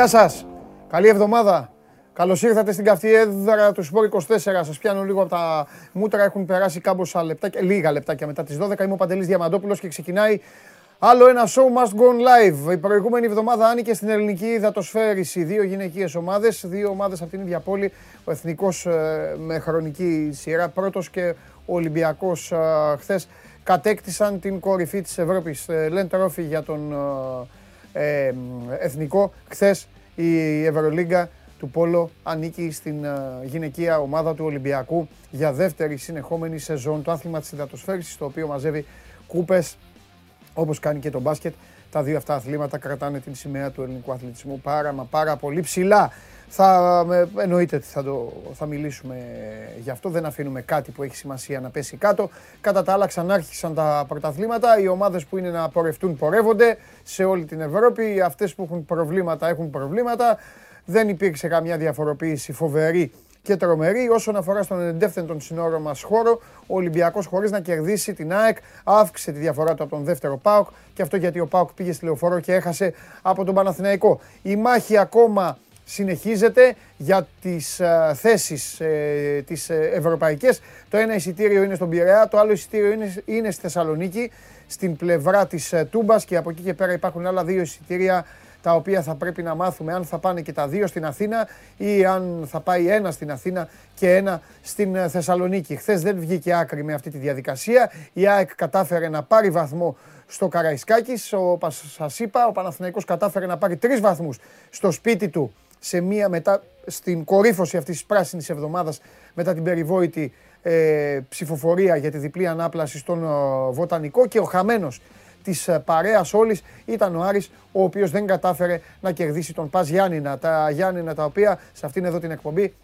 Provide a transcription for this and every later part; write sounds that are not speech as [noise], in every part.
Πάμε. Γεια σας. Καλή εβδομάδα. Καλώς ήρθατε στην καυτή έδρα του Σπόρ 24. Σας πιάνω λίγο από τα μούτρα. Έχουν περάσει κάμποσα λεπτάκια, λίγα λεπτάκια μετά τις 12. Είμαι ο Παντελής Διαμαντόπουλος και ξεκινάει άλλο ένα show must go live. Η προηγούμενη εβδομάδα άνοιγε στην ελληνική υδατοσφαίριση. Δύο γυναικείες ομάδες, δύο ομάδες από την ίδια πόλη. Ο εθνικός ε, με χρονική σειρά πρώτος και ο Ολυμπιακός ε, χθες κατέκτησαν την κορυφή της Ευρώπης. Ε, λένε τρόφι για τον ε, εθνικό. Χθες η Ευρωλίγκα του Πόλο ανήκει στην γυναικεία ομάδα του Ολυμπιακού για δεύτερη συνεχόμενη σεζόν. Το άθλημα της υδατοσφαίρησης, το οποίο μαζεύει κούπες όπως κάνει και το μπάσκετ. Τα δύο αυτά αθλήματα κρατάνε την σημαία του ελληνικού αθλητισμού πάρα μα πάρα πολύ ψηλά. Θα, εννοείται ότι θα, το, θα μιλήσουμε γι' αυτό. Δεν αφήνουμε κάτι που έχει σημασία να πέσει κάτω. Κατά τα άλλα, ξανάρχισαν τα πρωταθλήματα. Οι ομάδες που είναι να πορευτούν πορεύονται σε όλη την Ευρώπη. Αυτές που έχουν προβλήματα έχουν προβλήματα. Δεν υπήρξε καμιά διαφοροποίηση φοβερή και τρομερή. Όσον αφορά στον εντεύθυν των συνόρων μας χώρο, ο Ολυμπιακός χωρίς να κερδίσει την ΑΕΚ αύξησε τη διαφορά του από τον δεύτερο ΠΑΟΚ και αυτό γιατί ο ΠΑΟΚ πήγε στη λεωφορώ και έχασε από τον Παναθηναϊκό. Η μάχη ακόμα συνεχίζεται για τις uh, θέσεις uh, τις uh, ευρωπαϊκές. Το ένα εισιτήριο είναι στον Πειραιά, το άλλο εισιτήριο είναι, είναι στη Θεσσαλονίκη, στην πλευρά της uh, Τούμπας και από εκεί και πέρα υπάρχουν άλλα δύο εισιτήρια τα οποία θα πρέπει να μάθουμε αν θα πάνε και τα δύο στην Αθήνα ή αν θα πάει ένα στην Αθήνα και ένα στην Θεσσαλονίκη. Χθες δεν βγήκε άκρη με αυτή τη διαδικασία. Η ΑΕΚ κατάφερε να πάρει βαθμό στο Καραϊσκάκης. Όπως σας είπα, ο Παναθηναϊκός κατάφερε να πάρει τρεις βαθμούς στο σπίτι του σε μία μετά στην κορύφωση αυτής της πράσινης εβδομάδας μετά την περιβόητη ε, ψηφοφορία για τη διπλή ανάπλαση στον ε, Βοτανικό και ο χαμένος της ε, παρέας όλης ήταν ο Άρης ο οποίος δεν κατάφερε να κερδίσει τον Πας Γιάννηνα. Τα Γιάννηνα τα οποία σε αυτήν εδώ την εκπομπή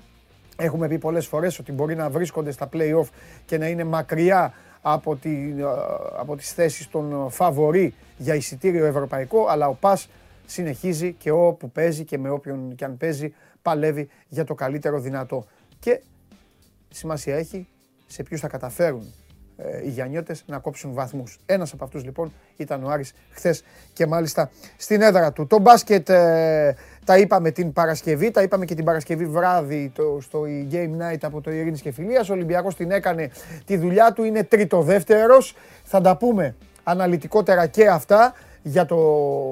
έχουμε πει πολλές φορές ότι μπορεί να βρίσκονται στα play-off και να είναι μακριά από, τη, ε, από τις θέσεις των φαβορή για εισιτήριο ευρωπαϊκό αλλά ο Πας συνεχίζει και όπου παίζει και με όποιον και αν παίζει παλεύει για το καλύτερο δυνατό. Και σημασία έχει σε ποιους θα καταφέρουν ε, οι Γιαννιώτες να κόψουν βαθμούς. Ένας από αυτούς λοιπόν ήταν ο Άρης χθες και μάλιστα στην έδρα του. Το μπάσκετ ε, τα είπαμε την Παρασκευή, τα είπαμε και την Παρασκευή βράδυ το, στο Game Night από το Ειρήνης και Φιλίας. Ο Ολυμπιακός την έκανε τη δουλειά του, είναι τρίτο δεύτερος. Θα τα πούμε αναλυτικότερα και αυτά για το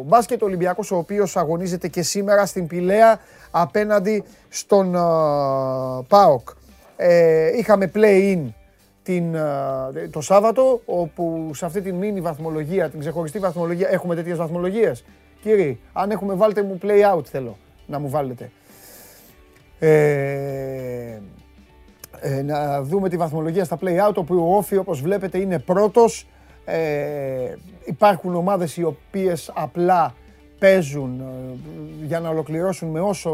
μπάσκετ. Ο Ολυμπιακός ο οποίος αγωνίζεται και σήμερα στην Πηλαία απέναντι στον uh, ΠΑΟΚ. Ε, είχαμε play-in την, το Σάββατο, όπου σε αυτή την μίνι βαθμολογία, την ξεχωριστή βαθμολογία, έχουμε τέτοιες βαθμολογίες. Κύριε, αν έχουμε βάλτε μου play out θέλω να μου βάλετε. Ε, ε, να δούμε τη βαθμολογία στα play out, όπου ο Όφη όπως βλέπετε είναι πρώτος. Ε, υπάρχουν ομάδες οι οποίες απλά παίζουν ε, για να ολοκληρώσουν με όσο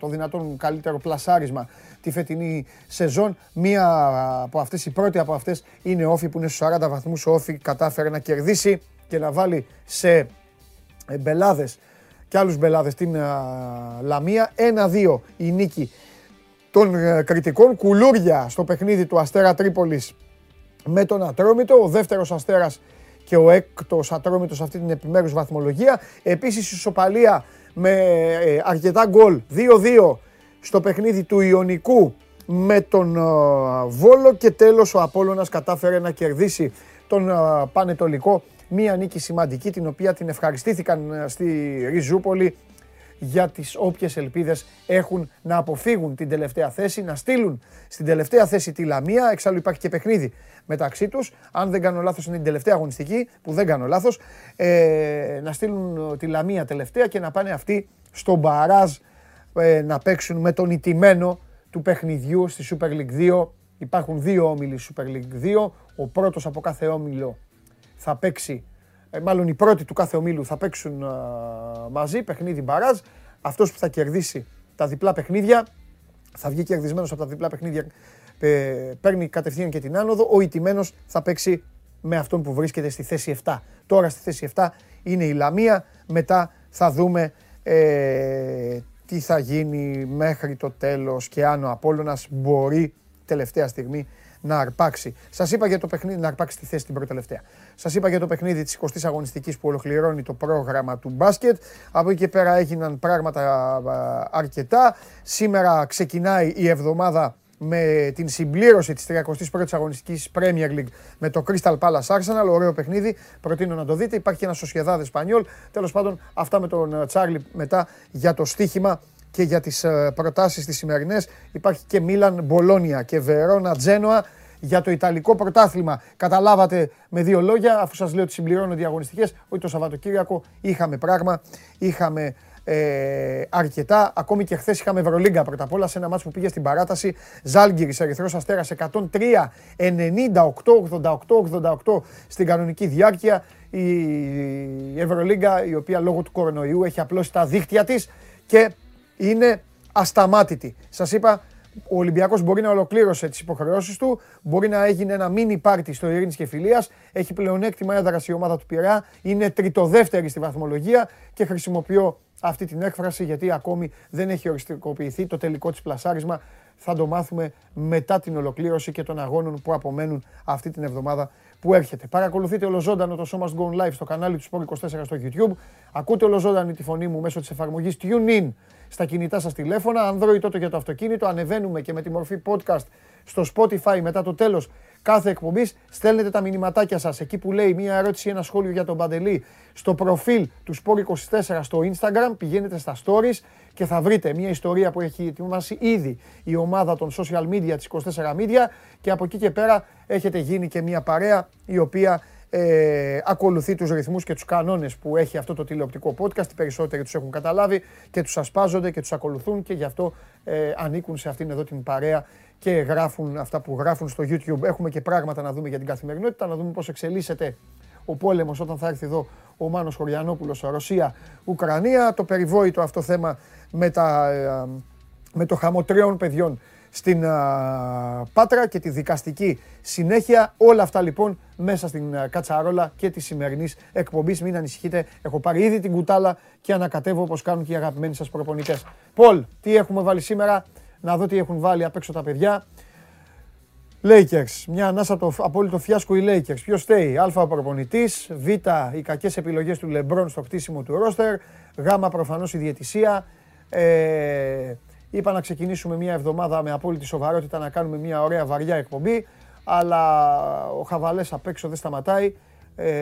το δυνατόν καλύτερο πλασάρισμα τη φετινή σεζόν. Μία από αυτές, η πρώτη από αυτές είναι ο Όφη που είναι στους 40 βαθμούς. Ο Όφη κατάφερε να κερδίσει και να βάλει σε ε, μπελάδες και άλλους μπελάδες την ε, Λαμία. Ένα-δύο η νίκη των κριτικών. Κουλούρια στο παιχνίδι του Αστέρα Τρίπολης με τον Ατρόμητο. Ο δεύτερος Αστέρας και ο έκτος Ατρόμητος αυτή την επιμέρους βαθμολογία. Επίσης ισοπαλία με ε, αρκετά γκολ 2-2 στο παιχνίδι του Ιωνικού με τον ε, Βόλο και τέλος ο Απόλλωνας κατάφερε να κερδίσει τον ε, Πανετολικό μία νίκη σημαντική την οποία την ευχαριστήθηκαν στη Ριζούπολη για τις όποιες ελπίδες έχουν να αποφύγουν την τελευταία θέση, να στείλουν στην τελευταία θέση τη Λαμία, εξάλλου υπάρχει και παιχνίδι μεταξύ τους, αν δεν κάνω λάθος είναι την τελευταία αγωνιστική, που δεν κάνω λάθος, ε, να στείλουν τη Λαμία τελευταία και να πάνε αυτοί στο μπαράζ ε, να παίξουν με τον ιτημένο του παιχνιδιού στη Super League 2. Υπάρχουν δύο όμιλοι Super League 2, ο πρώτος από κάθε όμιλο θα παίξει ε, μάλλον οι πρώτοι του κάθε ομίλου θα παίξουν μαζί, παιχνίδι μπαράζ. Αυτός που θα κερδίσει τα διπλά παιχνίδια, θα βγει κερδισμένος από τα διπλά παιχνίδια, ε, παίρνει κατευθείαν και την άνοδο. Ο ηττημένος θα παίξει με αυτόν που βρίσκεται στη θέση 7. Τώρα στη θέση 7 είναι η Λαμία, μετά θα δούμε ε, τι θα γίνει μέχρι το τέλος και αν ο Απόλλωνας μπορεί τελευταία στιγμή να αρπάξει. Σας είπα για το παιχνίδι, να αρπάξει τη θέση την πρώτη τελευταία. Σας είπα για το παιχνίδι της 20η αγωνιστικής που ολοκληρώνει το πρόγραμμα του μπάσκετ. Από εκεί και πέρα έγιναν πράγματα αρκετά. Σήμερα ξεκινάει η εβδομάδα με την συμπλήρωση της 31η αγωνιστικής Premier League με το Crystal Palace Arsenal. Ωραίο παιχνίδι. Προτείνω να το δείτε. Υπάρχει και ένας Σοσιαδάδε Σπανιόλ. Τέλος πάντων, αυτά με τον Τσάρλι μετά για το στοίχημα και για τις ε, προτάσεις τις σημερινές. Υπάρχει και Μίλαν, Μπολόνια και Βερόνα, Τζένοα για το Ιταλικό πρωτάθλημα. Καταλάβατε με δύο λόγια, αφού σας λέω ότι συμπληρώνονται οι αγωνιστικές, ότι το Σαββατοκύριακο είχαμε πράγμα, είχαμε ε, αρκετά. Ακόμη και χθες είχαμε Ευρωλίγκα πρώτα απ' όλα σε ένα μάτσο που πήγε στην παράταση. Ζάλγκυρης, Ερυθρός Αστέρας 103, 98, 88, 88 στην κανονική διάρκεια. Η Ευρωλίγκα, η οποία λόγω του κορονοϊού έχει απλώσει τα δίχτυα της και είναι ασταμάτητη. Σας είπα, ο Ολυμπιακός μπορεί να ολοκλήρωσε τις υποχρεώσεις του, μπορεί να έγινε ένα μίνι πάρτι στο Ειρήνης και Φιλίας, έχει πλεονέκτημα έδραση η ομάδα του Πειραιά, είναι τριτοδεύτερη στη βαθμολογία και χρησιμοποιώ αυτή την έκφραση γιατί ακόμη δεν έχει οριστικοποιηθεί το τελικό της πλασάρισμα. Θα το μάθουμε μετά την ολοκλήρωση και των αγώνων που απομένουν αυτή την εβδομάδα που έρχεται. Παρακολουθείτε ολοζώντανο το σώμα Must Go Live στο κανάλι του Sport 24 στο YouTube. Ακούτε ολοζώντανη τη φωνή μου μέσω της εφαρμογής TuneIn στα κινητά σας τηλέφωνα, Android τότε για το αυτοκίνητο. Ανεβαίνουμε και με τη μορφή podcast στο Spotify μετά το τέλος κάθε εκπομπής. Στέλνετε τα μηνυματάκια σας εκεί που λέει μία ερώτηση ή ένα σχόλιο για τον Παντελή στο προφίλ του Sport24 στο Instagram. Πηγαίνετε στα stories και θα βρείτε μια ιστορία που έχει ετοιμάσει ήδη η ομάδα των social media της 24 Media και από εκεί και πέρα έχετε γίνει και μια παρέα η οποία ε, ακολουθεί τους ρυθμούς και τους κανόνες που έχει αυτό το τηλεοπτικό podcast. Οι περισσότεροι τους έχουν καταλάβει και τους ασπάζονται και τους ακολουθούν και γι' αυτό ε, ανήκουν σε αυτήν εδώ την παρέα και γράφουν αυτά που γράφουν στο YouTube. Έχουμε και πράγματα να δούμε για την καθημερινότητα, να δούμε πώς εξελίσσεται ο πόλεμος όταν θα έρθει εδώ ο Μάνος Χωριανόπουλος, Ρωσία, Ουκρανία, το περιβόητο αυτό θέμα με, τα, ε, με το χαμό τριών παιδιών στην Πάτρα και τη δικαστική συνέχεια. Όλα αυτά λοιπόν μέσα στην κατσαρόλα και της σημερινής εκπομπής. Μην ανησυχείτε, έχω πάρει ήδη την κουτάλα και ανακατεύω όπως κάνουν και οι αγαπημένοι σας προπονητές. Πολ, τι έχουμε βάλει σήμερα, να δω τι έχουν βάλει απ' έξω τα παιδιά. Lakers, μια ανάσα από το απόλυτο φιάσκο οι Lakers. Ποιος στέει, Α ο προπονητής, Β οι κακές επιλογές του Λεμπρόν στο χτίσιμο του ρόστερ, Γ προφανώς η διαιτησία. Ε, Είπα να ξεκινήσουμε μια εβδομάδα με απόλυτη σοβαρότητα να κάνουμε μια ωραία βαριά εκπομπή. Αλλά ο Χαβαλές απ' έξω δεν σταματάει. Ε,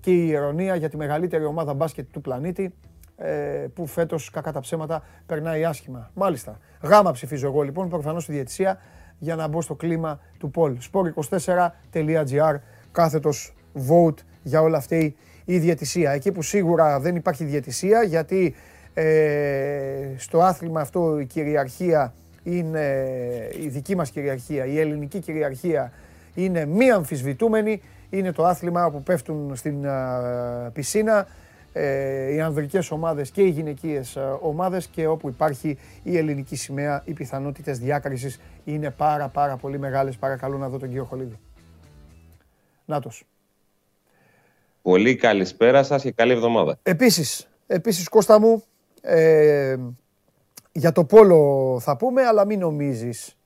και η ηρωνία για τη μεγαλύτερη ομάδα μπάσκετ του πλανήτη ε, που φέτος κακά τα ψέματα περνάει άσχημα. Μάλιστα. Γάμα ψηφίζω εγώ λοιπόν, προφανώς στη διαιτησία για να μπω στο κλίμα του Πολ. sport24.gr κάθετος vote για όλα αυτή η διαιτησία. Εκεί που σίγουρα δεν υπάρχει διαιτησία γιατί ε, στο άθλημα αυτό η κυριαρχία είναι η δική μας κυριαρχία, η ελληνική κυριαρχία είναι μη αμφισβητούμενη. Είναι το άθλημα όπου πέφτουν στην πισίνα ε, οι ανδρικές ομάδες και οι γυναικείες ομάδες και όπου υπάρχει η ελληνική σημαία, οι πιθανότητες διάκρισης είναι πάρα πάρα πολύ μεγάλες. Παρακαλώ να δω τον κύριο Χολίδη. Νάτος. Πολύ καλησπέρα σας και καλή εβδομάδα. Επίσης, επίσης Κώστα μου, ε, για το πόλο θα πούμε, αλλά μην νομίζεις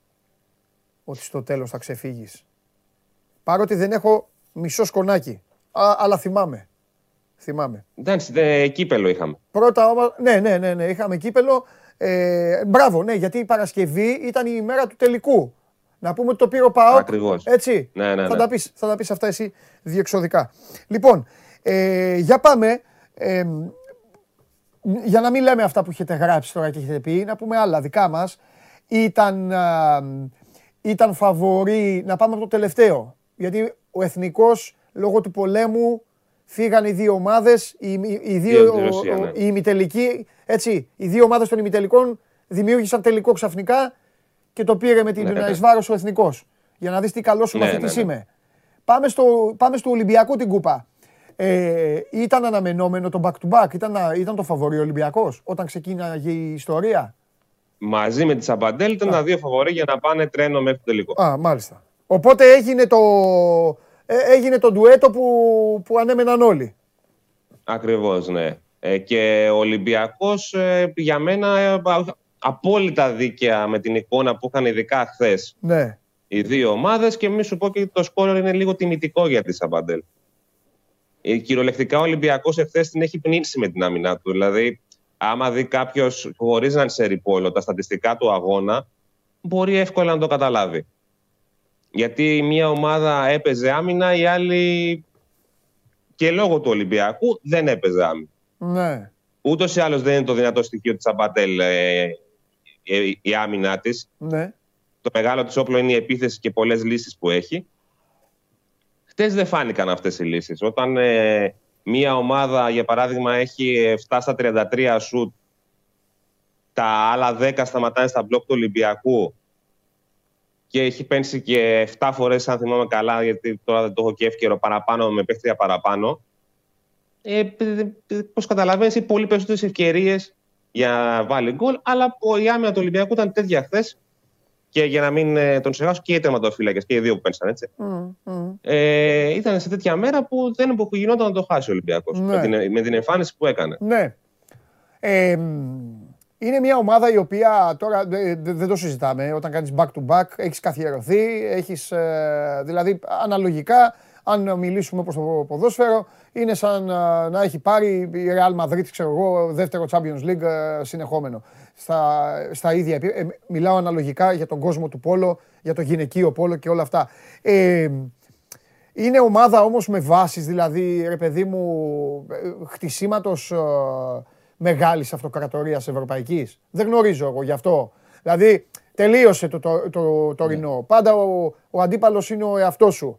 ότι στο τέλος θα ξεφύγεις. Παρότι δεν έχω μισό σκονάκι, α, αλλά θυμάμαι. Θυμάμαι. Εντάξει, δε, κύπελο είχαμε. Πρώτα όμως, ναι, ναι, ναι, ναι, είχαμε κύπελο. Ε, μπράβο, ναι, γιατί η Παρασκευή ήταν η ημέρα του τελικού. Να πούμε ότι το πήρε ο ΠΑΟΚ. Ακριβώς. Έτσι. Ναι, ναι, ναι. Θα, τα πεις, θα τα πεις αυτά εσύ διεξοδικά. Λοιπόν, ε, για πάμε. Ε, για να μην λέμε αυτά που έχετε γράψει τώρα και έχετε πει, να πούμε άλλα δικά μας. Ήταν, ήταν φαβορή, να πάμε από το τελευταίο. Γιατί ο Εθνικός, λόγω του πολέμου, φύγαν οι δύο ομάδες, οι, οι δύο, ναι. οι ημιτελικοί, έτσι, οι δύο ομάδες των ημιτελικών δημιούργησαν τελικό ξαφνικά και το πήρε με την ναι, ο Εθνικός. Για να δεις τι καλός σου ναι, μαθητής ναι, είμαι. Πάμε στο, πάμε στο Ολυμπιακό την κούπα. Ε, ήταν αναμενόμενο το back to back, ήταν, ήταν το φαβορή Ολυμπιακός όταν ξεκίναγε η ιστορία; Μαζί με τη Σαμπαντέλ ήταν τα δύο φαβορή για να πάνε τρένο μέχρι το τελικό. Α, μάλιστα. Οπότε έγινε το, ε, έγινε το ντουέτο που, που ανέμεναν όλοι. Ακριβώς, ναι. Ε, και ο Ολυμπιακός ε, για μένα απόλυτα δίκαια με την εικόνα που είχαν ειδικά χθες. Ναι οι δύο ομάδες και μη σου πω και το σκόρ είναι λίγο τιμητικό για τη Σαμπαντέλ. Ε, κυριολεκτικά ο Ολυμπιακός εχθές την έχει πνίξει με την άμυνά του. Δηλαδή, άμα δει κάποιος χωρίς να ξέρει πόλο τα στατιστικά του αγώνα, μπορεί εύκολα να το καταλάβει. Γιατί μία ομάδα έπαιζε άμυνα, η άλλη και λόγω του Ολυμπιακού δεν έπαιζε άμυνα. Ναι. Ούτως ή άλλως δεν είναι το δυνατό στοιχείο της Αμπατέλ ε, η, η άμυνά της. Ναι. Το μεγάλο της όπλο είναι η επίθεση και πολλές λύσεις που έχει. Χτες δεν φάνηκαν αυτές οι λύσεις. Όταν ε, μία ομάδα, για παράδειγμα, έχει 7 στα 33 σουτ, τα άλλα 10 σταματάνε στα μπλοκ του Ολυμπιακού και έχει πένσει και 7 φορές, αν θυμάμαι καλά, γιατί τώρα δεν το έχω και εύκαιρο παραπάνω με παίχτρια παραπάνω. Ε, Πώς καταλαβαίνεις, πολύ περισσότερες ευκαιρίες για να βάλει γκολ. Αλλά η άμυνα του Ολυμπιακού ήταν τέτοια χθες. Και για να μην ε, τον ξεχάσω, και οι τερματοφύλακες και οι δύο που πένσαν έτσι. Mm, mm. Ε, ήταν σε τέτοια μέρα που δεν γινόταν να το χάσει ο Ολυμπιακός. Ναι. Με, την, με την εμφάνιση που έκανε. Ναι. Ε, είναι μια ομάδα η οποία τώρα δεν το συζητάμε. Όταν κάνεις back to back, έχεις καθιερωθεί, έχεις, ε, δηλαδή αναλογικά, αν μιλήσουμε όπως το ποδόσφαιρο, είναι σαν ε, να έχει πάρει η Real Madrid, ξέρω εγώ, δεύτερο Champions League ε, συνεχόμενο. Στα, στα ίδια, ε, μιλάω αναλογικά για τον κόσμο του πόλο, για το γυναικείο πόλο και όλα αυτά. Ε, είναι ομάδα όμως με βάσεις, δηλαδή, ρε παιδί μου, χτισήματος μεγάλης αυτοκρατορίας ευρωπαϊκής. Δεν γνωρίζω εγώ γι' αυτό. Δηλαδή, τελείωσε το, το, το, τωρινό. Ναι. Πάντα ο, ο αντίπαλος είναι ο εαυτός σου.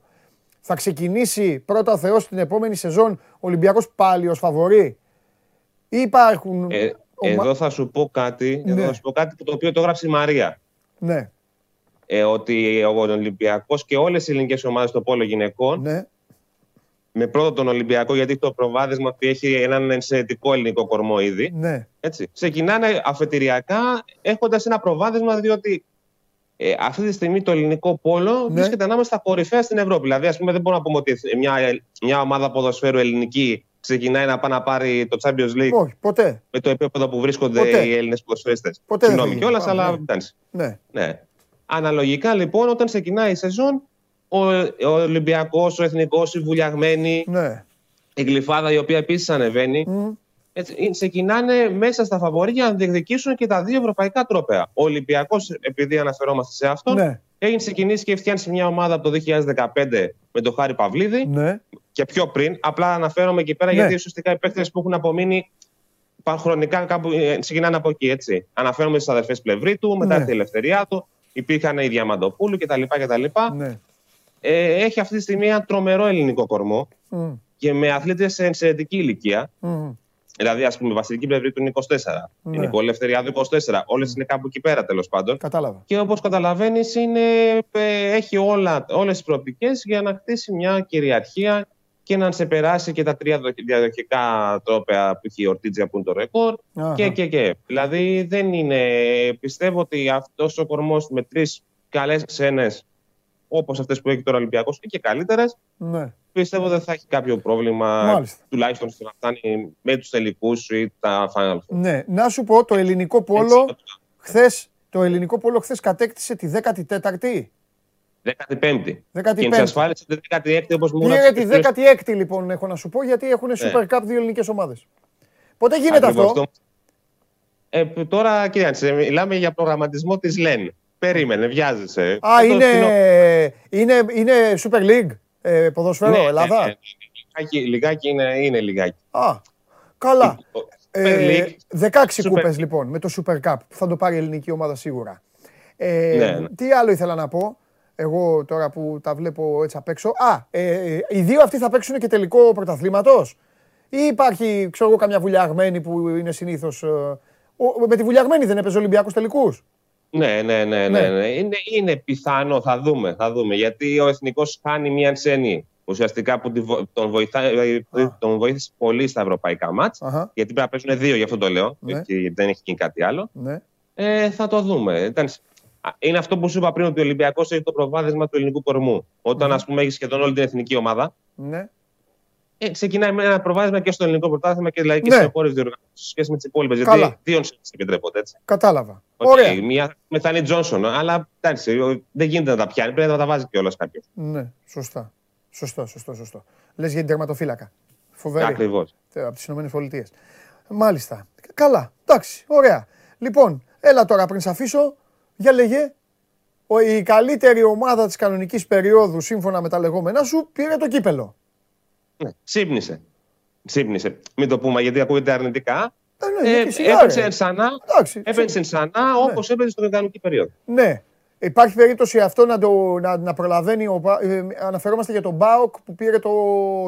Θα ξεκινήσει πρώτα ο Θεός την επόμενη σεζόν ο Ολυμπιακός πάλι ως φαβορή. Υπάρχουν. Ε, εδώ θα σου πω κάτι, εδώ ναι. θα σου πω κάτι το οποίο το έγραψε η Μαρία. Ναι. Ε, ότι ο Ολυμπιακός και όλες οι ελληνικές ομάδες στο πόλο γυναικών ναι με πρώτο τον Ολυμπιακό, γιατί το προβάδισμα του έχει έναν ενσαιρετικό ελληνικό κορμό ήδη. Ναι. Έτσι. Ξεκινάνε αφετηριακά έχοντας ένα προβάδισμα, διότι ε, αυτή τη στιγμή το ελληνικό πόλο ναι. βρίσκεται ανάμεσα στα κορυφαία στην Ευρώπη. Δηλαδή, ας πούμε, δεν μπορούμε να πούμε ότι μια, μια ομάδα ποδοσφαίρου ελληνική ξεκινάει να πάει να πάρει το Champions League Όχι, ποτέ. με το επίπεδο που βρίσκονται ποτέ. οι Έλληνες ποδοσφαιριστές. Ποτέ Συγγνώμη κιόλας, αλλά ναι. ναι. ναι. Αναλογικά λοιπόν, όταν ξεκινάει η σεζόν, ο, ο Ολυμπιακός, ο Εθνικός, η Βουλιαγμένη, ναι. η Γλυφάδα η οποία επίσης ανεβαίνει. Mm. Έτσι, ξεκινάνε μέσα στα φαβορή για να διεκδικήσουν και τα δύο ευρωπαϊκά τρόπαια. Ο Ολυμπιακός, επειδή αναφερόμαστε σε αυτό, ναι. έχει ξεκινήσει και φτιάξει μια ομάδα από το 2015 με τον Χάρη Παυλίδη ναι. Και πιο πριν. Απλά αναφέρομαι εκεί πέρα Ναι. γιατί ουσιαστικά οι παίκτες που έχουν απομείνει πα- χρονικά κάπου ε, ξεκινάνε από εκεί. Έτσι. Αναφέρομαι στις αδερφές πλευρή του, μετά Ναι. τη ελευθερία του. Υπήρχαν οι Διαμαντοπούλου κτλ. κτλ. ναι. Ε, έχει αυτή τη στιγμή ένα τρομερό ελληνικό κορμό Mm. και με αθλητέ σε εξαιρετική ηλικία. Mm. Δηλαδή, ας πούμε, η βασιλική πλευρή του είναι 24. Ναι. Η Νικόλη Ελευθεριάδου 24. Όλες είναι κάπου εκεί πέρα τέλος πάντων. Κατάλαβα. Και όπως καταλαβαίνεις, έχει όλα, όλες τις προοπτικές για να χτίσει μια κυριαρχία και να σε περάσει και τα τρία δο- διαδοχικά τρόπαια που έχει η Ορτίτζια που είναι το ρεκόρ Αχα. και, και, και. Δηλαδή δεν είναι. Πιστεύω ότι αυτός ο κορμός με τρεις καλές ξένες όπως αυτές που έχει τώρα ο Ολυμπιακός ή και καλύτερες, Ναι. πιστεύω δεν θα έχει κάποιο πρόβλημα. Μάλιστα. Τουλάχιστον στο να φτάνει με τους τελικούς ή τα Final Four. ναι. Να σου πω, το ελληνικό πόλο Έτσι, χθες, το ελληνικό πόλο χθες κατέκτησε τη 14η. 15η. 15η. Και εξασφάλισε τη 16η όπως μου Πήρε έγραψε τη και χθες. 16η λοιπόν, έχω να σου πω, γιατί έχουν Ναι. Super Cup δύο ελληνικές ομάδες. Πότε γίνεται Ακριβώς αυτό; το- Ε, τώρα, κοίταξε, μιλάμε για προγραμματισμό της ΛΕΝ. Περίμενε, βιάζεσαι. Α, Αυτό είναι, φθηνό- είναι, είναι Super League ε, ποδοσφαίρο, Ναι, Ελλάδα. ναι, ναι, ναι. Λιγάκι, λιγάκι είναι, είναι λιγάκι. Α, καλά. Το Ε, Super League, 16 Super- κούπες λοιπόν με το Super Cup που θα το πάρει η ελληνική ομάδα σίγουρα. Ε, Ναι, ναι. Τι άλλο ήθελα να πω, εγώ τώρα που τα βλέπω έτσι απ' έξω. Α, ε, οι δύο αυτοί θα παίξουν και τελικό πρωταθλήματος. Ή υπάρχει, ξέρω εγώ, καμιά βουλιαγμένη που είναι συνήθως... ε, ο- με τη βουλιαγμένη δεν έπαιζε Ολυμπιακός τελικούς; Ναι, ναι, ναι, Ναι. ναι, ναι. Είναι, είναι πιθανό, θα δούμε, θα δούμε. Γιατί ο Εθνικός χάνει μια ξένη. Ουσιαστικά που τη βο- τον, βοηθάει, Α. τον βοήθησε πολύ στα ευρωπαϊκά μάτς. Αχα, Γιατί πρέπει να παίζουν δύο, γι' αυτό το λέω. Ναι. Και δεν έχει γίνει κάτι άλλο. ναι. Ε, θα το δούμε. Ήταν... Α, Είναι αυτό που σου είπα πριν, ότι ο Ολυμπιακός έχει το προβάδισμα του ελληνικού κορμού. Όταν, Μμμ. ας πούμε, έχεις σχεδόν όλη την εθνική ομάδα, ναι. ε, ξεκινάει με ένα προβάδισμα και στο ελληνικό πρωτάθλημα και δηλαδή και Ναι. σε χώρες διοργανώσεις σχέση με τις υπόλοιπες. Καλά. Γιατί δύο νοσηλεύσει επιτρέπονται έτσι. Κατάλαβα. Οκ, Ωραία. Μία μεθανή Τζόνσον, αλλά εντάξει, ο- δεν γίνεται να τα πιάνει, πρέπει να τα βάζει κιόλας κάποιος. Ναι, σωστά. Σωστό, σωστό, σωστό. Λες για την τερματοφύλακα. Φοβερή. Ακριβώς. Από τις ΗΠΑ. Μάλιστα. Καλά. Εντάξει. Ωραία. Λοιπόν, έλα τώρα πριν σε αφήσω. Για λέγε. Ο, η καλύτερη ομάδα της κανονικής περίοδου, σύμφωνα με τα λεγόμενά σου, πήρε το κύπελο. Ναι, ξύπνησε. Ξύπνησε. Μην το πούμε γιατί ακούγεται αρνητικά. Ε, ναι, Ε, γιατί σιγά, έπαιξε ρε. ξανά, Εντάξει, έπαιξε ξανά όπως έπαιζε στον κανονική περίοδο. Ναι. Υπάρχει περίπτωση αυτό να, το, να, να προλαβαίνει. Ο, Πα- ε, αναφερόμαστε για τον Μπάοκ που πήρε το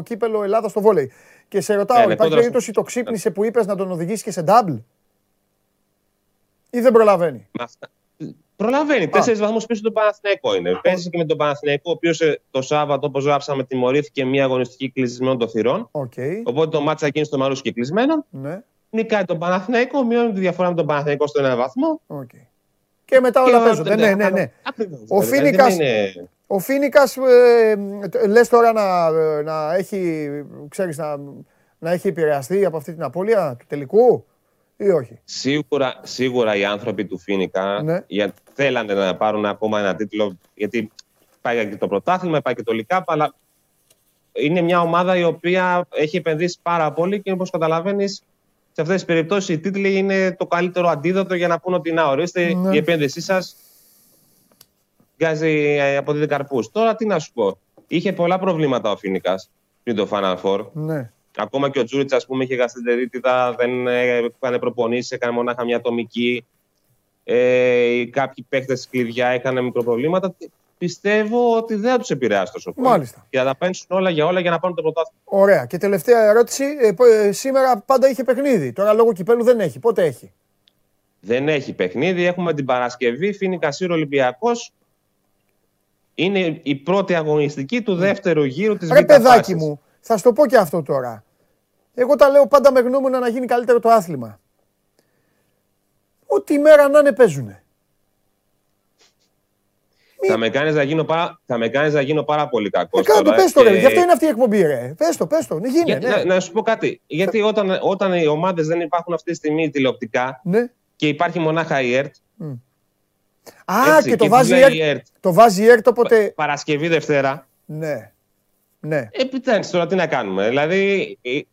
κύπελο Ελλάδας στο βόλεϊ. Και σε ρωτάω, Ναι, ναι, υπάρχει κόντρα περίπτωση το ξύπνημα που είπες να τον οδηγήσει και σε double; Ή δεν προλαβαίνει; Με αυτά- Προλαβαίνει. Τέσσερις βαθμούς πίσω τον Παναθηναϊκό είναι. Παίζει και με τον Παναθηναϊκό, ο οποίος το Σάββατο, όπως γράψαμε, τιμωρήθηκε μια αγωνιστική κλεισμένων των θυρών. Οκ. Οπότε το ματς θα γίνει στο Μαρούσι και κλεισμένο. Ναι. Νικάει τον Παναθηναϊκό, μειώνει τη διαφορά με τον Παναθηναϊκό στο ένα βαθμό. Οκ. Και μετά όλα Και- παίζονται. Ναι, ναι, ναι. Ακριβώς. Ο Δηλαδή, Φίνικας- δεν είναι- Ο Φίνικας, ε, ε, λες τώρα να, ε, να έχει, ξέρεις, να, να έχει επηρεαστεί από αυτή την απώλεια του τελικού; Ή όχι; Σίγουρα, σίγουρα οι άνθρωποι του Φίνικα Ναι. για, θέλανε να πάρουν ακόμα ένα τίτλο. Γιατί πάει και το πρωτάθλημα, πάει και το Λικάπ, αλλά είναι μια ομάδα η οποία έχει επενδύσει πάρα πολύ και όπως καταλαβαίνεις, σε αυτές τις περιπτώσεις οι τίτλοι είναι το καλύτερο αντίδοτο για να πούνε ότι να ορίστε Ναι. η επένδυσή σας βγάζει ε, αποδίδει καρπούς. Τώρα τι να σου πω. Είχε πολλά προβλήματα ο Φίνικας πριν το Final Four. Ναι. Ακόμα και ο Τζούριτς, ας πούμε, είχε γαστεντερίτιδα, δεν ε, έκανε προπονήσεις, έκανε μονάχα μια ατομική. Ε, κάποιοι παίχτε κλειδιά είχαν μικροπροβλήματα. Πιστεύω ότι δεν θα τους επηρεάσει τόσο πολύ. Μάλιστα. Και θα τα παίξουν όλα για όλα για να πάρουν το πρωτάθλημα. Ωραία. Και τελευταία ερώτηση. Ε, πο- ε, σήμερα πάντα είχε παιχνίδι. Τώρα λόγω κυπέλου δεν έχει. Πότε έχει; Δεν έχει παιχνίδι. Έχουμε την Παρασκευή, Φίνη Κασίρο Ολυμπιακός. Είναι η πρώτη αγωνιστική του δεύτερου γύρου της Ρε παιδάκι μου, θα σου το πω και αυτό τώρα. Εγώ τα λέω πάντα με γνώμονα να γίνει καλύτερο το άθλημα. Ό,τι μέρα να είναι παίζουνε. Θα με κάνεις να, γίνω πάρα... θα με κάνεις να γίνω πάρα πολύ κακός. Ε, κάτω το πες το ρε. Γι' αυτό είναι αυτή η εκπομπή ρε. Πες το, πες το. Ναι, γίνε. Γιατί, Ναι. να, να σου πω κάτι. Γιατί όταν, όταν οι ομάδες δεν υπάρχουν αυτή τη στιγμή τηλεοπτικά ναι. και υπάρχει μονάχα η ΕΡΤ. Α, έτσι, και το και βάζει η δουλεύει η ΕΡΤ. ΕΡΤ. Το βάζει η ΕΡΤ όποτε... Παρασκευή, Δευτέρα. Ναι. Ναι. Ε, εντάξει, τώρα τι να κάνουμε. Δηλαδή, ε, πρέπει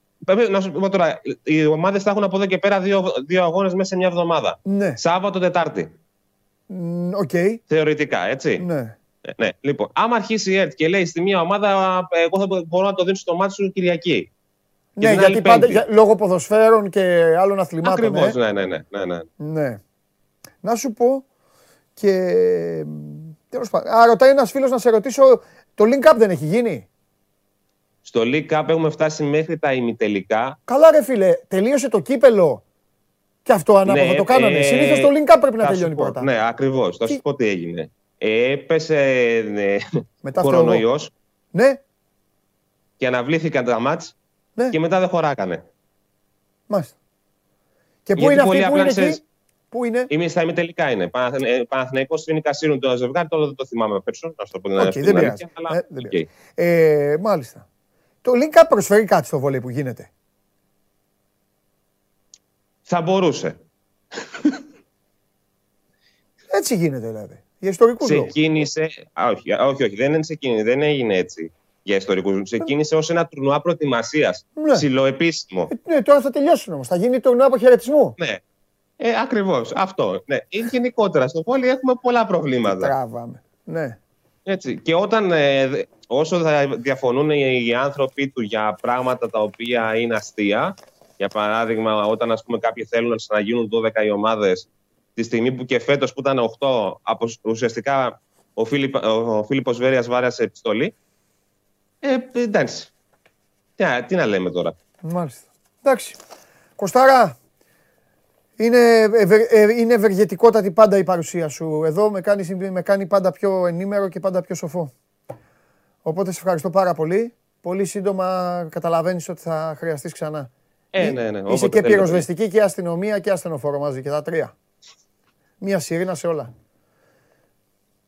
να σου πω τώρα, οι ομάδες θα έχουν από εδώ και πέρα δύο, δύο αγώνες μέσα σε μια εβδομάδα. Ναι. Σάββατο, Τετάρτη. Μ, Οκ. Θεωρητικά, έτσι. Ναι. Ε, ναι. Λοιπόν, άμα αρχίσει η ΕΡΤ και λέει στη μία ομάδα, ε, εγώ θα μπο- μπορώ να το δίνω στο μάτι σου Κυριακή. Ναι, την γιατί άλλη πάντα Πέμπτη. για, λόγω ποδοσφαίρων και άλλων αθλημάτων. Ακριβώς, ε. ναι, ναι, ναι, ναι, ναι. Ναι. Να σου πω και. Τέλος πάντων. Α, ρωτάει ένας φίλος να σε ρωτήσω. Το link up δεν έχει γίνει; Στο League Cup έχουμε φτάσει μέχρι τα ημιτελικά. Καλά, ρε φίλε, τελείωσε το κύπελο. Και αυτό ανάποδα Ναι, το κάνανε. ε, Συνήθως το link up πρέπει να Θα σου τελειώνει πω, πρώτα. Ναι, ακριβώς. Θα Τι- σου πω τι έγινε. Ε, έπεσε ναι, [laughs] Μετά αυτό κορονοϊός Ναι, και αναβλήθηκαν τα μάτς ναι, και μετά δεν χωράκανε. μάλιστα. Και πού Γιατί είναι αυτή πολύ που απλά είναι ξέρεις- εκεί. Πού είναι; Είμαι στα ημιτελικά είναι. Παναθ- ε, Παναθηναϊκός είναι Κασίρουν το ζευγάρι, τώρα δεν το θυμάμαι απ' έξω. Να σου το πω την Οκ, αλήθεια, δεν την πειράζει. αλήθεια, αλλά Ε, δεν οκ. πειράζει. Ε, μάλιστα. Το link up προσφέρει κάτι στο βολέι που γίνεται. Θα μπορούσε. Έτσι γίνεται δηλαδή. Για ιστορικούς λόγους. Ξεκίνησε. Α, όχι, α, όχι, όχι, δεν, είναι ξεκίνησε, δεν έγινε έτσι για ιστορικούς. Ξεκίνησε ως ένα τουρνουά προετοιμασίας. Ναι. Ψιλοεπίσημο. Ε, ναι, τώρα θα τελειώσουν όμως. Θα γίνει το νέο αποχαιρετισμού. Ναι. Ε, Ακριβώς. Αυτό. Ναι. Ή γενικότερα στο πόλι έχουμε πολλά προβλήματα. Τράβαμε. Ναι. Έτσι. Και όταν, ε, δε- όσο θα διαφωνούν οι, οι άνθρωποι του για πράγματα τα οποία είναι αστεία, για παράδειγμα, όταν ας πούμε, κάποιοι θέλουν να ξαναγίνουν 12 οι ομάδες, τη στιγμή που και φέτος που ήταν 8, απο- ουσιαστικά ο, Φίλιπ, ο Φίλιππος Βέρειας βάρασε επιστολή. Ε, εντάξει. Τι, να- τι να λέμε τώρα. Μάλιστα. Εντάξει. Κοστάρα, είναι, ευε- ε, είναι ευεργετικότατη πάντα η παρουσία σου. Εδώ με κάνει, με κάνει πάντα πιο ενήμερο και πάντα πιο σοφό. Οπότε σε ευχαριστώ πάρα πολύ. Πολύ σύντομα καταλαβαίνεις ότι θα χρειαστείς ξανά. Ε, Εί- ναι, ναι. Είσαι όποτε και θέλετε. πυροσβεστική και αστυνομία και ασθενοφόρο μαζί και τα τρία. Μία σιρήνα σε όλα.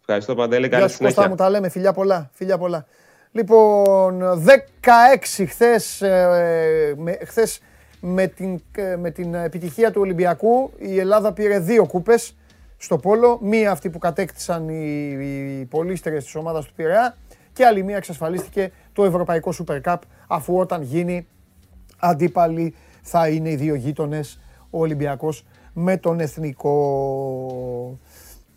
Ευχαριστώ Παντέλη. Γεια Καλή σου Κώστα συνέχεια. μου, τα λέμε. Φιλιά πολλά. Φιλιά πολλά. Λοιπόν, 16 χθες, ε, με, χθες με, την, ε, με την επιτυχία του Ολυμπιακού η Ελλάδα πήρε δύο κούπες στο Πόλο. Μία αυτή που κατέκτησαν οι, οι πολίστερες της ομάδας του Πειραιά και άλλη μία εξασφαλίστηκε το Ευρωπαϊκό Super Cup αφού όταν γίνει αντίπαλοι θα είναι οι δύο γείτονες ο Ολυμπιακός με τον Εθνικό.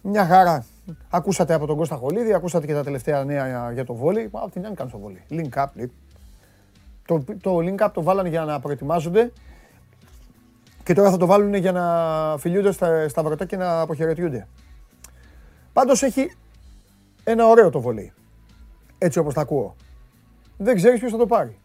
Μια χαρά. Ακούσατε από τον Κώστα Χολίδη, ακούσατε και τα τελευταία νέα για το βόλι. Απ' την άλλη κάνει το βόλι. Link up, Το, το link up το βάλανε για να προετοιμάζονται και τώρα θα το βάλουν για να φιλιούνται στα, στα βρωτά και να αποχαιρετιούνται. Πάντως έχει ένα ωραίο το βολί. Έτσι όπως τα ακούω. Δεν ξέρεις ποιος θα το πάρει.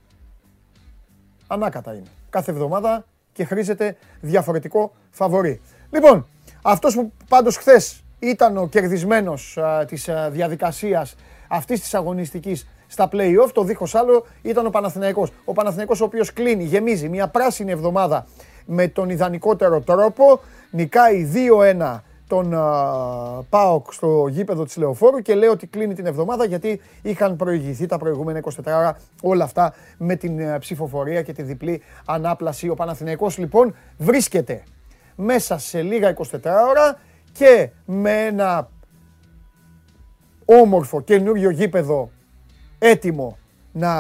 Ανάκατα είναι. Κάθε εβδομάδα και χρήζεται διαφορετικό φαβορή. Λοιπόν, αυτός που πάντως χθες ήταν ο κερδισμένος α, της α, διαδικασίας αυτής της αγωνιστικής στα play-off, το δίχως άλλο ήταν ο Παναθηναϊκός. Ο Παναθηναϊκός ο οποίος κλείνει, γεμίζει μια πράσινη εβδομάδα με τον ιδανικότερο τρόπο, νικάει 2-1 τον uh, ΠΑΟΚ στο γήπεδο της Λεωφόρου και λέει ότι κλείνει την εβδομάδα γιατί είχαν προηγηθεί τα προηγούμενα 24 ώρα όλα αυτά με την uh, ψηφοφορία και τη διπλή ανάπλαση. Ο Παναθηναϊκός λοιπόν βρίσκεται μέσα σε λίγα 24 ώρα και με ένα όμορφο καινούριο γήπεδο έτοιμο να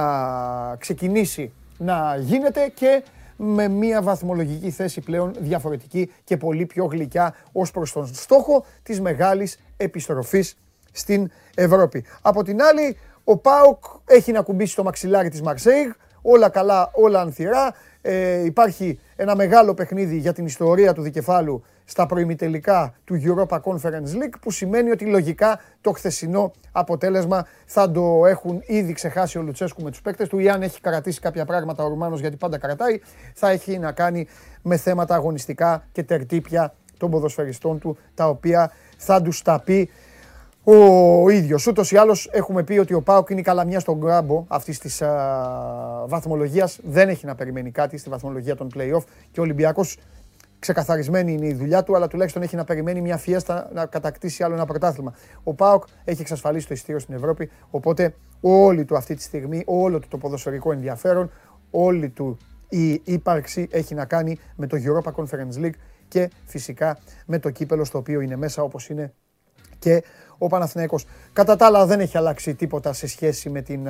ξεκινήσει να γίνεται και με μια βαθμολογική θέση πλέον διαφορετική και πολύ πιο γλυκιά ως προς τον στόχο της μεγάλης επιστροφής στην Ευρώπη. Από την άλλη, ο ΠΑΟΚ έχει να κουμπίσει το μαξιλάρι της Μαρσέιγ, όλα καλά, όλα ανθυρά. Ε, υπάρχει ένα μεγάλο παιχνίδι για την ιστορία του δικεφάλου στα προημιτελικά του Europa Conference League που σημαίνει ότι λογικά το χθεσινό αποτέλεσμα θα το έχουν ήδη ξεχάσει ο Λουτσέσκου με τους παίκτες του ή αν έχει κρατήσει κάποια πράγματα ο Ρουμάνος γιατί πάντα κρατάει θα έχει να κάνει με θέματα αγωνιστικά και τερτύπια των ποδοσφαιριστών του τα οποία θα τους τα πει ο ίδιος. Ούτως ή άλλως έχουμε πει ότι ο Πάοκ είναι η καλαμιά στον γκράμπο αυτής της βαθμολογίας. Δεν έχει να περιμένει κάτι στη βαθμολογία των playoff και ο Ολυμπιακός ξεκαθαρισμένη είναι η δουλειά του, αλλά τουλάχιστον έχει να περιμένει μια φιέστα να κατακτήσει άλλο ένα πρωτάθλημα. Ο Πάοκ έχει εξασφαλίσει το ειστήριο στην Ευρώπη, οπότε όλη του αυτή τη στιγμή, όλο του το ποδοσφαιρικό ενδιαφέρον, όλη του η ύπαρξη έχει να κάνει με το Europa Conference League και φυσικά με το κύπελο στο οποίο είναι μέσα όπως είναι και ο Παναθηναϊκός. Κατά τα άλλα δεν έχει αλλάξει τίποτα σε σχέση με, την,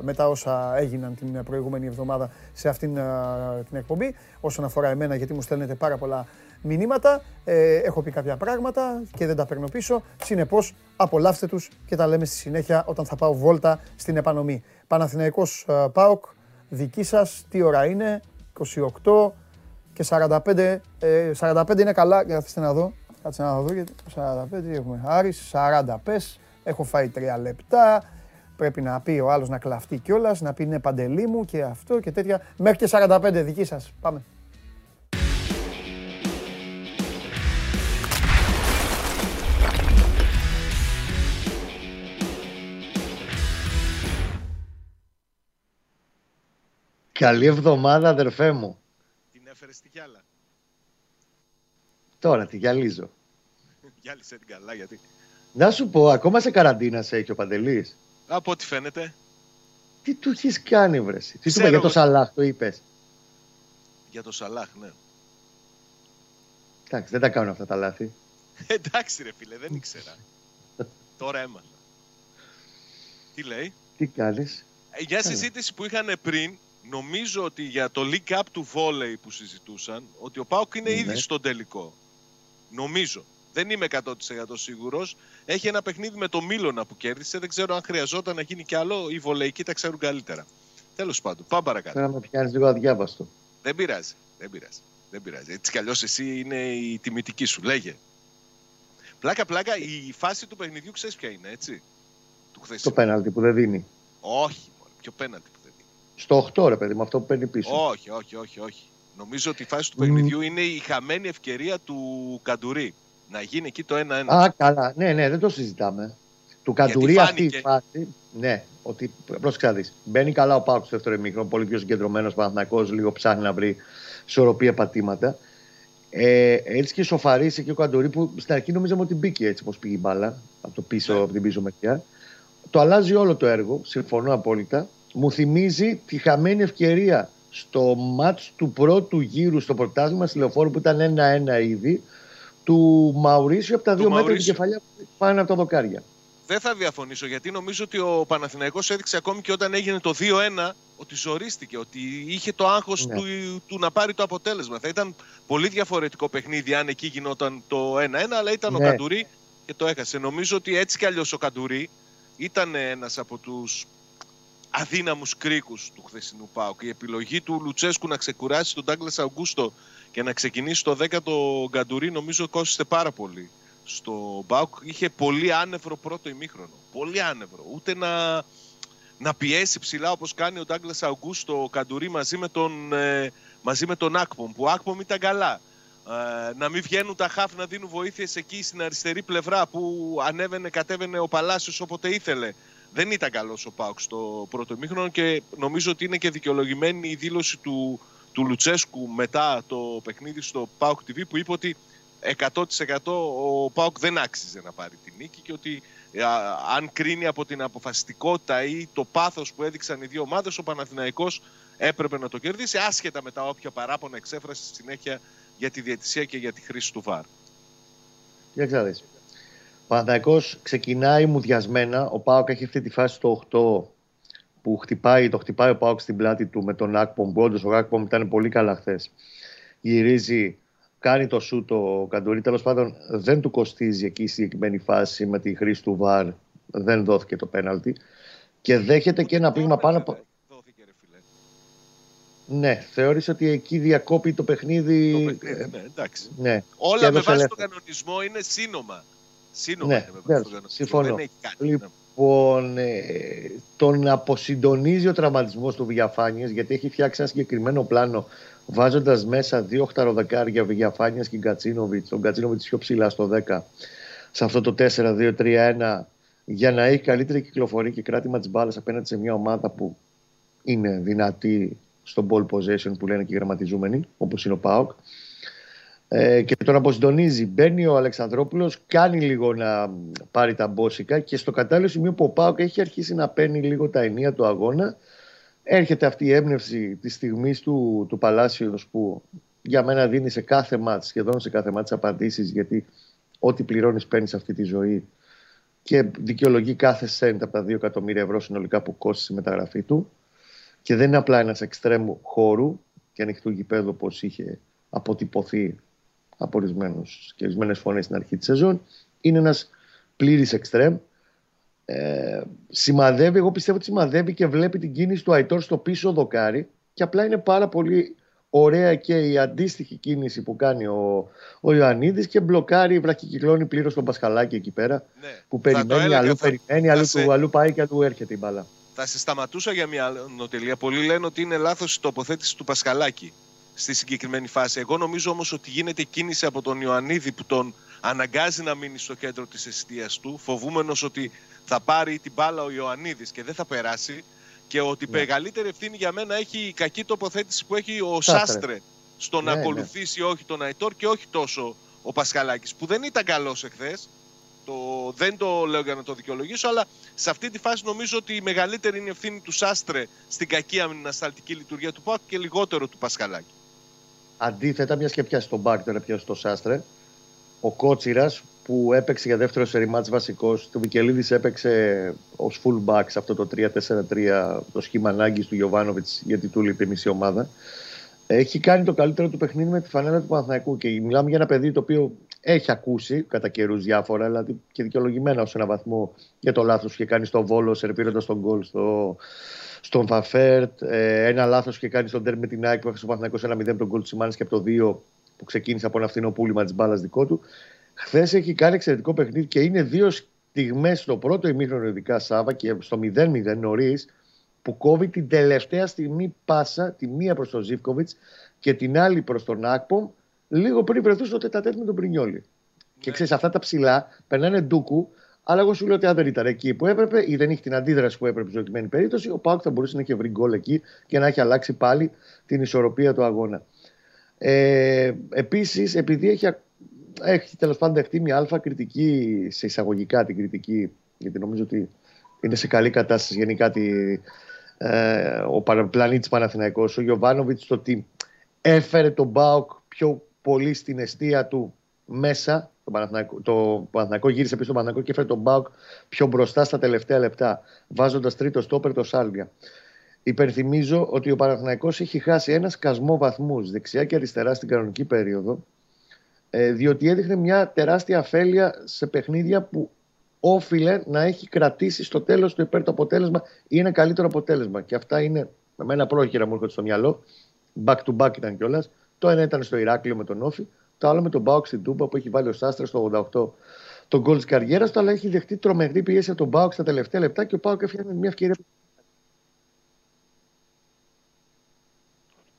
με τα όσα έγιναν την προηγούμενη εβδομάδα σε αυτήν την εκπομπή. Όσον αφορά εμένα γιατί μου στέλνετε πάρα πολλά μηνύματα. Ε, έχω πει κάποια πράγματα και δεν τα παίρνω πίσω. Συνεπώς απολαύστε τους και τα λέμε στη συνέχεια όταν θα πάω βόλτα στην επανομή. Παναθηναϊκός ΠΑΟΚ, δική σας, τι ώρα είναι, 28 και 45, 45 ε, είναι καλά, καθίστε να δω, Κάτσε να δω γιατί 45 έχουμε. Άρης, 40 πες. Έχω φάει 3 λεπτά. Πρέπει να πει ο άλλος να κλαφτεί κιόλας, να πει ναι παντελή μου και αυτό και τέτοια. Μέχρι και 45 δική σας. Πάμε. Καλή εβδομάδα αδερφέ μου. Την έφερες στη γυάλα. Τώρα τη γυαλίζω. Γυάλισε την καλά γιατί. Να σου πω, ακόμα σε καραντίνα σε έχει ο Παντελής. Από ό,τι φαίνεται. Τι του έχεις κάνει, βρεση. Τι του είπε για το Σαλάχ, το είπες. Για το Σαλάχ, ναι. Εντάξει, δεν τα κάνω αυτά τα λάθη. Εντάξει, ρε φίλε, δεν ήξερα. Τώρα έμαθα. Τι λέει; Τι κάνεις; Ε, για συζήτηση που είχαν πριν, νομίζω ότι για το link up του volley που συζητούσαν, ότι ο Πάουκ είναι ναι. ήδη στον τελικό. Νομίζω. Δεν είμαι 100% σίγουρος. Έχει ένα παιχνίδι με το Μίλωνα που κέρδισε. Δεν ξέρω αν χρειαζόταν να γίνει κι άλλο. Οι βολεϊκοί τα ξέρουν καλύτερα. Τέλος πάντων, πάμε παρακάτω. Θέλω να με πιάνεις λίγο αδιάβαστο. Δεν πειράζει. Δεν πειράζει. Δεν πειράζει. Έτσι κι αλλιώς εσύ είναι η τιμητική σου. Λέγε. Πλάκα, πλάκα, η φάση του παιχνιδιού ξέρεις ποια είναι, έτσι; Του Το πέναλτι που δεν δίνει. Όχι, μόνο. Ποιο πέναλτι που δεν δίνει. Στο 8, ρε παιδί, με αυτό που παίρνει πίσω. Όχι, όχι, όχι. όχι. Νομίζω ότι η φάση του παιχνιδιού είναι η χαμένη ευκαιρία του Καντουρί να γίνει εκεί το 1-1. Α, καλά. Ναι, ναι, δεν το συζητάμε. Του Καντουρί αυτή η φάση. Ναι, ότι πρόσεξα δεις. Μπαίνει καλά ο Πάουκ στο δεύτερο ημίχρονο, πολύ πιο συγκεντρωμένος Παναθυνακό, λίγο ψάχνει να βρει ισορροπία πατήματα. Ε, έτσι και σοφαρίσει και ο Καντουρί που στην αρχή νομίζαμε ότι μπήκε έτσι όπως πήγε η μπάλα από, το πίσω, ναι. από την πίσω μεριά. το αλλάζει όλο το έργο, συμφωνώ απόλυτα. Μου θυμίζει τη χαμένη ευκαιρία στο μάτς του πρώτου γύρου στο πρωτάθλημα στη λεωφόρο που ήταν 1-1 ήδη του Μαουρίσιο από τα δύο μέτρα του κεφαλιά που πάνε από τα δοκάρια. Δεν θα διαφωνήσω γιατί νομίζω ότι ο Παναθηναϊκός έδειξε ακόμη και όταν έγινε το 2-1 ότι ζορίστηκε, ότι είχε το άγχος ναι. του, του να πάρει το αποτέλεσμα. Θα ήταν πολύ διαφορετικό παιχνίδι αν εκεί γινόταν το 1-1, αλλά ήταν ναι. ο Καντουρί και το έχασε. Νομίζω ότι έτσι κι αλλιώς ο Καντουρί ήταν ένας από τους αδύναμους κρίκους του χθεσινού ΠΑΟΚ. Η επιλογή του Λουτσέσκου να ξεκουράσει τον Ντάγκλας Αγκούστο και να ξεκινήσει το 10ο Γκαντουρί νομίζω κόστησε πάρα πολύ στο ΠΑΟΚ. Είχε πολύ άνευρο πρώτο ημίχρονο. Πολύ άνευρο. Ούτε να, να πιέσει ψηλά όπως κάνει ο Ντάγκλας Αγκούστο ο Καντουρί μαζί με τον, ε, μαζί με τον Άκπομ που ο Άκπομ ήταν καλά. Ε, να μην βγαίνουν τα χάφ να δίνουν βοήθειες εκεί στην αριστερή πλευρά που ανέβαινε, κατέβαινε ο Παλάσιος όποτε ήθελε δεν ήταν καλός ο Πάουκ στο πρώτο μήχρονο και νομίζω ότι είναι και δικαιολογημένη η δήλωση του, του Λουτσέσκου μετά το παιχνίδι στο Πάουκ TV που είπε ότι 100% ο Πάουκ δεν άξιζε να πάρει την νίκη και ότι αν κρίνει από την αποφασιστικότητα ή το πάθος που έδειξαν οι δύο ομάδες ο Παναθηναϊκός έπρεπε να το κερδίσει άσχετα με τα όποια παράπονα εξέφρασε στη συνέχεια για τη διαιτησία και για τη χρήση του ΒΑΡ. Για Παναθηναϊκός ξεκινάει μουδιασμένα. Ο Πάοκ έχει αυτή τη φάση στο 8 που χτυπάει, το χτυπάει ο Πάοκ στην πλάτη του με τον Άκπομ. Που όντως ο Άκπομ ήταν πολύ καλά χθες. Γυρίζει, κάνει το σου το Καντουρί. Τέλος πάντων δεν του κοστίζει εκεί η συγκεκριμένη φάση με τη χρήση του ΒΑΡ. Δεν δόθηκε το πέναλτι. Και δέχεται και ένα πήγμα πάνω από. Ναι, θεώρησε ότι εκεί διακόπει το παιχνίδι. Το παιχνίδι, ναι, εντάξει. Ναι. Όλα με βάση τον κανονισμό είναι σύνομα. Σύνομα ναι, είναι συμφωνώ. Δεν Λοιπόν, ε, τον αποσυντονίζει ο τραυματισμός του Βιαφάνεια γιατί έχει φτιάξει ένα συγκεκριμένο πλάνο βάζοντας μέσα δύο οχταροδεκάρια Βιαφάνεια και Γκατσίνοβιτς. Τον Γκατσίνοβιτς πιο ψηλά στο 10 σε αυτό το 4-2-3-1 για να έχει καλύτερη κυκλοφορία και κράτημα της μπάλας απέναντι σε μια ομάδα που είναι δυνατή στο ball possession που λένε και οι γραμματιζούμενοι, όπως είναι ο Πάοκ ε, και τον αποσυντονίζει. Μπαίνει ο Αλεξανδρόπουλος, κάνει λίγο να πάρει τα μπόσικα και στο κατάλληλο σημείο που ο Πάοκ έχει αρχίσει να παίρνει λίγο τα ενία του αγώνα. Έρχεται αυτή η έμπνευση της στιγμής του, του Παλάσιος που για μένα δίνει σε κάθε μάτς, σχεδόν σε κάθε μάτς απαντήσεις γιατί ό,τι πληρώνεις παίρνεις αυτή τη ζωή και δικαιολογεί κάθε σέντ από τα 2 εκατομμύρια ευρώ συνολικά που κόστησε η μεταγραφή του. Και δεν είναι απλά ένας εξτρέμου χώρου και ανοιχτού γηπέδου όπως είχε αποτυπωθεί από και ορισμένε φωνές στην αρχή της σεζόν. Είναι ένας πλήρης εξτρέμ. Ε, σημαδεύει, εγώ πιστεύω ότι σημαδεύει και βλέπει την κίνηση του Αϊτόρ στο πίσω δοκάρι και απλά είναι πάρα πολύ ωραία και η αντίστοιχη κίνηση που κάνει ο, ο Ιωαννίδης και μπλοκάρει, βραχικυκλώνει πλήρως τον Πασχαλάκη εκεί πέρα ναι. που περιμένει, αλλού θα... περιμένει, αλλού, σε... αλλού πάει και αλλού έρχεται η μπάλα. Θα σε σταματούσα για μια νοτελεία. Πολλοί λένε ότι είναι λάθος η τοποθέτηση του Πασχαλάκη στη συγκεκριμένη φάση. Εγώ νομίζω όμως ότι γίνεται κίνηση από τον Ιωαννίδη που τον αναγκάζει να μείνει στο κέντρο της εστίας του, φοβούμενος ότι θα πάρει την μπάλα ο Ιωαννίδης και δεν θα περάσει και ότι ναι. μεγαλύτερη ευθύνη για μένα έχει η κακή τοποθέτηση που έχει ο Σάστρε στο να ναι, ναι. ακολουθήσει όχι τον Αϊτόρ και όχι τόσο ο Πασχαλάκης που δεν ήταν καλός εχθές το, δεν το λέω για να το δικαιολογήσω, αλλά σε αυτή τη φάση νομίζω ότι η μεγαλύτερη είναι η ευθύνη του Σάστρε στην κακή αμυνασταλτική λειτουργία του ΠΑΚ και λιγότερο του Πασχαλάκη. Αντίθετα, μια και πιάσει τον Μπάκ, τώρα πιάσει το Σάστρε. Ο Κότσιρας που έπαιξε για δεύτερο σερημάτ βασικός, το Βικελίδη έπαιξε ως fullback σε αυτό το 3-4-3, το σχήμα ανάγκης του Γιωβάνοβιτς, γιατί του λείπει μισή ομάδα. Έχει κάνει το καλύτερο του παιχνίδι με τη φανέλα του Παναθηναϊκού και μιλάμε για ένα παιδί το οποίο έχει ακούσει κατά καιρούς διάφορα, αλλά και δικαιολογημένα ως ένα βαθμό για το λάθος που είχε κάνει στο Βόλο, σερπίροντα τον γκολ στο, στον Φαφέρτ. Ε, ένα λάθος και κάνει στον τέρμι με την ΑΕΚ που έφτασε ο Παναθηναϊκός ένα 0 τον γκολ της και από το 2 που ξεκίνησε από ένα φθηνό πούλημα της μπάλας δικό του. Χθες έχει κάνει εξαιρετικό παιχνίδι και είναι δύο στιγμές στο πρώτο ημίχρονο, ειδικά Σάβα και στο 0-0 νωρίς, που κόβει την τελευταία στιγμή πάσα, τη μία προς τον Ζήφκοβιτς και την άλλη προς τον Άκπομ, λίγο πριν βρεθούν στο τετατέτ με τον Πρινιόλη. Ναι. Και ξέρεις, αυτά τα ψηλά περνάνε ντούκου αλλά εγώ σου λέω ότι αν δεν ήταν εκεί που έπρεπε ή δεν είχε την αντίδραση που έπρεπε στην προκειμένη περίπτωση, ο Πάουκ θα μπορούσε να έχει βρει γκολ εκεί και να έχει αλλάξει πάλι την ισορροπία του αγώνα. Ε, Επίσης, επειδή έχει, έχει τέλος πάντων δεχτεί μια αλφα κριτική, σε εισαγωγικά την κριτική, γιατί νομίζω ότι είναι σε καλή κατάσταση γενικά τη, ε, ο πλανήτης Παναθηναϊκός. Ο Γιωβάνοβιτς το ότι έφερε τον Μπάουκ πιο πολύ στην αιστεία του μέσα. Το Παναθηναϊκό, το Παναθηναϊκό γύρισε πίσω στο Παναθηναϊκό και έφερε τον Μπάουκ πιο μπροστά στα τελευταία λεπτά, βάζοντας τρίτο στόπερ το Σάλβια. Υπενθυμίζω ότι ο Παναθηναϊκός έχει χάσει ένα σκασμό βαθμούς δεξιά και αριστερά στην κανονική περίοδο, ε, διότι έδειχνε μια τεράστια αφέλεια σε παιχνίδια που όφιλε να έχει κρατήσει στο τέλος του υπέρ το αποτέλεσμα ή ένα καλύτερο αποτέλεσμα. Και αυτά είναι με μένα πρόχειρα μου έρχονται στο μυαλό. Back to back ήταν κιόλας. Το ένα ήταν στο Ηράκλειο με τον Όφη, το άλλο με τον Μπάουκ στην Τούμπα που έχει βάλει ο Σάστρα στο 88 τον γκολ της καριέρας του, αλλά έχει δεχτεί τρομερή πίεση από τον Μπάουκ στα τελευταία λεπτά και ο Μπάουκ έφτιανε μια ευκαιρία.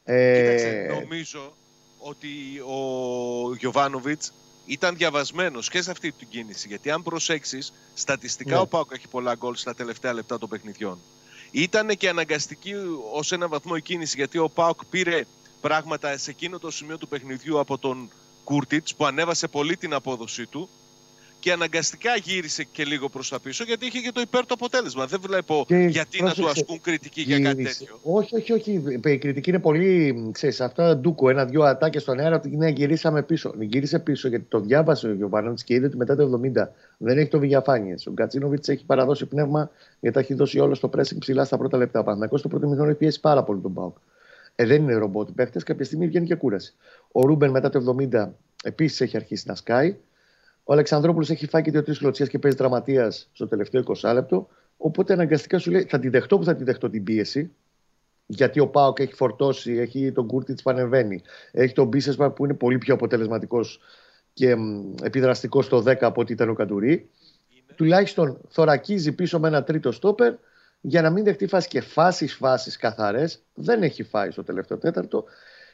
Ε... νομίζω ότι ο Γιωβάνοβιτς ήταν διαβασμένος και σε αυτή την κίνηση. Γιατί αν προσέξεις, στατιστικά ναι. ο Πάουκ έχει πολλά γκολ στα τελευταία λεπτά των παιχνιδιών. Ήταν και αναγκαστική ως ένα βαθμό η κίνηση γιατί ο Πάουκ πήρε πράγματα σε εκείνο το σημείο του παιχνιδιού από τον Κούρτιτς που ανέβασε πολύ την απόδοσή του και αναγκαστικά γύρισε και λίγο προς τα πίσω γιατί είχε και το υπέρ το αποτέλεσμα. Δεν βλέπω και γιατί πρόσεξε, να του ασκούν κριτική για κάτι τέτοιο. Όχι, όχι, όχι. Η κριτική είναι πολύ. Ξέρεις, αυτό ντούκο, ένα-δυο ατάκια στον αέρα ότι ναι, γυρίσαμε πίσω. Γύρισε πίσω γιατί το διάβασε ο Γιωβάνοβιτς και είδε ότι μετά το 70 δεν έχει το Βηγιαφάνιε. Ο Γκατσίνοβιτς έχει παραδώσει πνεύμα γιατί έχει δώσει όλο το pressing ψηλά στα πρώτα λεπτά. Ο Παναγό στο πρώτο μηχρόνο έχει πιέσει πάρα πολύ τον Πάουκ. Ε, δεν είναι ρομπότ παίχτες, κάποια στιγμή βγαίνει και κούραση. Ο Ρούμπεν μετά το 70 επίσης έχει αρχίσει να σκάει. Ο Αλεξανδρόπουλος έχει φάει και δύο-τρεις κλωτσιές και παίζει δραματία στο τελευταίο 20 λεπτό. Οπότε αναγκαστικά σου λέει: Θα τη δεχτώ που θα τη δεχτώ την πίεση. Γιατί ο Πάοκ έχει φορτώσει, έχει τον Κούρτιτς που ανεβαίνει, έχει τον Μπίσεσμα που είναι πολύ πιο αποτελεσματικός και επιδραστικός στο 10 από ό,τι ήταν ο Καντουρί. Τουλάχιστον θωρακίζει πίσω με ένα τρίτο στόπερ για να μην δεχτεί φάση και φάσεις φάσεις καθαρές. Δεν έχει φάει στο τελευταίο τέταρτο.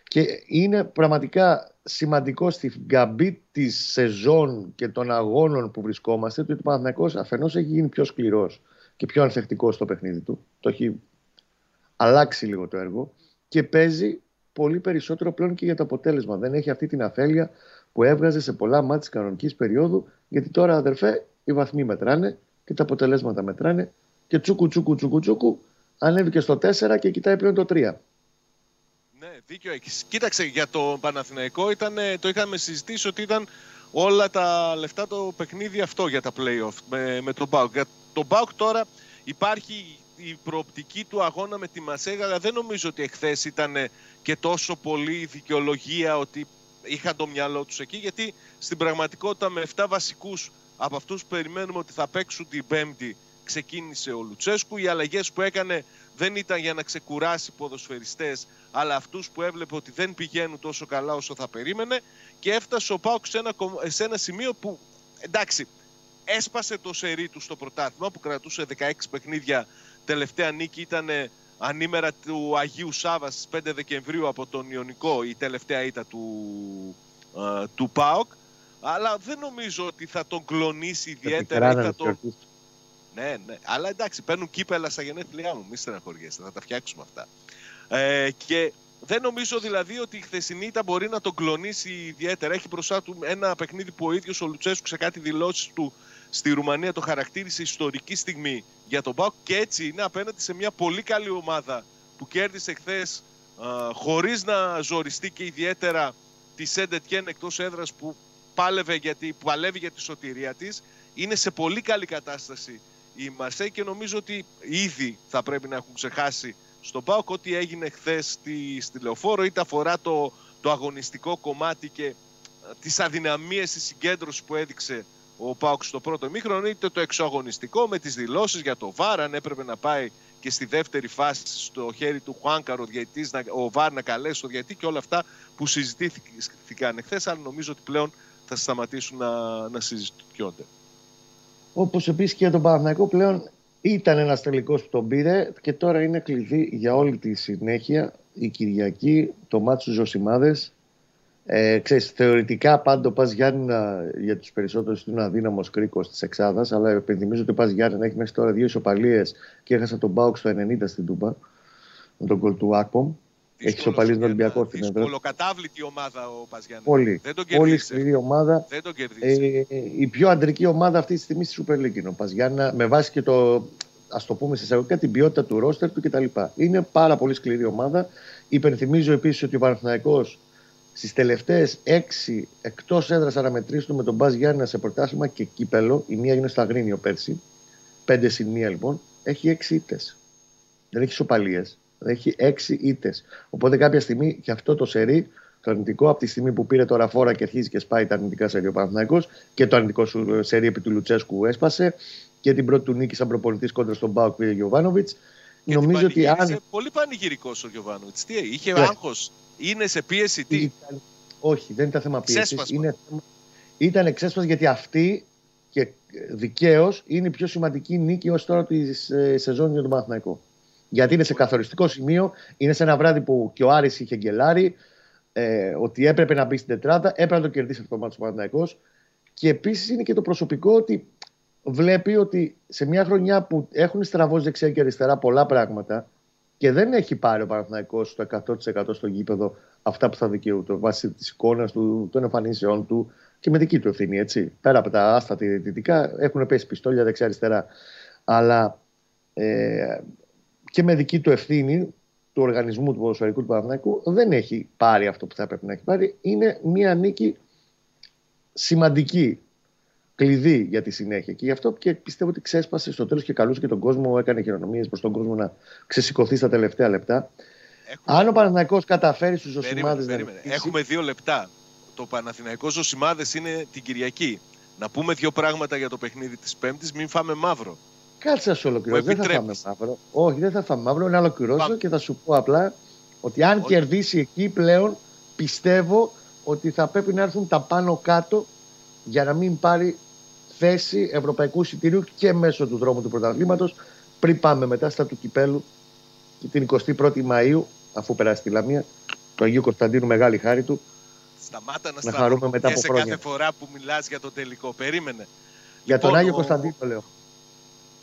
Και είναι πραγματικά σημαντικό στην γκαμπή της σεζόν και των αγώνων που βρισκόμαστε ότι ο Παναθηναϊκός αφενός έχει γίνει πιο σκληρός και πιο ανθεκτικός στο παιχνίδι του. Το έχει αλλάξει λίγο το έργο και παίζει πολύ περισσότερο πλέον και για το αποτέλεσμα. Δεν έχει αυτή την αφέλεια που έβγαζε σε πολλά μάτια τη κανονικής περίοδου, γιατί τώρα αδερφέ οι βαθμοί μετράνε και τα αποτελέσματα μετράνε και τσούκου τσούκου τσούκου τσούκου ανέβηκε στο 4 και κοιτάει πλέον το 3. Ναι, δίκιο έχεις. Κοίταξε, για το Παναθηναϊκό ήταν, το είχαμε συζητήσει ότι ήταν όλα τα λεφτά το παιχνίδι αυτό για τα playoff με, με τον Μπάουκ. Για τον Μπάουκ τώρα υπάρχει η προοπτική του αγώνα με τη Μασέγα, αλλά δεν νομίζω ότι εχθές ήταν και τόσο πολύ δικαιολογία ότι είχαν το μυαλό τους εκεί, γιατί στην πραγματικότητα με 7 βασικούς από αυτούς που περιμένουμε ότι θα παίξουν την Πέμπτη ξεκίνησε ο Λουτσέσκου. Οι αλλαγές που έκανε δεν ήταν για να ξεκουράσει ποδοσφαιριστές, αλλά αυτούς που έβλεπε ότι δεν πηγαίνουν τόσο καλά όσο θα περίμενε και έφτασε ο Πάουκ σε ένα, σε ένα σημείο που εντάξει, έσπασε το σερί του στο πρωτάθλημα που κρατούσε 16 παιχνίδια. Τελευταία νίκη ήταν ανήμερα του Αγίου Σάβα στις 5 Δεκεμβρίου από τον Ιωνικό, η τελευταία ήττα του, του ΠΑΟΚ. Αλλά δεν νομίζω ότι θα τον κλονίσει ιδιαίτερα. Θα τον... Ναι, ναι. Αλλά εντάξει, παίρνουν κύπελα στα γενέθλιά μου. Μη στεναχωριέστε, θα τα φτιάξουμε αυτά. Ε, και δεν νομίζω δηλαδή ότι η χθεσινή ήταν μπορεί να τον κλονίσει ιδιαίτερα. Έχει μπροστά του ένα παιχνίδι που ο ίδιος ο Λουτσέσκου σε κάτι δηλώσεις του στη Ρουμανία το χαρακτήρισε ιστορική στιγμή για τον Μπάουκ και έτσι είναι απέναντι σε μια πολύ καλή ομάδα που κέρδισε χθες χωρίς να ζοριστεί και ιδιαίτερα τη Σέντετιέν εκτός έδρας που πάλευε γιατί, παλεύει για τη σωτηρία της. Είναι σε πολύ καλή κατάσταση η Μαρσέη και νομίζω ότι ήδη θα πρέπει να έχουν ξεχάσει στον ΠΑΟΚ ό,τι έγινε χθες στη, στη Λεωφόρο είτε αφορά το, το αγωνιστικό κομμάτι και τις αδυναμίες της συγκέντρωσης που έδειξε ο Πάουκ στο πρώτο ημίχρονο, είτε το εξωαγωνιστικό με τις δηλώσεις για το ΒΑΡ, αν έπρεπε να πάει και στη δεύτερη φάση στο χέρι του Χουάνκαρο ο, ο ΒΑΡ να καλέσει το διαιτή και όλα αυτά που συζητήθηκαν εχθέ, αλλά νομίζω ότι πλέον θα σταματήσουν να, να συζητιόνται. Όπως επίσης και για τον Παναθηναϊκό πλέον ήταν ένας τελικός που τον πήρε και τώρα είναι κλειδί για όλη τη συνέχεια η Κυριακή, το μάτσο του Ζωσιμάδες. Ε, ξέρεις, θεωρητικά πάντο Πας Γιάννηνα για τους περισσότερους είναι αδύναμος κρίκος της Εξάδας αλλά επενδυμίζω ότι ο Πας Γιάννηνα έχει μέχρι τώρα δύο ισοπαλίες και έχασε τον Μπάουξ στο 90 στην Τούμπα με τον κολ του Άκπομ. Έχει σοπαλίσει τον Ολυμπιακός στην Ελλάδα. Ολοκατάβλητη ομάδα ο Παζιάννη. Πολύ. Δεν τον Πολύ σκληρή ομάδα. Δεν τον ε, η πιο αντρική ομάδα αυτή τη στιγμή στη Super League είναι ο Παζιάννα. Με βάση και το, ας το πούμε σε εισαγωγικά, την ποιότητα του ρόστερ του κτλ. Είναι πάρα πολύ σκληρή ομάδα. Υπενθυμίζω επίσης ότι ο Παναθηναϊκός στις τελευταίες έξι εκτός έδρας αναμετρήσεων με τον Μπα Γιάννη σε πρωτάθλημα και κύπελο, η μία έγινε στο Αγρίνιο πέρσι, πέντε συν μία λοιπόν, έχει έξι ήττες. Δεν έχει σοπαλίες. Έχει έξι ήττες. Οπότε κάποια στιγμή και αυτό το σερί, το αρνητικό, από τη στιγμή που πήρε τώρα φόρα και αρχίζει και σπάει τα αρνητικά σερί ο Παναθηναϊκός και το αρνητικό σου σερί επί του Λουτσέσκου έσπασε και την πρώτη του νίκη σαν προπονητής κόντρα στον Μπάουκ πήρε ο Γιωβάνοβιτς. Νομίζω ότι αν. Πολύ πανηγυρικός ο Γιωβάνοβιτς. Τι είχε yeah. Ναι. άγχος, είναι σε πίεση, τι; Ήταν... Όχι, δεν ήταν θέμα πίεσης. Είναι... Ήταν εξέσπαση γιατί αυτή και δικαίως είναι η πιο σημαντική νίκη ως τώρα της ε, σεζόν για τον Παναθηναϊκό. Γιατί είναι σε καθοριστικό σημείο, είναι σε ένα βράδυ που και ο Άρης είχε γκελάρει, ε, ότι έπρεπε να μπει στην τετράδα, έπρεπε να το κερδίσει αυτό το μάτι ο Παναθηναϊκός. Και επίσης είναι και το προσωπικό ότι βλέπει ότι σε μια χρονιά που έχουν στραβώσει δεξιά και αριστερά πολλά πράγματα και δεν έχει πάρει ο Παναθηναϊκός στο 100% στο γήπεδο αυτά που θα δικαιούται βάσει της εικόνας του, των εμφανίσεών του και με δική του ευθύνη. Έτσι. Πέρα από τα άστα δυτικά έχουν πέσει πιστόλια δεξιά-αριστερά. Αλλά ε, και με δική του ευθύνη του οργανισμού του ποδοσφαιρικού του Παναθηναϊκού δεν έχει πάρει αυτό που θα έπρεπε να έχει πάρει. Είναι μια νίκη σημαντική κλειδί για τη συνέχεια. Και γι' αυτό και πιστεύω ότι ξέσπασε στο τέλος και καλούσε και τον κόσμο, έκανε χειρονομίες προς τον κόσμο να ξεσηκωθεί στα τελευταία λεπτά. Έχουμε... Αν ο Παναθηναϊκός καταφέρει στους Ζωσιμάδες. Να... Έχουμε δύο λεπτά. Το Παναθηναϊκός Ζωσιμάδες είναι την Κυριακή. Να πούμε δύο πράγματα για το παιχνίδι της Πέμπτης, μην φάμε μαύρο. Κάτσε να σου ολοκληρώσω. Δεν θα φάμε μαύρο. Όχι, δεν θα φάμε μαύρο. Να ολοκληρώσω και θα σου πω απλά ότι αν Όχι. κερδίσει εκεί πλέον πιστεύω ότι θα πρέπει να έρθουν τα πάνω κάτω για να μην πάρει θέση ευρωπαϊκού εισιτηρίου και μέσω του δρόμου του πρωταθλήματος πριν πάμε μετά στα του κυπέλου και την 21η Μαου, αφού περάσει τη Λαμία, του Αγίου Κωνσταντίνου, μεγάλη χάρη του. Σταμάτα να, να χαρούμε μετά από χρόνια. κάθε φορά που μιλάς για το τελικό. Περίμενε. Για τον λοιπόν, Άγιο ο... Κωνσταντίνο λέω.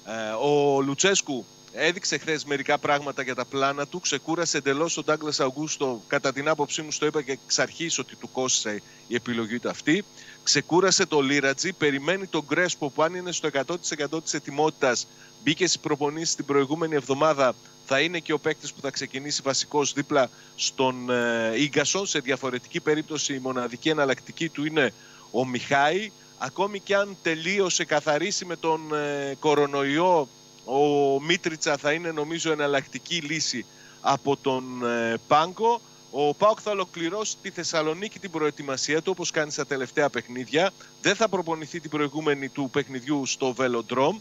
Ε, ο Λουτσέσκου έδειξε χθες μερικά πράγματα για τα πλάνα του. Ξεκούρασε εντελώς τον Ντάγκλα Αγκούστο. Κατά την άποψή μου, το είπα και εξ αρχής ότι του κόστησε η επιλογή του αυτή ξεκούρασε το Λίρατζι, περιμένει τον Γκρέσπο που αν είναι στο 100% της ετοιμότητας μπήκε στις προπονήσεις την προηγούμενη εβδομάδα θα είναι και ο παίκτης που θα ξεκινήσει βασικός δίπλα στον ε, Σε διαφορετική περίπτωση η μοναδική εναλλακτική του είναι ο Μιχάη. Ακόμη και αν τελείωσε καθαρίσει με τον ε, κορονοϊό ο Μίτριτσα θα είναι νομίζω εναλλακτική λύση από τον ε, Πάγκο. Ο Πάοκ θα ολοκληρώσει τη Θεσσαλονίκη την προετοιμασία του όπως κάνει στα τελευταία παιχνίδια. Δεν θα προπονηθεί την προηγούμενη του παιχνιδιού στο Velodrome.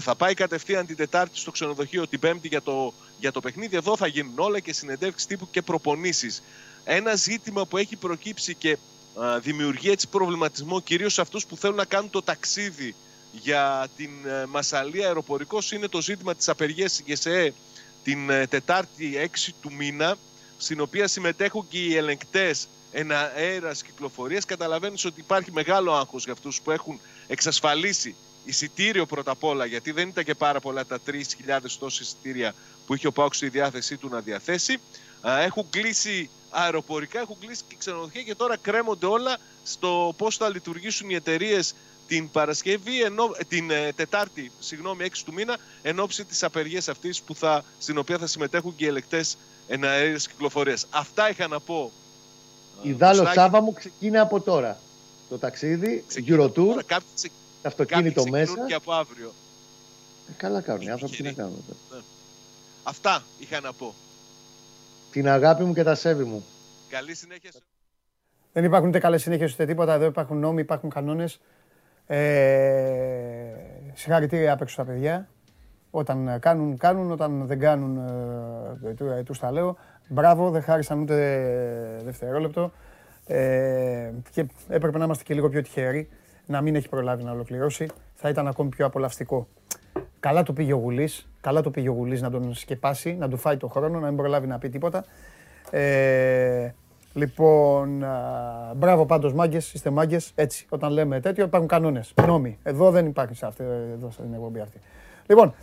Θα πάει κατευθείαν την Τετάρτη στο ξενοδοχείο την Πέμπτη για το, για το παιχνίδι. Εδώ θα γίνουν όλα και συνεντεύξεις τύπου και προπονήσεις. Ένα ζήτημα που έχει προκύψει και δημιουργεί έτσι προβληματισμό κυρίως σε αυτούς που θέλουν να κάνουν το ταξίδι για την ε, Μασαλία αεροπορικός είναι το ζήτημα της απεργίας ΓΕΣΕ την ε, Τετάρτη 6 του μήνα στην οποία συμμετέχουν και οι ελεγκτές αέρας κυκλοφορίας, καταλαβαίνεις ότι υπάρχει μεγάλο άγχος για αυτούς που έχουν εξασφαλίσει εισιτήριο πρώτα απ' όλα, γιατί δεν ήταν και πάρα πολλά τα 3.000 τόσα εισιτήρια που είχε ο Πάουξ στη διάθεσή του να διαθέσει. Έχουν κλείσει αεροπορικά, έχουν κλείσει και ξενοδοχεία και τώρα κρέμονται όλα στο πώς θα λειτουργήσουν οι εταιρείες την Παρασκευή, ενώ, την ε, Τετάρτη, συγγνώμη, 6 του μήνα, εν ώψη της απεργίας αυτής στην οποία θα συμμετέχουν και οι ελεκτές εναέρειε κυκλοφορίας. Αυτά είχα να πω. Η Δάλο Σάβα μου ξεκινάει από τώρα. Το ταξίδι, Eurotour, κάποιοι, αυτοκίνητο μέσα. και από αύριο. Ε, καλά κάνουν οι άνθρωποι, τι να κάνουν. Ναι. Αυτά είχα να πω. Την αγάπη μου και τα σέβη μου. Καλή συνέχεια. Δεν υπάρχουν ούτε καλές συνέχειες ούτε τίποτα. Εδώ υπάρχουν νόμοι, υπάρχουν κανόνες. Ε, συγχαρητήρια απ' έξω στα παιδιά. Όταν κάνουν, κάνουν. Όταν δεν κάνουν, ε, ε, τους τα λέω. Μπράβο, δεν χάρισαν ούτε δευτερόλεπτο. Ε, και έπρεπε να είμαστε και λίγο πιο τυχεροί να μην έχει προλάβει να ολοκληρώσει. Θα ήταν ακόμη πιο απολαυστικό. Καλά το πήγε ο Γουλής, καλά το πήγε ο Γουλής να τον σκεπάσει, να του φάει το χρόνο, να μην προλάβει να πει τίποτα. Ε, Λοιπόν, μπράβο πάντως μάγκες, είστε μάγκες. Έτσι, όταν λέμε τέτοιο, υπάρχουν κανόνες. Νόμοι. Εδώ δεν υπάρχει σε αυτή, εδώ στην εκπομπή αυτή. Λοιπόν,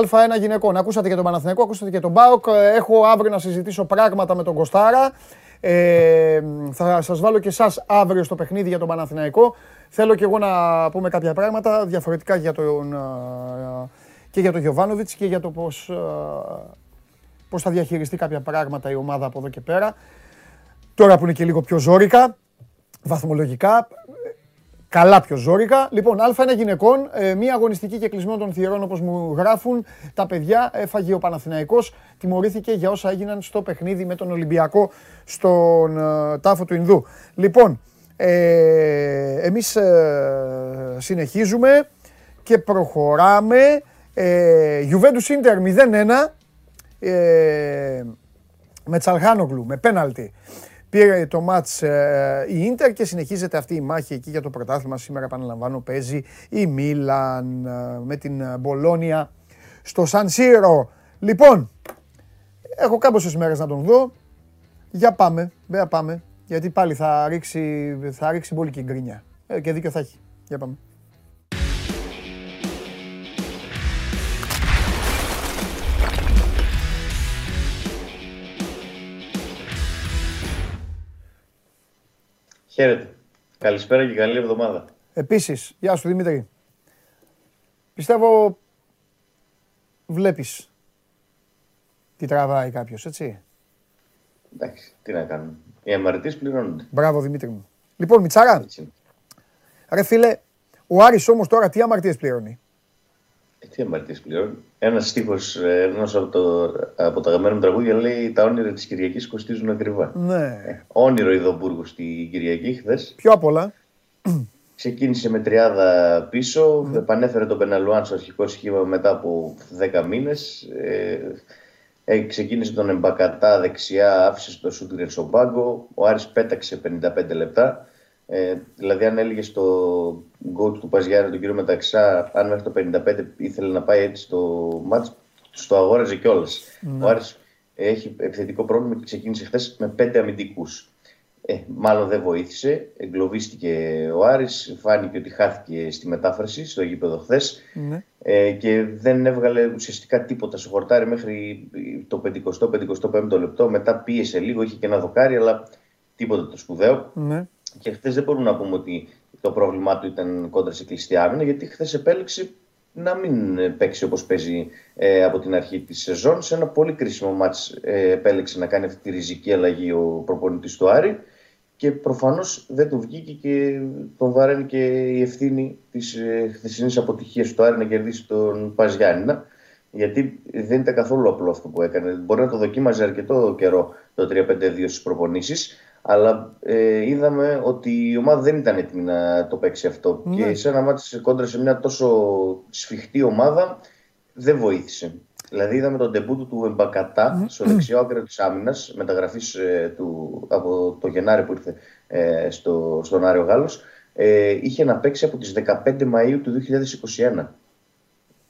Α1 γυναικών. Ακούσατε και τον Παναθηναϊκό, ακούσατε και τον Μπάουκ. Έχω αύριο να συζητήσω πράγματα με τον Κοστάρα. Ε, θα σας βάλω και εσάς αύριο στο παιχνίδι για τον Παναθηναϊκό. Θέλω και εγώ να πούμε κάποια πράγματα διαφορετικά για τον, και για τον Γιωβάνοβιτς και για το πώς, ε, πώς θα διαχειριστεί κάποια πράγματα η ομάδα από εδώ και πέρα. Τώρα που είναι και λίγο πιο ζόρικα, βαθμολογικά, καλά πιο ζόρικα. Λοιπόν, Α1 γυναικών, ε, μία αγωνιστική και κλεισμένο των θηρών όπως μου γράφουν τα παιδιά. Έφαγε ο Παναθηναϊκός, τιμωρήθηκε για όσα έγιναν στο παιχνίδι με τον Ολυμπιακό στον ε, τάφο του Ινδού. Λοιπόν, ε, εμείς ε, συνεχίζουμε και προχωράμε. Ε, Juventus Inter 0-1 ε, με Τσαλχάνογλου, με πέναλτι. Πήρε το μάτς ε, η Ίντερ και συνεχίζεται αυτή η μάχη εκεί για το πρωτάθλημα. Σήμερα επαναλαμβάνω παίζει η Μίλαν ε, με την Μπολόνια στο Σαν Σύρο. Λοιπόν, έχω κάμποσες μέρες να τον δω. Για πάμε, βέβαια πάμε. Γιατί πάλι θα ρίξει, θα ρίξει πολύ και γκρινιά. Ε, και δίκιο θα έχει. Για πάμε. Χαίρετε. Καλησπέρα και καλή εβδομάδα. Επίσης, γεια σου Δημήτρη. Πιστεύω βλέπεις τι τραβάει κάποιος, έτσι. Εντάξει, τι να κάνουμε. Οι αμαρτίες πληρώνονται. Μπράβο Δημήτρη μου. Λοιπόν, Μιτσάρα, ρε φίλε, ο Άρης όμως τώρα τι αμαρτίες πληρώνει; Ε, τι αμαρτίες πληρώνει. Ένας στίχος ε, ενός από, το, από τα αγαπημένα μου τραγούδια λέει: Τα όνειρα της Κυριακής κοστίζουν ακριβά. Ναι. Ε, όνειρο ειδοπούργο την Κυριακή χθες. Πιο απ' όλα. Ξεκίνησε με τριάδα πίσω, mm. επανέφερε τον Πεναλουάν στο αρχικό σχήμα μετά από 10 μήνες. Ε, ε, ξεκίνησε τον Εμπακατά δεξιά, άφησε το Σούγκριν στον πάγκο. Ο Άρης πέταξε 55 λεπτά. Ε, δηλαδή, αν έλεγες το γκολ του Παζιάννη, τον κύριο Μεταξά, αν μέχρι το 55 ήθελε να πάει έτσι στο μάτς, το αγόραζε κιόλας. Ναι. Ο Άρης έχει επιθετικό πρόβλημα και ξεκίνησε χθες με πέντε αμυντικούς. Ε, μάλλον δεν βοήθησε. Εγκλωβίστηκε ο Άρης. Φάνηκε ότι χάθηκε στη μετάφραση στο γήπεδο χθες. Ναι. Ε, και δεν έβγαλε ουσιαστικά τίποτα στο χορτάρι μέχρι το 50-55 λεπτό. Μετά πίεσε λίγο, είχε και ένα δοκάρι, αλλά τίποτα το σπουδαίο. Ναι. Και χθες δεν μπορούμε να πούμε ότι το πρόβλημά του ήταν κόντρα σε κλειστή άμυνα, γιατί χθες επέλεξε να μην παίξει όπως παίζει ε, από την αρχή της σεζόν. Σε ένα πολύ κρίσιμο μάτς ε, επέλεξε να κάνει αυτή τη ριζική αλλαγή ο προπονητής του Άρη και προφανώς δεν του βγήκε και τον βαραίνει και η ευθύνη της ε, χθεσινής αποτυχίας του Άρη να κερδίσει τον Παζιάννηνα γιατί δεν ήταν καθόλου απλό αυτό που έκανε. Μπορεί να το δοκίμαζε αρκετό καιρό το 3-5-2 στις προπονήσεις αλλά ε, είδαμε ότι η ομάδα δεν ήταν έτοιμη να το παίξει αυτό. Ναι. Και σε ένα μάτι κόντρα σε μια τόσο σφιχτή ομάδα δεν βοήθησε. Δηλαδή είδαμε τον τεμπούτο του Εμπακατά στο δεξιό άκρο της άμυνας, μεταγραφής ε, του, από το Γενάρη που ήρθε ε, στο, στον Άριο Γάλλος. Ε, είχε να παίξει από τις 15 Μαΐου του 2021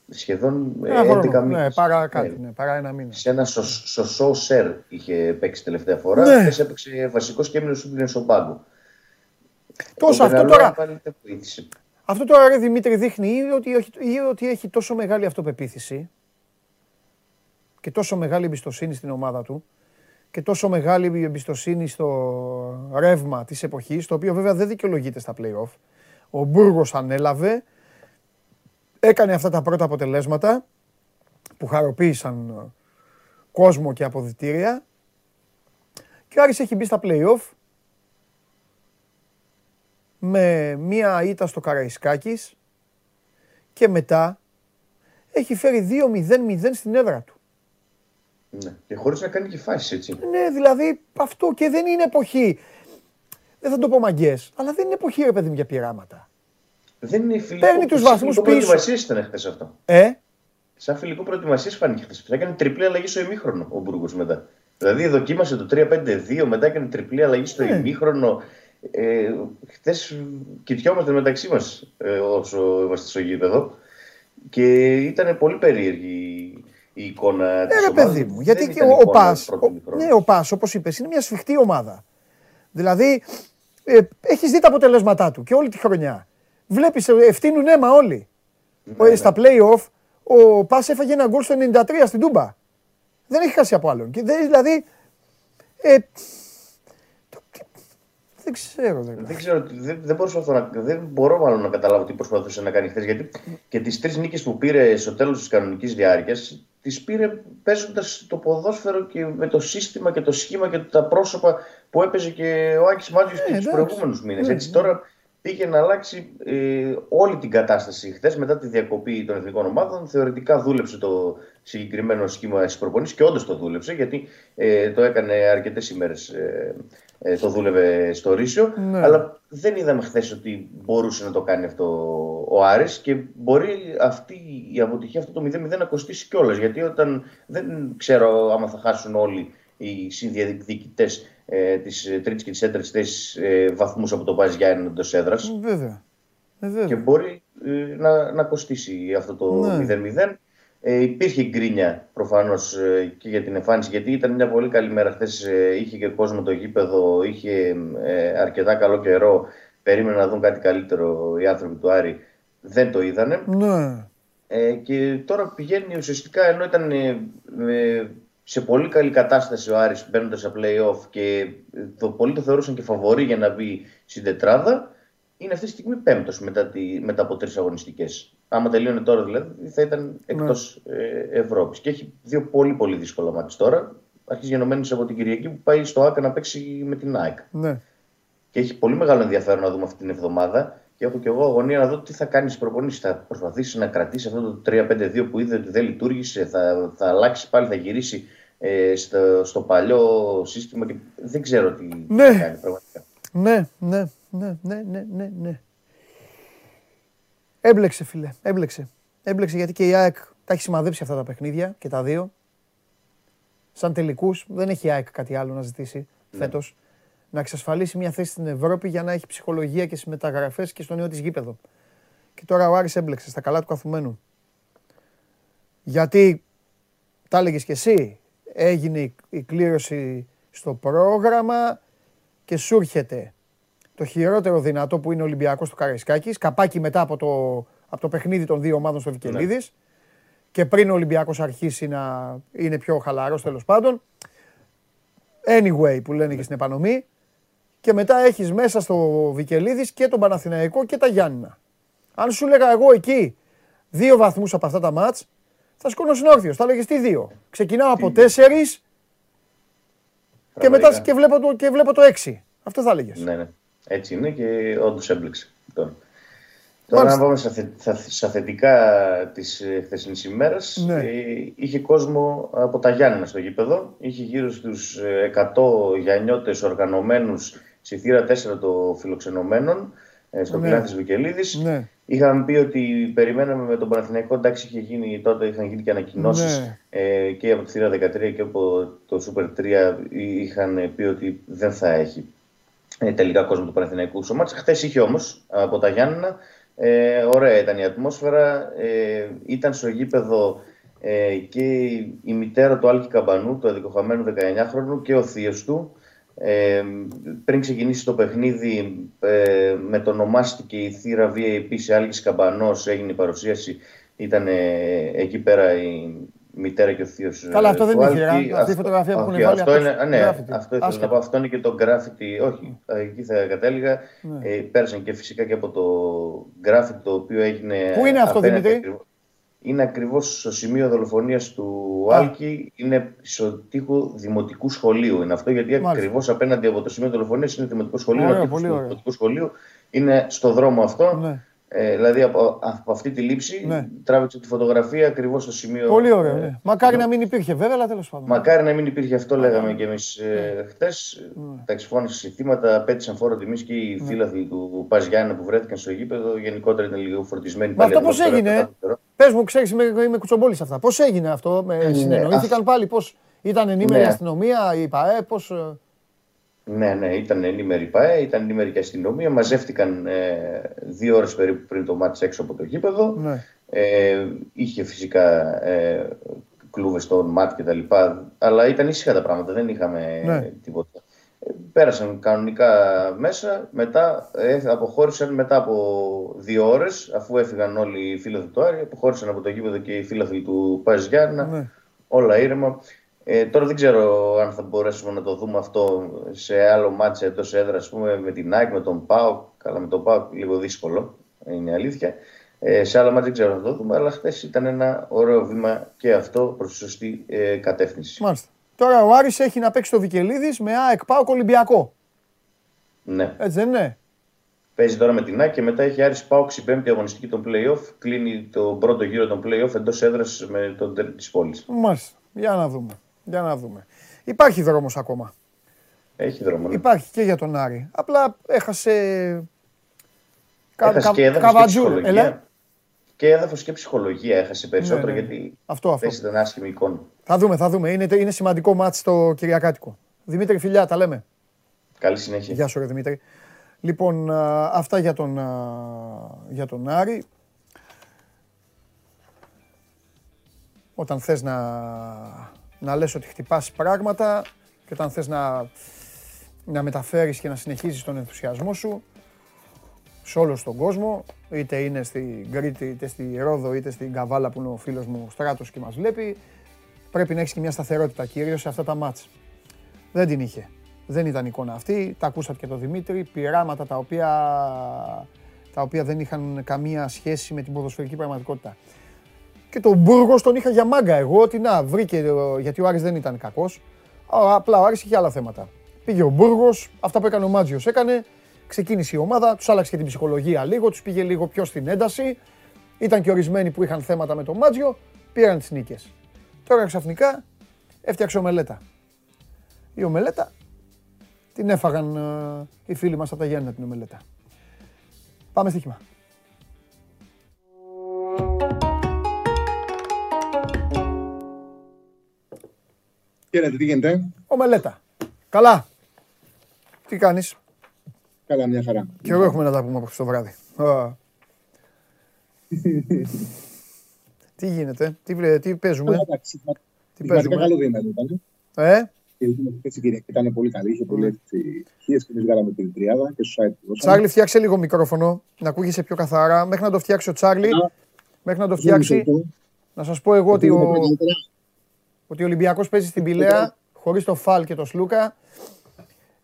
σχεδόν 11 ε, μήνες. Ναι, παρά, κάτι, ναι, παρά ένα μήνα. Σε ένα σωσό σερ είχε παίξει τελευταία φορά. Ναι. Και έπαιξε βασικός και έμεινε σου στον πάγκο. Τόσο αυτό τώρα. Αυτό τώρα, ρε Δημήτρη, δείχνει ή ότι, ή ότι έχει τόσο μεγάλη αυτοπεποίθηση και τόσο μεγάλη εμπιστοσύνη στην ομάδα του και τόσο μεγάλη εμπιστοσύνη στο ρεύμα της εποχής, το οποίο βέβαια δεν δικαιολογείται στα play-off. Ο Μπούργος ανέλαβε, έκανε αυτά τα πρώτα αποτελέσματα που χαροποίησαν ε, κόσμο και αποδητήρια και ο Άρης έχει μπει στα play-off με μία ήττα στο Καραϊσκάκης και μετά έχει φέρει 2-0-0 στην έδρα του. Ναι, και χωρίς να κάνει και φάση έτσι. Ναι, δηλαδή αυτό και δεν είναι εποχή. Δεν θα το πω μαγκές, αλλά δεν είναι εποχή ρε παιδί μου για πειράματα. Δεν είναι φιλικό. Παίρνει τους βαθμούς πίσω. Προετοιμασίες ήταν χθες αυτό. Ε; Σαν φιλικό προετοιμασίες φάνηκε χθες. Θα έκανε τριπλή αλλαγή στο ημίχρονο ο Μπουργκο μετά. Δηλαδή δοκίμασε το 3-5-2, μετά έκανε τριπλή αλλαγή στο ε. ημίχρονο. Ε, Χθες κοιτιόμαστε μεταξύ μας ε, όσο είμαστε στο γήπεδο και ήταν πολύ περίεργη η εικόνα ε, της ομάδας. παιδί μου, γιατί και ο, ο Πας, ναι, ο Πας, όπως είπες, είναι μια σφιχτή ομάδα. Δηλαδή, ε, έχεις δει τα αποτελέσματά του και όλη τη χρονιά. Βλέπεις, ε, ευθύνουν αίμα όλοι. Ναι, ναι. Στα play-off ο Πας έφαγε ένα γκολ στο 93 στην Τούμπα. Δεν έχει χάσει από άλλον. Και δηλαδή. Ε, Δεν ξέρω. Δεν, δεν, ξέρω, δεν, δεν, να, δεν μπορώ μάλλον να καταλάβω τι προσπαθούσε να κάνει χθες. Γιατί και τις τρεις νίκες που πήρε στο τέλος της κανονικής διάρκειας, τις πήρε παίζοντας το ποδόσφαιρο και με το σύστημα και το σχήμα και τα πρόσωπα που έπαιζε και ο Άκης Μάτζιος ε, τους προηγούμενους μήνες. Ναι, Έτσι ναι. τώρα πήγε να αλλάξει ε, όλη την κατάσταση. Χθες, μετά τη διακοπή των εθνικών ομάδων, θεωρητικά δούλεψε το συγκεκριμένο σχήμα της προπονής και όντως το δούλεψε, γιατί ε, το έκανε αρκετές ημέρες. Ε, ε, το δούλευε στο Ρήσιο. Ναι. Αλλά δεν είδαμε χθες ότι μπορούσε να το κάνει αυτό ο Άρης και μπορεί αυτή η αποτυχία, αυτό το 0-0 να κοστίσει κιόλας. Γιατί όταν δεν ξέρω άμα θα χάσουν όλοι οι συνδιαδικητέ ε, τη τρίτη και τη τέταρτη θέση ε, βαθμούς από το Πάζ Γιάννη εντός έδρας. Βέβαια. Ε, και μπορεί ε, να, να κοστίσει αυτό το ναι. 0-0. Ε, υπήρχε γκρίνια προφανώς ε, και για την εμφάνιση, γιατί ήταν μια πολύ καλή μέρα χθες. Ε, είχε και κόσμο το γήπεδο, είχε ε, αρκετά καλό καιρό. Περίμενε να δουν κάτι καλύτερο οι άνθρωποι του Άρη. Δεν το είδανε. Ναι. Ε, και τώρα πηγαίνει ουσιαστικά ενώ ήταν σε πολύ καλή κατάσταση ο Άρης μπαίνοντας σε play-off και το πολλοί το θεωρούσαν και φαβορή για να μπει στην τετράδα. Είναι αυτή τη στιγμή πέμπτος μετά, μετά από τρεις αγωνιστικές. Άμα τελείωνε τώρα δηλαδή, θα ήταν εκτός ναι. ε, Ευρώπης. Και έχει δύο πολύ πολύ δύσκολα μάτια τώρα. Αρχίζει γενομένης από την Κυριακή που πάει στο ΑΚΑ να παίξει με την ΑΕΚ. Ναι. Και έχει πολύ μεγάλο ενδιαφέρον να δούμε αυτή την εβδομάδα. Και έχω και εγώ αγωνία να δω τι θα κάνεις στι προπονήσεις. Θα προσπαθήσεις να κρατήσεις αυτό το 3-5-2 που είδε ότι δεν λειτουργήσε. Θα, θα αλλάξει πάλι, θα γυρίσει ε, στο, στο παλιό σύστημα. Και δεν ξέρω τι ναι. θα κάνει πραγματικά. Ναι, ναι, ναι, ναι, ναι, ναι. ναι. Έμπλεξε, φίλε. Έμπλεξε. Έμπλεξε γιατί και η ΑΕΚ τα έχει σημαδέψει αυτά τα παιχνίδια και τα δύο. Σαν τελικούς δεν έχει η ΑΕΚ κάτι άλλο να ζητήσει ναι. φέτος. Να εξασφαλίσει μια θέση στην Ευρώπη για να έχει ψυχολογία και στι μεταγραφέ και στο νέο της γήπεδο. Και τώρα ο Άρης έμπλεξε στα καλά του καθουμένου. Γιατί, τα έλεγες κι εσύ, έγινε η κλήρωση στο πρόγραμμα και σου έρχεται το χειρότερο δυνατό που είναι ο Ολυμπιακός του Καραϊσκάκης. Καπάκι μετά από το, από το παιχνίδι των δύο ομάδων στο Βικελίδης. Ναι. Και πριν ο Ολυμπιακός αρχίσει να είναι πιο χαλαρός τέλος πάντων. Anyway, που λένε και στην επανομή. Και μετά έχεις μέσα στο Βικελίδης και τον Παναθηναϊκό και τα Γιάννηνα. Αν σου λέγα εγώ εκεί δύο βαθμούς από αυτά τα μάτς, θα σκόνω όρθιο. Θα λέγες τι δύο. Ξεκινάω από τέσσερις και μετά και βλέπω, το, και βλέπω το έξι. Αυτό θα έλεγε. Ναι, ναι. Έτσι είναι και όντως έμπλεξε. Τώρα να πάμε στα θετικά της ε, χθεσινής ημέρας. Ναι. Ε, είχε κόσμο από τα Γιάννενα στο γήπεδο. Είχε γύρω στους 100 Γιαννιώτε οργανωμένους στη θύρα 4 των φιλοξενωμένων ε, στο ναι. τη Βικελίδης. Ναι. Είχαμε πει ότι περιμέναμε με τον Παναθηναϊκό. Εντάξει, είχε γίνει, τότε είχαν γίνει και ανακοινώσεις ναι. ε, και από τη θύρα 13 και από το Super 3 είχαν πει ότι δεν θα έχει ε, τελικά κόσμο του Παναθηναϊκού στο μάτς. Χθες είχε όμως από τα Γιάννενα. Ε, ωραία ήταν η ατμόσφαιρα. Ε, ήταν στο γήπεδο ε, και η μητέρα του Άλκη Καμπανού, του αδικοχαμένου 19χρονου και ο θείος του. Ε, πριν ξεκινήσει το παιχνίδι ε, με το ονομάστηκε η θύρα VIP σε Άλκης Καμπανός έγινε η παρουσίαση ήταν εκεί πέρα η, μητέρα και ο θείος. Καλά, αυτό δεν είναι Αυτή η φωτογραφία που έχουν βάλει. Αυτό είναι, ναι, αυτό ήθελα να πω. Αυτό είναι και το γκράφιτι. Όχι, εκεί θα κατέληγα. Ναι. Ε, πέρασαν και φυσικά και από το γκράφιτι το οποίο έγινε. Πού είναι αυτό, Δημήτρη; Είναι ακριβώς στο σημείο δολοφονίας του Άλκη. Είναι στο τείχο δημοτικού σχολείου. Είναι αυτό γιατί ακριβώς απέναντι από το σημείο δολοφονίας είναι δημοτικό σχολείο. Ωραία, είναι δημοτικό σχολείο. Είναι στο δρόμο αυτό. Ναι. Ε, δηλαδή από, από, αυτή τη λήψη ναι. τράβηξε τη φωτογραφία ακριβώς στο σημείο. Πολύ ωραία. Ε, ναι. Μακάρι να μην υπήρχε βέβαια, αλλά τέλος πάντων. Μακάρι να μην υπήρχε αυτό, λέγαμε και εμείς ε, ναι. χτε. Ναι. Τα εξφώνησε θύματα, πέτυχαν φόρο τιμής και οι ναι. φίλαθλοι του Παζιάννα που βρέθηκαν στο γήπεδο γενικότερα ήταν λίγο φορτισμένοι. Μα αυτό πώς έγινε. Πες μου, ξέρεις, είμαι, είμαι κουτσομπόλης σε αυτά. Πώς έγινε αυτό, με, ναι, συνεννοήθηκαν πάλι, πώς ήταν ενήμερη η αστυνομία, η ΠαΕ, πώς. Ε, ναι, ναι, ήταν ενήμερη ΠΑΕ, ήταν ενήμερη και αστυνομία. Μαζεύτηκαν ε, δύο ώρες περίπου πριν το μάτι έξω από το γήπεδο. Ναι. Ε, είχε φυσικά ε, κλούβες στο μάτι κτλ. Αλλά ήταν ήσυχα τα πράγματα, δεν είχαμε ναι. τίποτα. Ε, πέρασαν κανονικά μέσα, μετά ε, αποχώρησαν μετά από δύο ώρες, αφού έφυγαν όλοι οι φίλοι του Άρη, αποχώρησαν από το γήπεδο και οι φίλοι του Παζιάννα. Ναι. Όλα ήρεμα. Ε, τώρα δεν ξέρω αν θα μπορέσουμε να το δούμε αυτό σε άλλο μάτσε εντός έδρας, πούμε, με την ΑΕΚ, με τον ΠΑΟ. Καλά, με τον ΠΑΟ λίγο δύσκολο, είναι η αλήθεια. Ε, σε άλλα μάτσε δεν ξέρω αν θα το δούμε, αλλά χθες ήταν ένα ωραίο βήμα και αυτό προς τη σωστή ε, κατεύθυνση. Μάλιστα. Τώρα ο Άρης έχει να παίξει το Βικελίδης με ΑΕΚ ΠΑΟΚ Ολυμπιακό. Ναι. Έτσι δεν είναι; Παίζει τώρα με την ΑΕΚ και μετά έχει Άρης Πάουξ η πέμπτη αγωνιστική των play-off. Κλείνει το πρώτο γύρο των play-off εντός έδρας με τον τέλος της πόλης. Μάλιστα. Για να δούμε. Για να δούμε. Υπάρχει δρόμος ακόμα. Έχει δρόμο. Ναι. Υπάρχει και για τον Άρη. Απλά έχασε. Έχασε και έδαφος και ψυχολογία. Και έδαφος και ψυχολογία έχασε περισσότερο Ναι, ναι. γιατί Αυτό, αυτό. πέσει ήταν άσχημη εικόνα. Θα δούμε, θα δούμε. Είναι, είναι σημαντικό μάτς το Κυριακάτικο. Δημήτρη, φιλιά, τα λέμε. Καλή συνέχεια. Γεια σου, ρε Δημήτρη. Λοιπόν, α, αυτά για τον, α, για τον Άρη. Όταν θες να, να λες ότι χτυπάς πράγματα και όταν θες να, να μεταφέρεις και να συνεχίζεις τον ενθουσιασμό σου σε όλο τον κόσμο, είτε είναι στην Κρήτη, είτε στη Ρόδο, είτε στην Καβάλα που είναι ο φίλος μου ο Στράτος και μας βλέπει, πρέπει να έχεις και μια σταθερότητα κυρίως σε αυτά τα μάτς. Δεν την είχε. Δεν ήταν εικόνα αυτή. Τα ακούσατε και το Δημήτρη. Πειράματα τα οποία, τα οποία δεν είχαν καμία σχέση με την ποδοσφαιρική πραγματικότητα. Και τον Μπούργος τον είχα για μάγκα εγώ, ότι να βρήκε, ε, γιατί ο Άρης δεν ήταν κακός. Α, Απλά ο Άρης είχε άλλα θέματα. Πήγε ο Μπούργος, αυτά που έκανε ο Μάτζιος έκανε, ξεκίνησε η ομάδα, τους άλλαξε και την ψυχολογία λίγο, τους πήγε λίγο πιο στην ένταση. Ήταν και ορισμένοι που είχαν θέματα με τον Μάτζιο, πήραν τις νίκες. Τώρα ξαφνικά έφτιαξε ο Μελέτα. Η ομελέτα την έφαγαν ε, οι φίλοι μας από τα Γιάννενα την ομελέτα. Πάμε στοίχημα. Χαίρετε, τι γίνεται; Ομελέτα. Καλά. Τι κάνεις; Καλά, μια χαρά. Και εγώ έχουμε να τα πούμε απόψε το βράδυ. Α. [laughs] τι γίνεται, τι, βλέ- τι παίζουμε, Καλά, εντάξει, τι Πραγματικά παίζουμε; καλό διήμερο ήταν. Ε, Και έτσι Κυριακή ήταν πολύ καλή. Είχε πολλέ επιτυχίε και εμείς βγάλαμε την τριάδα και στο site τους. δώσαμε. Τσάρλι, φτιάξε λίγο μικρόφωνο, να ακούγεσαι πιο καθαρά. Μέχρι να το φτιάξει ο Τσάρλι, Α, μέχρι να το μισό φτιάξει, λεπτό. να σας πω εγώ ότι Ακούγεται ο, πολύ καλύτερα. Ότι ο Ολυμπιακός παίζει στην Πηλαία χωρίς το Φαλ και το Σλούκα.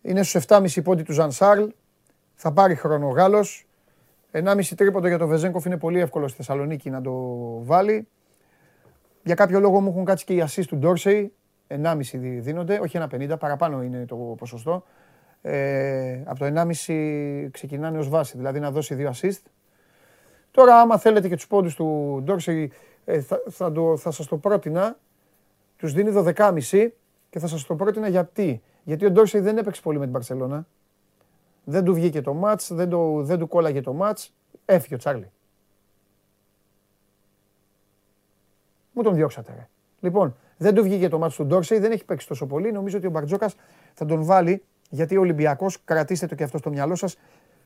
Είναι στους 7,5 πόντι του Ζανσάρλ. Θα πάρει χρόνο ο Γάλλος. 1,5 τρίποντο για το Βεζέγκοφ είναι πολύ εύκολο στη Θεσσαλονίκη να το βάλει. Για κάποιο λόγο μου έχουν κάτσει και οι assist του Ντόρσεϊ. 1,5 δι- δίνονται, όχι 1,50, παραπάνω είναι το ποσοστό. Ε, από το 1,5 ξεκινάνε ως βάση, δηλαδή να δώσει δύο assist. Τώρα άμα θέλετε και τους πόντους του Ντόρσεϊ ε, θα, θα, το, θα σας το πρότεινα τους δίνει 12,5 και θα σας το πρότεινα γιατί. Γιατί ο Ντόρσεϊ δεν έπαιξε πολύ με την Παρσελώνα. Δεν του βγήκε το μάτς, δεν, το, δεν του κόλλαγε το μάτς. Έφυγε ο Τσάρλι. Μου τον διώξατε, ρε. Λοιπόν, δεν του βγήκε το μάτς του Ντόρσεϊ, δεν έχει παίξει τόσο πολύ. Νομίζω ότι ο Μπαρτζόκας θα τον βάλει γιατί ο Ολυμπιακός, κρατήστε το και αυτό στο μυαλό σας,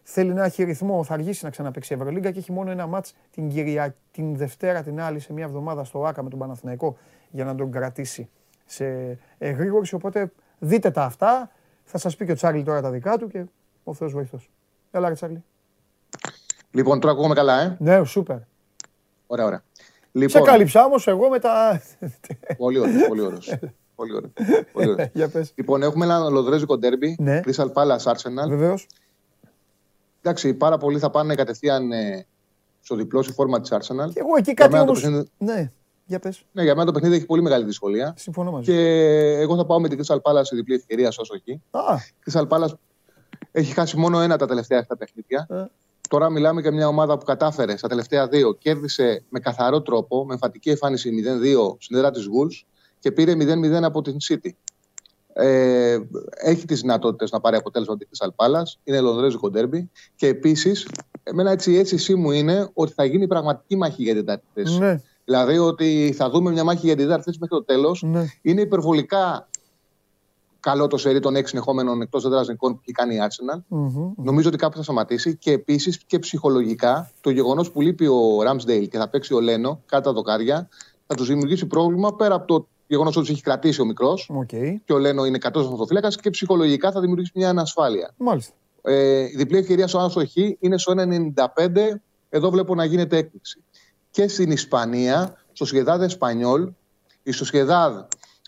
θέλει να έχει ρυθμό. Θα αργήσει να ξαναπαίξει η Ευρωλίγκα και έχει μόνο ένα μάτς την, Κυρια... την Δευτέρα την άλλη σε μια εβδομάδα στο Άκα με τον Παναθηναϊκό για να τον κρατήσει σε εγρήγορση. Οπότε δείτε τα αυτά. Θα σας πει και ο Τσάρλι τώρα τα δικά του και ο Θεός βοηθός. Έλα, ρε Τσάρλι. Λοιπόν, τώρα ακούγομαι καλά, ε; Ναι, σούπερ. Ωραία, ωραία. Σε Λοιπόν, κάλυψα όμως εγώ με τα. πολύ ωραίο. Πολύ ωραίος. Πολύ ωραίο. Πολύ ωραίο. Για πες. Λοιπόν, έχουμε ένα λοδρέζικο ντέρμπι. Ναι. Crystal Palace Arsenal. Βεβαίως. Εντάξει, πάρα πολλοί θα πάνε κατευθείαν ε, στο διπλό στη φόρμα της Arsenal. Και εγώ εκεί Για κάτι μένα το όμω. παιχνίδι- Ναι, για πες. Ναι, για μένα το παιχνίδι έχει πολύ μεγάλη δυσκολία. Συμφωνώ μαζί. Και εγώ θα πάω με την Crystal Palace σε διπλή ευκαιρία όσο εκεί. Α, Crystal Palace έχει χάσει μόνο ένα τα τελευταία 7 παιχνίδια. Ε. Τώρα μιλάμε για μια ομάδα που κατάφερε στα τελευταία δύο, κέρδισε με καθαρό τρόπο, με εμφαντική εμφάνιση 0-2 στην έδρα της Wolves και πήρε 0-0 από την City. Ε, έχει τις δυνατότητες να πάρει αποτέλεσμα την Crystal Palace. Είναι λονδρέζικο ντέρμπι. Και επίσης, εμένα έτσι η αίσθησή μου είναι ότι θα γίνει πραγματική μάχη για την τέταρτη θέση. ναι, Δηλαδή ότι θα δούμε μια μάχη για την τέταρτη θέση μέχρι το τέλος. ναι. Είναι υπερβολικά καλό το σερί των έξι συνεχόμενων εκτός έδρας νικών που έχει κάνει η Arsenal. Μμμ. Νομίζω ότι κάπου θα σταματήσει και επίσης και ψυχολογικά το γεγονός που λείπει ο Ramsdale και θα παίξει ο Λένο κάτω τα δοκάρια θα τους δημιουργήσει πρόβλημα πέρα από το γεγονός ότι τους έχει κρατήσει ο μικρός Οκ. και ο Λένο είναι 100 αυτοφύλακας και ψυχολογικά θα δημιουργήσει μια ανασφάλεια. Μάλιστα. Ε, η διπλή ευκαιρία στο Άσο Χ είναι στο 1,95. Εδώ βλέπω να γίνεται έκπληξη. Και στην Ισπανία, στο Σιεδάδ Εσπανιόλ, η Σοσιεδάδ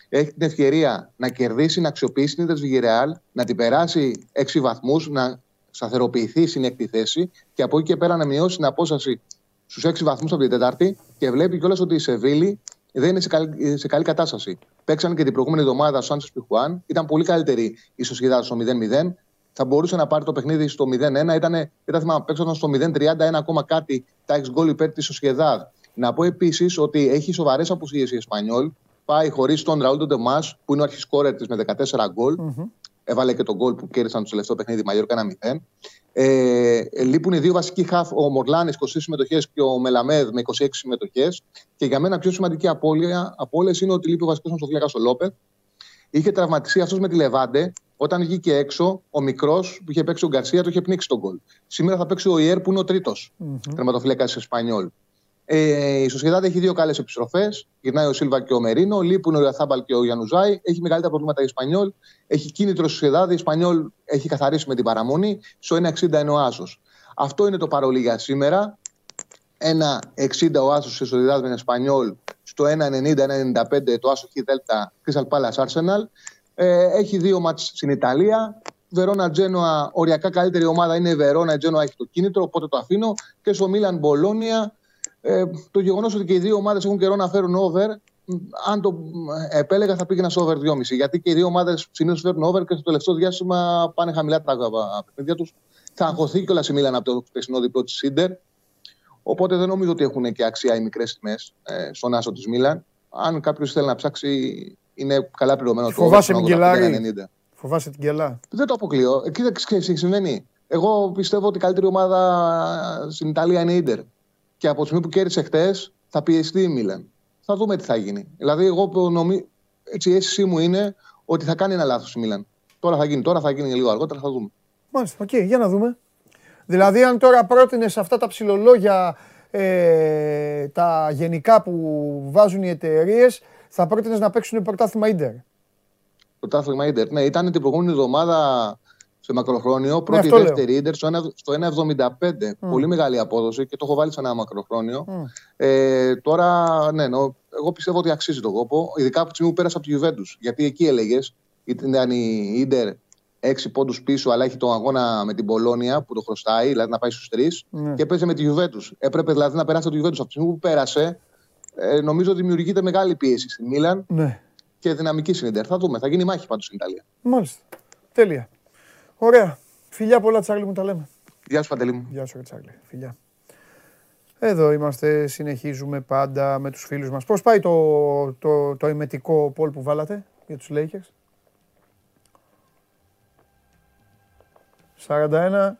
έχει την ευκαιρία να κερδίσει, να αξιοποιήσει την Βιγερεάλ, να την περάσει 6 βαθμούς, να σταθεροποιηθεί στην έκτη θέση και από εκεί και πέρα να μειώσει την απόσταση στους 6 βαθμούς από την Τετάρτη και βλέπει κιόλας ότι η Σεβίλη δεν είναι σε καλή, σε καλή κατάσταση. Παίξαν και την προηγούμενη εβδομάδα ο Σάντσες Πιχουάν. Ήταν πολύ καλύτερη η Σοσιαδά στο 0-0. Θα μπορούσε να πάρει το παιχνίδι στο 0-1. Ήταν, δεν θυμάμαι, παίξαν στο 0-30, ένα ακόμα κάτι τα 6 γκολ υπέρ της Σοσιαδά. Να πω επίσης ότι έχει σοβαρές απουσίες η Εσπανιόλ. Πάει χωρίς τον Ραούλ Ντεμάς, που είναι ο αρχισκόρερ της με 14 γκολ. Mm-hmm. Έβαλε και τον γκολ που κέρδισαν το τελευταίο παιχνίδι Μαγιόρκα 1-0. Ε, λείπουν οι δύο βασικοί χαφ, ο Μορλάνης 20 συμμετοχές και ο Μελαμέδ με 26 συμμετοχές. Και για μένα πιο σημαντική απώλεια από όλες είναι ότι λείπει ο βασικός Μοσοφλέκα ο Λόπεθ. Είχε τραυματιστεί αυτός με τη Λεβάντε. Όταν βγήκε έξω, ο μικρός που είχε παίξει ο Γκαρσία το είχε πνίξει τον γκολ. Σήμερα θα παίξει ο Ιέρ που είναι ο τρίτος mm-hmm. τερματοφύλακας τη Εσπανιόλ. Ε, η Σοσιαδάδη έχει δύο καλές επιστροφές. Γυρνάει ο Σίλβα και ο Μερίνο. Λείπουν ο Ιαθάμπαλ και ο Γιανουζάη. Έχει μεγαλύτερα προβλήματα η Ισπανιόλ. Έχει κίνητρο η Σοσιαδάδη. Η Ισπανιόλ έχει καθαρίσει με την παραμονή. Στο 1,60 είναι ο Άσος. Αυτό είναι το παρολί για σήμερα. 1,60 ο Άσος τη Σοσιαδάδη με την Ισπανιόλ. Στο 1,90-1,95 το Άσο έχει Δέλτα Crystal Palace Arsenal. Ε, έχει δύο μάτς στην Ιταλία. Βερόνα Τζένοα, οριακά καλύτερη ομάδα είναι η Βερόνα. Τζένοα έχει το κίνητρο, οπότε το αφήνω. Και στο Μίλαν Μπολόνια ε, το γεγονός ότι και οι δύο ομάδες έχουν καιρό να φέρουν over, αν το επέλεγα θα πήγαινα σε over 2,5. Γιατί και οι δύο ομάδες συνήθως φέρνουν over και στο τελευταίο διάστημα πάνε χαμηλά τα παιχνίδια τους. Θα αγχωθεί κιόλας η Μίλαν από το περσινό διπλό της Σίντερ. Οπότε δεν νομίζω ότι έχουν και αξία οι μικρές τιμές ε, στον άσο της Μίλαν. Αν κάποιος θέλει να ψάξει, είναι καλά πληρωμένο το Φοβάσαι την Κελάρη; Φοβάσαι την Κελά; Δεν το αποκλείω. Εκεί δεν συμβαίνει. Εγώ πιστεύω ότι η καλύτερη ομάδα στην Ιταλία είναι η Ιντερ και από τη στιγμή που κέρδισε χτες θα πιεστεί η Μίλαν. Θα δούμε τι θα γίνει. Δηλαδή, εγώ νομίζω, έτσι η αίσθησή μου είναι ότι θα κάνει ένα λάθος η Μίλαν. Τώρα θα γίνει, τώρα θα γίνει λίγο αργότερα, θα δούμε. Μάλιστα, OK, okay, για να δούμε. Δηλαδή, αν τώρα πρότεινες αυτά τα ψιλολόγια, ε, τα γενικά που βάζουν οι εταιρείες, θα πρότεινες να παίξουν πρωτάθλημα Ίντερ. Πρωτάθλημα Ίντερ. Ναι, ήταν την προηγούμενη εβδομάδα σε μακροχρόνιο. Ναι, πρώτη ναι, δεύτερη Ίντερ στο 1,75. Πολύ μεγάλη απόδοση και το έχω βάλει σε ένα μακροχρόνιο. Ε, τώρα, ναι, νο, εγώ πιστεύω ότι αξίζει τον κόπο. Ειδικά από τη στιγμή που πέρασε από τη Juventus. Γιατί εκεί έλεγες, ήταν η ίντερ έξι πόντους πίσω, αλλά έχει τον αγώνα με την Πολώνια που το χρωστάει, δηλαδή να πάει στους τρεις. Ναι. Και παίζει με τη Juventus. Έπρεπε δηλαδή να περάσει από τη Juventus. Από τη στιγμή που πέρασε, ε, νομίζω ότι δημιουργείται μεγάλη πίεση στη Μίλαν ναι. και δυναμική συνέντερ. Θα δούμε, θα γίνει μάχη πάντως στην Ιταλία. Μάλιστα. Τέλεια. Ωραία. Φιλιά πολλά Τσάρλι μου τα λέμε. Γεια σου Παντελή μου. Γεια σου Τσάρλι. Φιλιά. Εδώ είμαστε, συνεχίζουμε πάντα με τους φίλους μας. Πώς πάει το, το, το, το ημετικό πόλ που βάλατε για τους Lakers; 41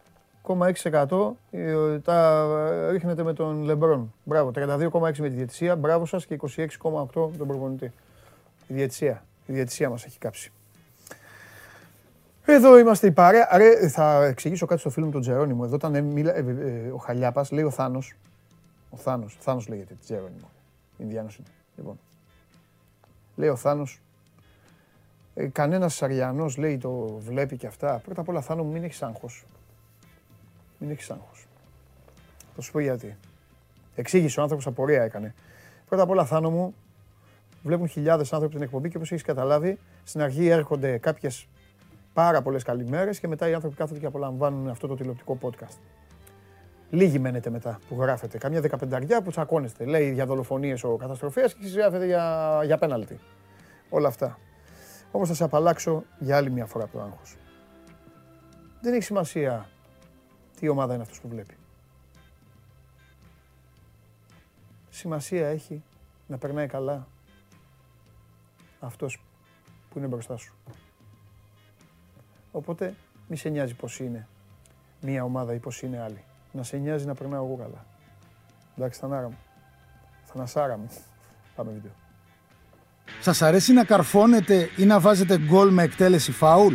32,6% ε, τα ρίχνετε με τον Λεμπρόν. Μπράβο, 32,6% με τη διαιτησία, μπράβο σας και 26,8% με τον προπονητή. Η διαιτησία, η μας έχει κάψει. Εδώ είμαστε η παρέα. Ρε, θα εξηγήσω κάτι στο φίλο μου τον Τζερόνιμο. Εδώ ήταν μιλα, ε, ε, ε, ο Χαλιάπας, λέει ο Θάνος. Ο Θάνος, Θάνος λέγεται, Τζερόνιμο. Ινδιάνος είναι. Λοιπόν. Λέει ο Θάνος, ε, κανένας Σαριανός λέει το βλέπει και αυτά. Πρώτα απ' όλα Θάνο μου μην έχεις άγχος. Μην έχεις άγχος. Θα σου πω γιατί. Εξήγησε ο άνθρωπος απορία έκανε. Πρώτα απ' όλα Θάνο μου, βλέπουν χιλιάδες άνθρωποι την εκπομπή και όπως έχεις καταλάβει, στην αρχή έρχονται κάποιες πάρα πολλές καλημέρες και μετά οι άνθρωποι κάθονται και απολαμβάνουν αυτό το τηλεοπτικό podcast. Λίγοι μένετε μετά που γράφετε. Καμιά δεκαπενταριά που τσακώνεστε. Λέει για δολοφονίες ο καταστροφέας και εσεί γράφετε για, για πέναλτι. Όλα αυτά. Όμως θα σε απαλλάξω για άλλη μια φορά από το άγχος. Δεν έχει σημασία τι ομάδα είναι αυτός που βλέπει. Σημασία έχει να περνάει καλά αυτός που είναι μπροστά σου. Οπότε μη σε νοιάζει πώς είναι μία ομάδα ή πώς είναι άλλη. Να σε νοιάζει να περνάω εγώ καλά. Εντάξει, Θανάρα μου. Θανασάρα μου. [laughs] Πάμε βίντεο. Σας αρέσει να καρφώνετε ή να βάζετε γκολ με εκτέλεση φάουλ;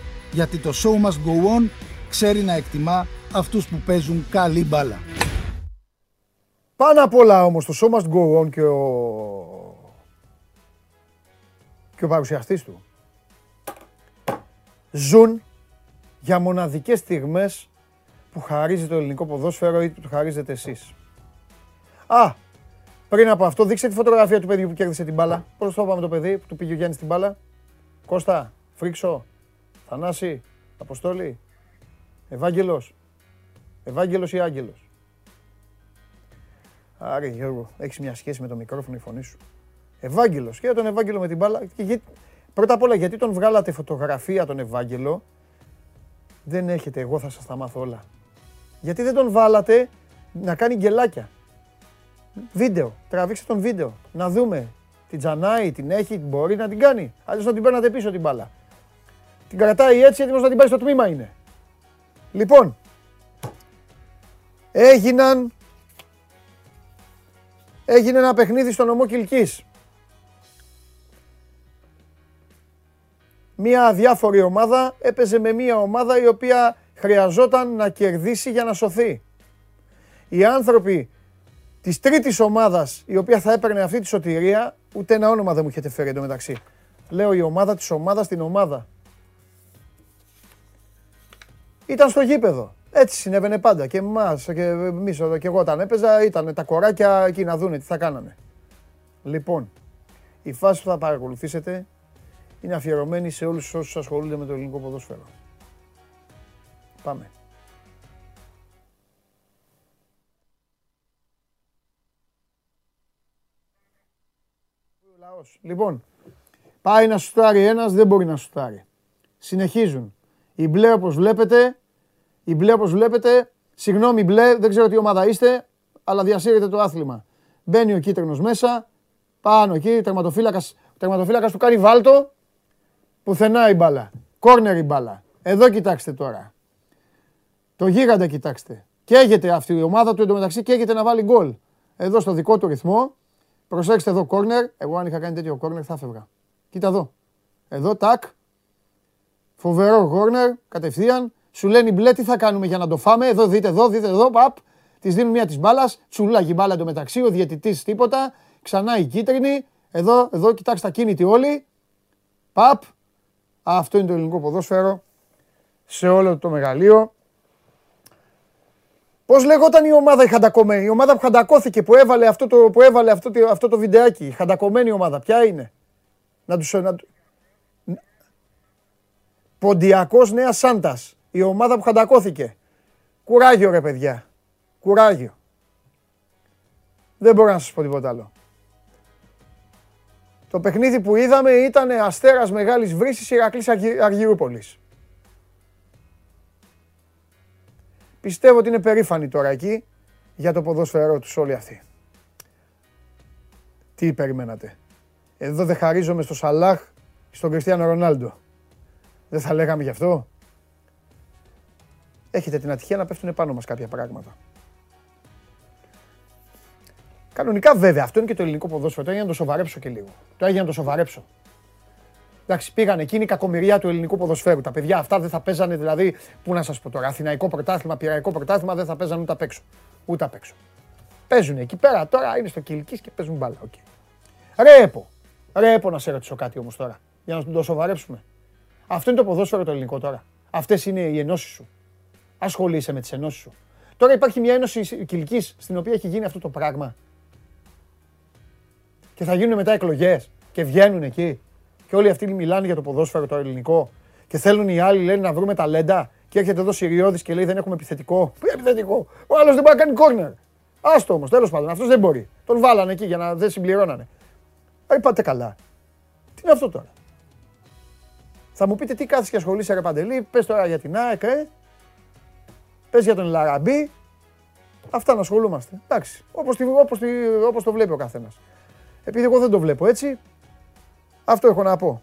Γιατί το show must go on ξέρει να εκτιμά αυτούς που παίζουν καλή μπάλα. Πάνω απ' όλα όμως το show must go on και ο, και ο παρουσιαστής του ζουν για μοναδικές στιγμές που χαρίζει το ελληνικό ποδόσφαιρο ή που το χαρίζετε εσείς. Α, πριν από αυτό δείξτε τη φωτογραφία του παιδιού που κέρδισε την μπάλα. Πώς το είπαμε το παιδί που του πήγε ο Γιάννης την μπάλα; Κώστα, Φρίξο, Θανάση, Αποστόλη, Ευάγγελος. Ευάγγελος ή Άγγελος. Άρα Γιώργο, έχεις μια σχέση με το μικρόφωνο η φωνή σου. Ευάγγελος. Και τον Ευάγγελο με την μπάλα. Πρώτα απ' όλα γιατί τον βγάλατε φωτογραφία τον Ευάγγελο. Δεν έχετε, εγώ θα σας τα μάθω όλα. Γιατί δεν τον βάλατε να κάνει γκελάκια. Βίντεο, τραβήξτε τον βίντεο. Να δούμε. Την τζανάει, την έχει, μπορεί να την κάνει. Αλλιώς να την παίρνατε πίσω την μπάλα. Την κρατάει έτσι, έτοιμος να την πάει στο τμήμα είναι. Λοιπόν, έγιναν... Έγινε ένα παιχνίδι στο νομό Κιλκής. Μία αδιάφορη ομάδα έπαιζε με μία ομάδα η οποία χρειαζόταν να κερδίσει για να σωθεί. Οι άνθρωποι της τρίτης ομάδας η οποία θα έπαιρνε αυτή τη σωτηρία, ούτε ένα όνομα δεν μου έχετε φέρει εντωμεταξύ. Λέω η ομάδα της ομάδας στην ομάδα. Ήταν στο γήπεδο. Έτσι συνέβαινε πάντα και εμάς και εμείς εδώ και εγώ όταν έπαιζα ήταν τα κοράκια εκεί να δούνε τι θα κάνανε. Λοιπόν, η φάση που θα παρακολουθήσετε είναι αφιερωμένη σε όλους όσους ασχολούνται με το ελληνικό ποδόσφαιρο. Πάμε. Λοιπόν, πάει να σουτάρει ένας, δεν μπορεί να σουτάρει. Συνεχίζουν. Η μπλε όπως βλέπετε, η μπλε όπως βλέπετε, συγγνώμη μπλε, δεν ξέρω τι ομάδα είστε, αλλά διασύρετε το άθλημα. Μπαίνει ο κίτρινος μέσα, πάνω εκεί, τερματοφύλακας, τερματοφύλακας του κάνει βάλτο, πουθενά η μπάλα. Κόρνερ η μπάλα. Εδώ κοιτάξτε τώρα. Το γίγαντα κοιτάξτε. Καίγεται αυτή η ομάδα του εντωμεταξύ καίγεται να βάλει γκολ. Εδώ στο δικό του ρυθμό. Προσέξτε εδώ κόρνερ. Εγώ αν είχα κάνει τέτοιο κόρνερ θα φεύγα. Κοίτα εδώ. Εδώ τάκ. Φοβερό κόρνερ κατευθείαν. Σου λένε μπλε τι θα κάνουμε για να το φάμε; Εδώ δείτε εδώ, δείτε εδώ. Παπ. Της δίνουν μια της μπάλας. Τσουλάγει μπάλα εντωμεταξύ. Ο διαιτητής τίποτα. Ξανά η κίτρινη. Εδώ, εδώ κοιτάξτε τα κίνητη όλοι. Παπ. Αυτό είναι το ελληνικό ποδόσφαιρο σε όλο το μεγαλείο. Πώς λεγόταν η ομάδα η χαντακωμένη, η ομάδα που χαντακώθηκε, που έβαλε αυτό το, που έβαλε αυτό, το, αυτό το βιντεάκι, η χαντακωμένη ομάδα, ποια είναι; Να τους, να... Ποντιακός Νέας Σάντας, η ομάδα που χαντακώθηκε. Κουράγιο ρε παιδιά, κουράγιο. Δεν μπορώ να σας πω τίποτα άλλο. Το παιχνίδι που είδαμε ήταν Αστέρας Μεγάλης Βρύσης Ηρακλής Αργυρούπολης. Πιστεύω ότι είναι περήφανοι τώρα εκεί για το ποδόσφαιρό τους όλοι αυτοί. Τι περιμένατε; Εδώ δεν χαρίζομαι στο Σαλάχ στον Κριστιανό Ρονάλντο. Δεν θα λέγαμε γι' αυτό; Έχετε την ατυχία να πέφτουν πάνω μας κάποια πράγματα. Κανονικά βέβαια, αυτό είναι και το ελληνικό ποδόσφαιρο. Το έγινε να το σοβαρέψω και λίγο. Το έγινε να το σοβαρέψω. Εντάξει, πήγαν εκείνη η κακομοιριά του ελληνικού ποδοσφαίρου. Τα παιδιά αυτά δεν θα παίζανε, δηλαδή, πού να σας πω τώρα, Αθηναϊκό πρωτάθλημα, Πυραϊκό πρωτάθλημα δεν θα παίζανε ούτε απ' έξω. Ούτε απ' έξω. Παίζουν εκεί πέρα τώρα, είναι στο Κυλική και παίζουν μπάλα. Okay. Ρέπο. Ρέπο να σε ρωτήσω κάτι όμως τώρα, για να το σοβαρέψουμε. Αυτό είναι το ποδόσφαιρο το ελληνικό τώρα. Αυτές είναι οι ενώσεις σου. Ασχολείσαι με τις ενώσεις σου. Τώρα υπάρχει μια ένωση Κυλικής στην οποία έχει γίνει αυτό το πράγμα και θα γίνουν μετά εκλογές και βγαίνουν εκεί. Και όλοι αυτοί μιλάνε για το ποδόσφαιρο το ελληνικό. Και θέλουν οι άλλοι λένε να βρούμε ταλέντα. Και έρχεται εδώ Σιριώδη και λέει δεν έχουμε επιθετικό. Πού επιθετικό. Ο άλλος δεν μπορεί να κάνει κόρνερ. Άστο όμως, τέλος πάντων. Αυτός δεν μπορεί. Τον βάλανε εκεί για να δεν συμπληρώνανε. Άρα πάτε καλά. Τι είναι αυτό τώρα; Θα μου πείτε τι κάθεσαι και ασχολείσαι ρε Παντελή, πες τώρα για την ΑΕΚ, ε. Πες για τον Λαραμπή. Αυτά να ασχολούμαστε. Εντάξει, όπως, όπως, όπως το βλέπει ο καθένας. Επειδή εγώ δεν το βλέπω έτσι, αυτό έχω να πω.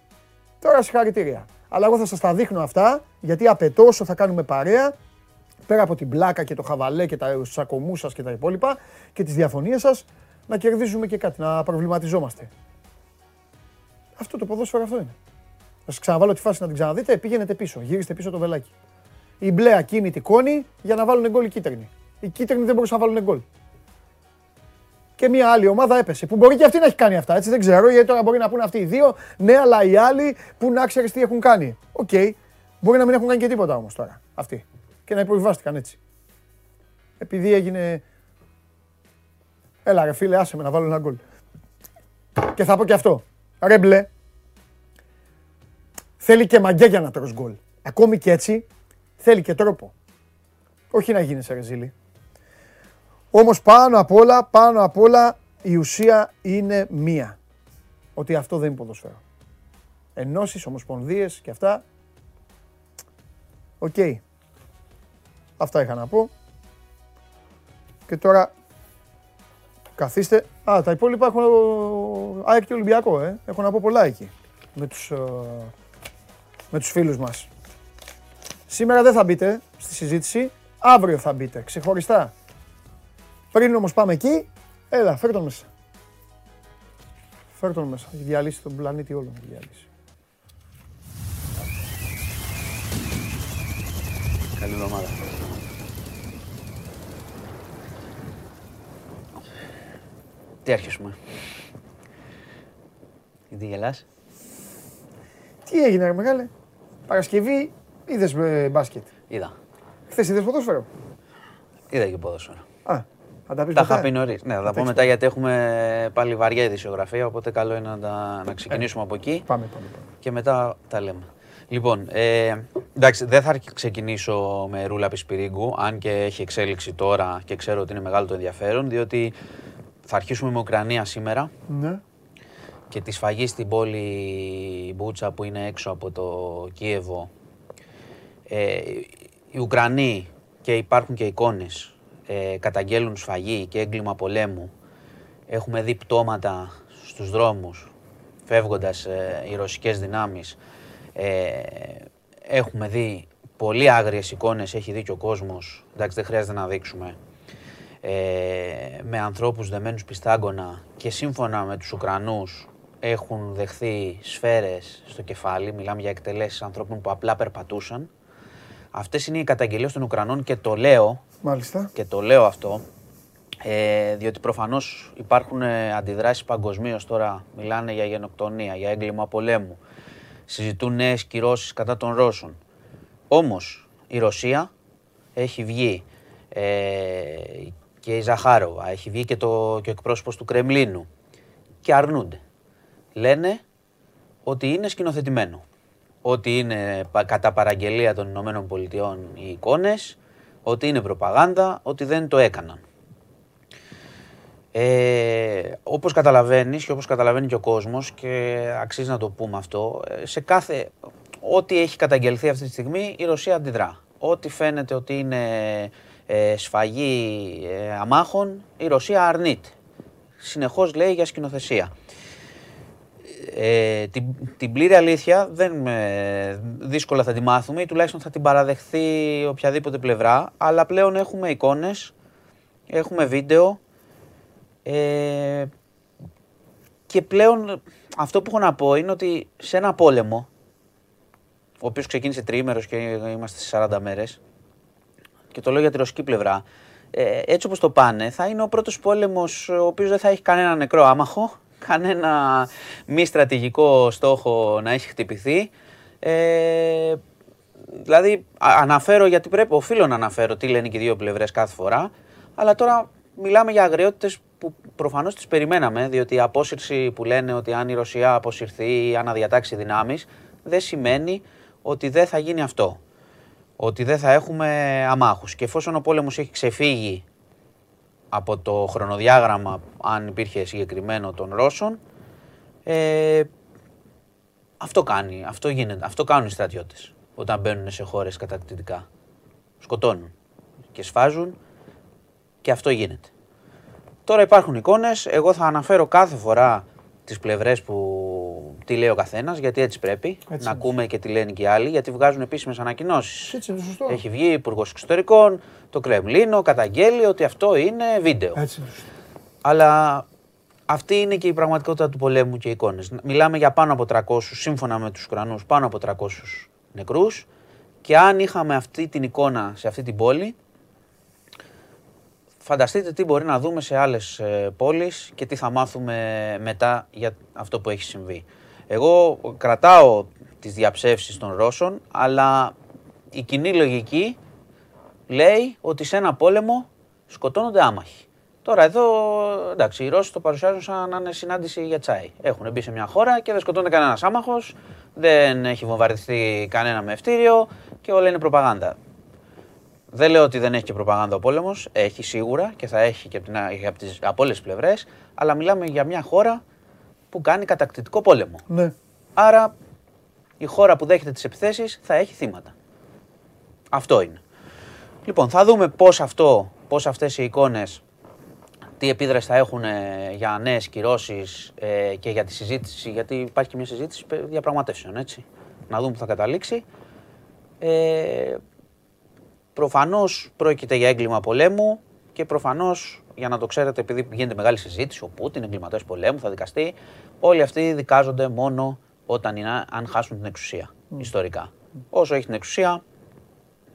Τώρα συγχαρητήρια. Αλλά εγώ θα σας τα δείχνω αυτά, γιατί απαιτώ όσο θα κάνουμε παρέα, πέρα από την πλάκα και το χαβαλέ και τα σακωμού σας και τα υπόλοιπα και τις διαφωνίες σας, να κερδίζουμε και κάτι, να προβληματιζόμαστε. Αυτό το ποδόσφαιρο αυτό είναι. Θα σας ξαναβάλω τη φάση να την ξαναδείτε. Πηγαίνετε πίσω. Γύριστε πίσω το βελάκι. Οι μπλε ακίνητοι κώνοι για να βάλουν γκολ οι κίτρινοι. Οι κίτρινοι δεν μπορούσαν να βάλουν γκολ. Και μια άλλη ομάδα έπεσε. Που μπορεί και αυτή να έχει κάνει αυτά. Έτσι δεν ξέρω γιατί τώρα μπορεί να πούνε αυτοί οι δύο. Ναι, αλλά οι άλλοι που να ξέρεις τι έχουν κάνει. OK. Okay. Μπορεί να μην έχουν κάνει και τίποτα όμως τώρα αυτοί. Και να υποβιβάστηκαν έτσι. Επειδή έγινε. Έλα ρε φίλε, άσε με να βάλω ένα γκολ. Και θα πω και αυτό. Ρε μπλε, θέλει και μαγκιά για να τρως γκολ. Ακόμη και έτσι, θέλει και τρόπο. Όχι να γίνεις ρεζίλη. Όμως πάνω απ' όλα, πάνω απ' όλα, η ουσία είναι μία. Ότι αυτό δεν είναι ποδοσφαίρο. Ενώσεις, ομοσπονδίες και αυτά. Οκ. Αυτά είχα να πω. Και τώρα καθίστε. Α, τα υπόλοιπα έχουν ΑΕΚ και Ολυμπιακό, ε. Έχω να πω πολλά εκεί. Με τους, ε, με τους φίλους μας. Σήμερα δεν θα μπείτε στη συζήτηση. Αύριο θα μπείτε, ξεχωριστά. Πριν όμως πάμε εκεί, έλα, φέρ' τον μέσα. Φέρ τον μέσα. Έχει διαλύσει τον πλανήτη όλο. Έχει διαλύσει. Καλή εβδομάδα. Τι αρχίσουμε. Γιατί γελάς; Τι έγινε, ρε μεγάλε; Παρασκευή είδες ε, μπάσκετ; Είδα. Χθες είδες ποδόσφαιρο; Είδα και ποδόσφαιρο. Α, θα τα πεις Τα μετά. είχα πει νωρίς. Ναι, θα τα πω μετά γιατί έχουμε πάλι βαριά ειδησιογραφία, οπότε καλό είναι να, τα, να ξεκινήσουμε από εκεί Πάμε, πάμε, πάμε. και μετά τα λέμε. Λοιπόν, ε, εντάξει, δεν θα ξεκινήσω με Ρούλα Πισπυρίγκου, αν και έχει εξέλιξη τώρα και ξέρω ότι είναι μεγάλο το ενδιαφέρον, διότι θα αρχίσουμε με Ουκρανία σήμερα Ναι. και τη σφαγή στην πόλη Μπούτσα που είναι έξω από το Κίεβο. Ε, οι Ουκρανοί και υπάρχουν και εικόνες ε, καταγγέλουν σφαγή και έγκλημα πολέμου. Έχουμε δει πτώματα στους δρόμους φεύγοντας ε, οι ρωσικές δυνάμεις. Ε, έχουμε δει πολύ άγριες εικόνες, έχει δει και ο κόσμος, εντάξει δεν χρειάζεται να δείξουμε, ε, με ανθρώπους δεμένους πιστάγκωνα και σύμφωνα με τους Ουκρανούς έχουν δεχθεί σφαίρες στο κεφάλι, μιλάμε για εκτελέσεις ανθρώπων που απλά περπατούσαν. Αυτές είναι οι καταγγελίες των Ουκρανών και το λέω, Μάλιστα. και το λέω αυτό, ε, διότι προφανώς υπάρχουν ε, αντιδράσεις παγκοσμίως τώρα, μιλάνε για γενοκτονία, για έγκλημα πολέμου, συζητούν νέες κυρώσεις κατά των Ρώσων. Όμως η Ρωσία έχει βγει ε, και η Ζαχάροβα, έχει βγει και, το, και ο εκπρόσωπος του Κρεμλίνου και αρνούνται. Λένε ότι είναι σκηνοθετημένο. Ότι είναι πα- κατά παραγγελία των Ηνωμένων Πολιτειών οι εικόνες, ότι είναι προπαγάνδα, ότι δεν το έκαναν. Ε, όπως καταλαβαίνεις και όπως καταλαβαίνει και ο κόσμος και αξίζει να το πούμε αυτό, ε, σε κάθε, ό,τι έχει καταγγελθεί αυτή τη στιγμή η Ρωσία αντιδρά. Ό,τι φαίνεται ότι είναι ε, σφαγή ε, αμάχων, η Ρωσία αρνείται. Συνεχώς λέει για σκηνοθεσία. Ε, την, την πλήρη αλήθεια δεν, ε, δύσκολα θα τη μάθουμε ή τουλάχιστον θα την παραδεχθεί οποιαδήποτε πλευρά, αλλά πλέον έχουμε εικόνες, έχουμε βίντεο, ε, και πλέον αυτό που έχω να πω είναι ότι σε ένα πόλεμο, ο οποίος ξεκίνησε τριήμερος και είμαστε στις 40 μέρες, και το λέω για τη ρωσική πλευρά, ε, έτσι όπως το πάνε, θα είναι ο πρώτος πόλεμος ο οποίος δεν θα έχει κανένα νεκρό άμαχο, κανένα μη στρατηγικό στόχο να έχει χτυπηθεί. Ε, δηλαδή, α- αναφέρω γιατί πρέπει, οφείλω να αναφέρω τι λένε και οι δύο πλευρές κάθε φορά, αλλά τώρα μιλάμε για αγριότητες που προφανώς τις περιμέναμε, διότι η απόσυρση που λένε ότι αν η Ρωσία αποσυρθεί ή αναδιατάξει δυνάμεις, δεν σημαίνει ότι δεν θα γίνει αυτό. Ότι δεν θα έχουμε αμάχους. Και εφόσον ο πόλεμος έχει ξεφύγει από το χρονοδιάγραμμα, αν υπήρχε συγκεκριμένο των Ρώσων, ε, αυτό κάνει, αυτό γίνεται, αυτό κάνουν οι στρατιώτες όταν μπαίνουν σε χώρες κατακτητικά. Σκοτώνουν και σφάζουν και αυτό γίνεται. Τώρα υπάρχουν εικόνες, εγώ θα αναφέρω κάθε φορά τις πλευρές που τι λέει ο καθένας, γιατί έτσι πρέπει, Έτσι να είναι. ακούμε και τι λένε και οι άλλοι, γιατί βγάζουν επίσημες ανακοινώσεις. Έτσι είναι σωστό. Έχει βγει Υπουργός Εξωτερικών, το Κρεμλίνο καταγγέλει ότι αυτό είναι βίντεο. Έτσι είναι σωστό. Αλλά αυτή είναι και η πραγματικότητα του πολέμου και οι εικόνες. Μιλάμε για πάνω από 300, σύμφωνα με τους Ουκρανούς, πάνω από 300 νεκρούς και αν είχαμε αυτή την εικόνα σε αυτή την πόλη, φανταστείτε τι μπορεί να δούμε σε άλλες ε, πόλεις και τι θα μάθουμε μετά για αυτό που έχει συμβεί. Εγώ κρατάω τις διαψεύσεις των Ρώσων, αλλά η κοινή λογική λέει ότι σε ένα πόλεμο σκοτώνονται άμαχοι. Τώρα εδώ, εντάξει, οι Ρώσοι το παρουσιάζουν σαν να είναι συνάντηση για τσάι. Έχουν μπει σε μια χώρα και δεν σκοτώνεται κανένας άμαχος, δεν έχει βομβαρδιστεί κανένα με ευτήριο και όλα είναι προπαγάνδα. Δεν λέω ότι δεν έχει και προπαγάνδα ο πόλεμος. Έχει σίγουρα και θα έχει και από, από, τις, από όλες τις πλευρές. Αλλά μιλάμε για μια χώρα που κάνει κατακτητικό πόλεμο. Ναι. Άρα η χώρα που δέχεται τις επιθέσεις θα έχει θύματα. Αυτό είναι. Λοιπόν, θα δούμε πώς αυτό, πώς αυτές οι εικόνες, τι επίδραση θα έχουν ε, για νέες κυρώσεις ε, και για τη συζήτηση, γιατί υπάρχει και μια συζήτηση διαπραγματεύσεων, έτσι. Να δούμε που θα καταλήξει. Ε, προφανώς πρόκειται για έγκλημα πολέμου και προφανώς, για να το ξέρετε, επειδή γίνεται μεγάλη συζήτηση, ο Πούτιν, εγκληματές πολέμου, θα δικαστεί, όλοι αυτοί δικάζονται μόνο όταν είναι, αν χάσουν την εξουσία, ιστορικά. Όσο έχει την εξουσία,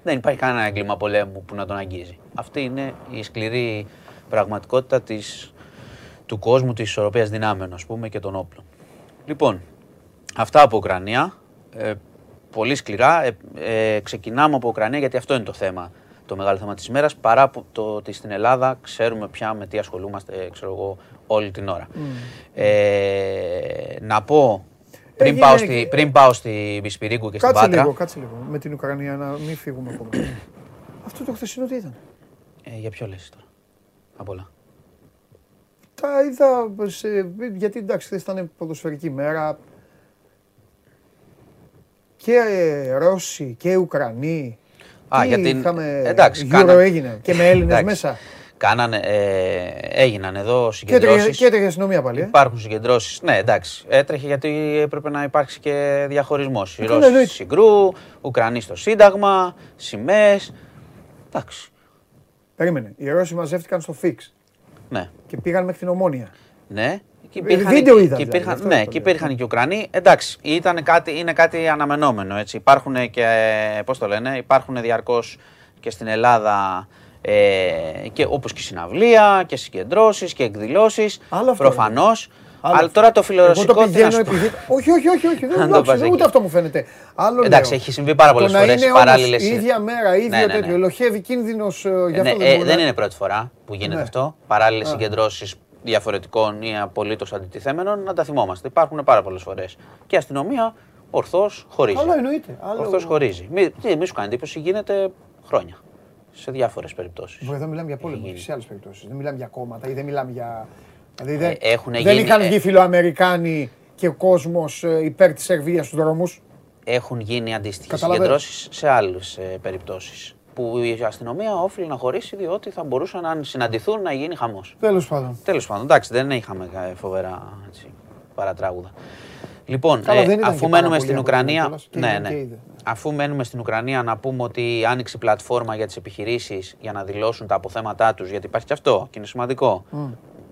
δεν υπάρχει κανένα έγκλημα πολέμου που να τον αγγίζει. Αυτή είναι η σκληρή πραγματικότητα της, του κόσμου της ισορροπίας δυνάμεων, ας πούμε, και των όπλων. Λοιπόν, αυτά από Ουκρανία. Ε, πολύ σκληρά. Ε, ε, ξεκινάμε από Ουκρανία γιατί αυτό είναι το θέμα, το μεγάλο θέμα της ημέρας, παρά το ότι στην Ελλάδα ξέρουμε πια με τι ασχολούμαστε, ξέρω εγώ, όλη την ώρα. Ε, να πω πριν, πάω στη, πριν πάω στη Μπισπυρίκου και κάτσε στην Πάτρα. Λίγο, κάτσε λίγο με την Ουκρανία να μην φύγουμε ακόμα. [coughs] Αυτό το χθεσινό τι ήταν; Ε, για ποιο λες τώρα, απ' όλα; Τα είδα, σε, γιατί εντάξει χθες ήταν ποδοσφαιρική μέρα. Και ε, Ρώσοι και Ουκρανοί. Α, Τι γιατί, είχαμε, εντάξει, Euro κάνα- έγινε και με Έλληνες Εντάξει. μέσα. Κάνανε, ε, έγιναν εδώ Και έτρεχε, συγκεντρώσεις. και έτρεχε η αστυνομία πάλι. Ε. Υπάρχουν συγκεντρώσεις. Ναι, εντάξει. Έτρεχε γιατί έπρεπε να υπάρξει και διαχωρισμός. Οι καλά, Ρώσοι εννοείται. στη Συγκρού, Ουκρανοί στο Σύνταγμα, σημαίες. Εντάξει. Περίμενε. Οι Ρώσοι μαζεύτηκαν στο Φίξ Ναι. και πήγαν μέχρι την Ομόνια. Ναι. Και βίντεο είδα, και δηλαδή, υπήρχαν, αυτό ναι, το και λέω. υπήρχαν και οι Ουκρανοί. Εντάξει, ήταν κάτι, είναι κάτι αναμενόμενο. Έτσι. Υπάρχουν και, πώς το λένε, υπάρχουν διαρκώς και στην Ελλάδα ε, και όπως και συναυλία και συγκεντρώσεις και εκδηλώσεις. Άλλο αυτό, Προφανώς. Άλλο Αλλά αυτό. τώρα το Εγώ φιλορωσικό το τι να πηγαίνω σου πω. επειδή. Όχι, όχι, όχι, όχι. Αν Δεν [laughs] το το πας εκεί. ούτε αυτό μου φαίνεται. Άλλο Εντάξει, λέω. έχει συμβεί πάρα πολλές το φορές να είναι παράλληλες- όμως η ίδια μέρα, ίδιο Ναι, ναι, ναι. τέτοιο. Ελοχεύει κίνδυνος γι' Ε, αυτό ναι, δεν ε, μπορώ δεν να- είναι πρώτη φορά που γίνεται Ναι. αυτό. Παράλληλες Α. συγκεντρώσεις διαφορετικών ή απολύτως αντιτιθέμενων να τα θυμόμαστε. Υπάρχουν πάρα πολλές φορές. Και η αστυνομία ορθώς χωρίζει. Άλλο εννοείται. Άλλο... Ορθώς χωρίζει. Μη, τι, μη σου κάνει εντύπωση, γίνεται χρόνια. Σε διάφορες περιπτώσεις. Εδώ μιλάμε για πόλεμο γίνει. και σε άλλες περιπτώσεις. Δεν μιλάμε για κόμματα ή δεν μιλάμε για. Δηλαδή δεν, Ε, έχουνε δεν γίνει- είχαν ε, βγει φιλοαμερικάνοι και ο κόσμος υπέρ της Σερβίας στους δρόμους; Έχουν γίνει αντίστοιχες Καταλαβαίνω. συγκεντρώσεις σε άλλες περιπτώσεις. Που η αστυνομία όφιλε να χωρίσει διότι θα μπορούσαν αν συναντηθούν να γίνει χαμός. Τέλος πάντων. Τέλος πάντων, εντάξει, δεν είχαμε ε, φοβερά έτσι, παρατράγουδα. Λοιπόν, Καλά, ε, δεν ήταν αφού και μένουμε πάρα στην πολύ Ουκρανία. κιόλας, και Ναι, είδε, ναι. και είδε. Αφού μένουμε στην Ουκρανία, να πούμε ότι άνοιξε η πλατφόρμα για τις επιχειρήσεις για να δηλώσουν τα αποθέματά τους, γιατί υπάρχει και αυτό και είναι σημαντικό.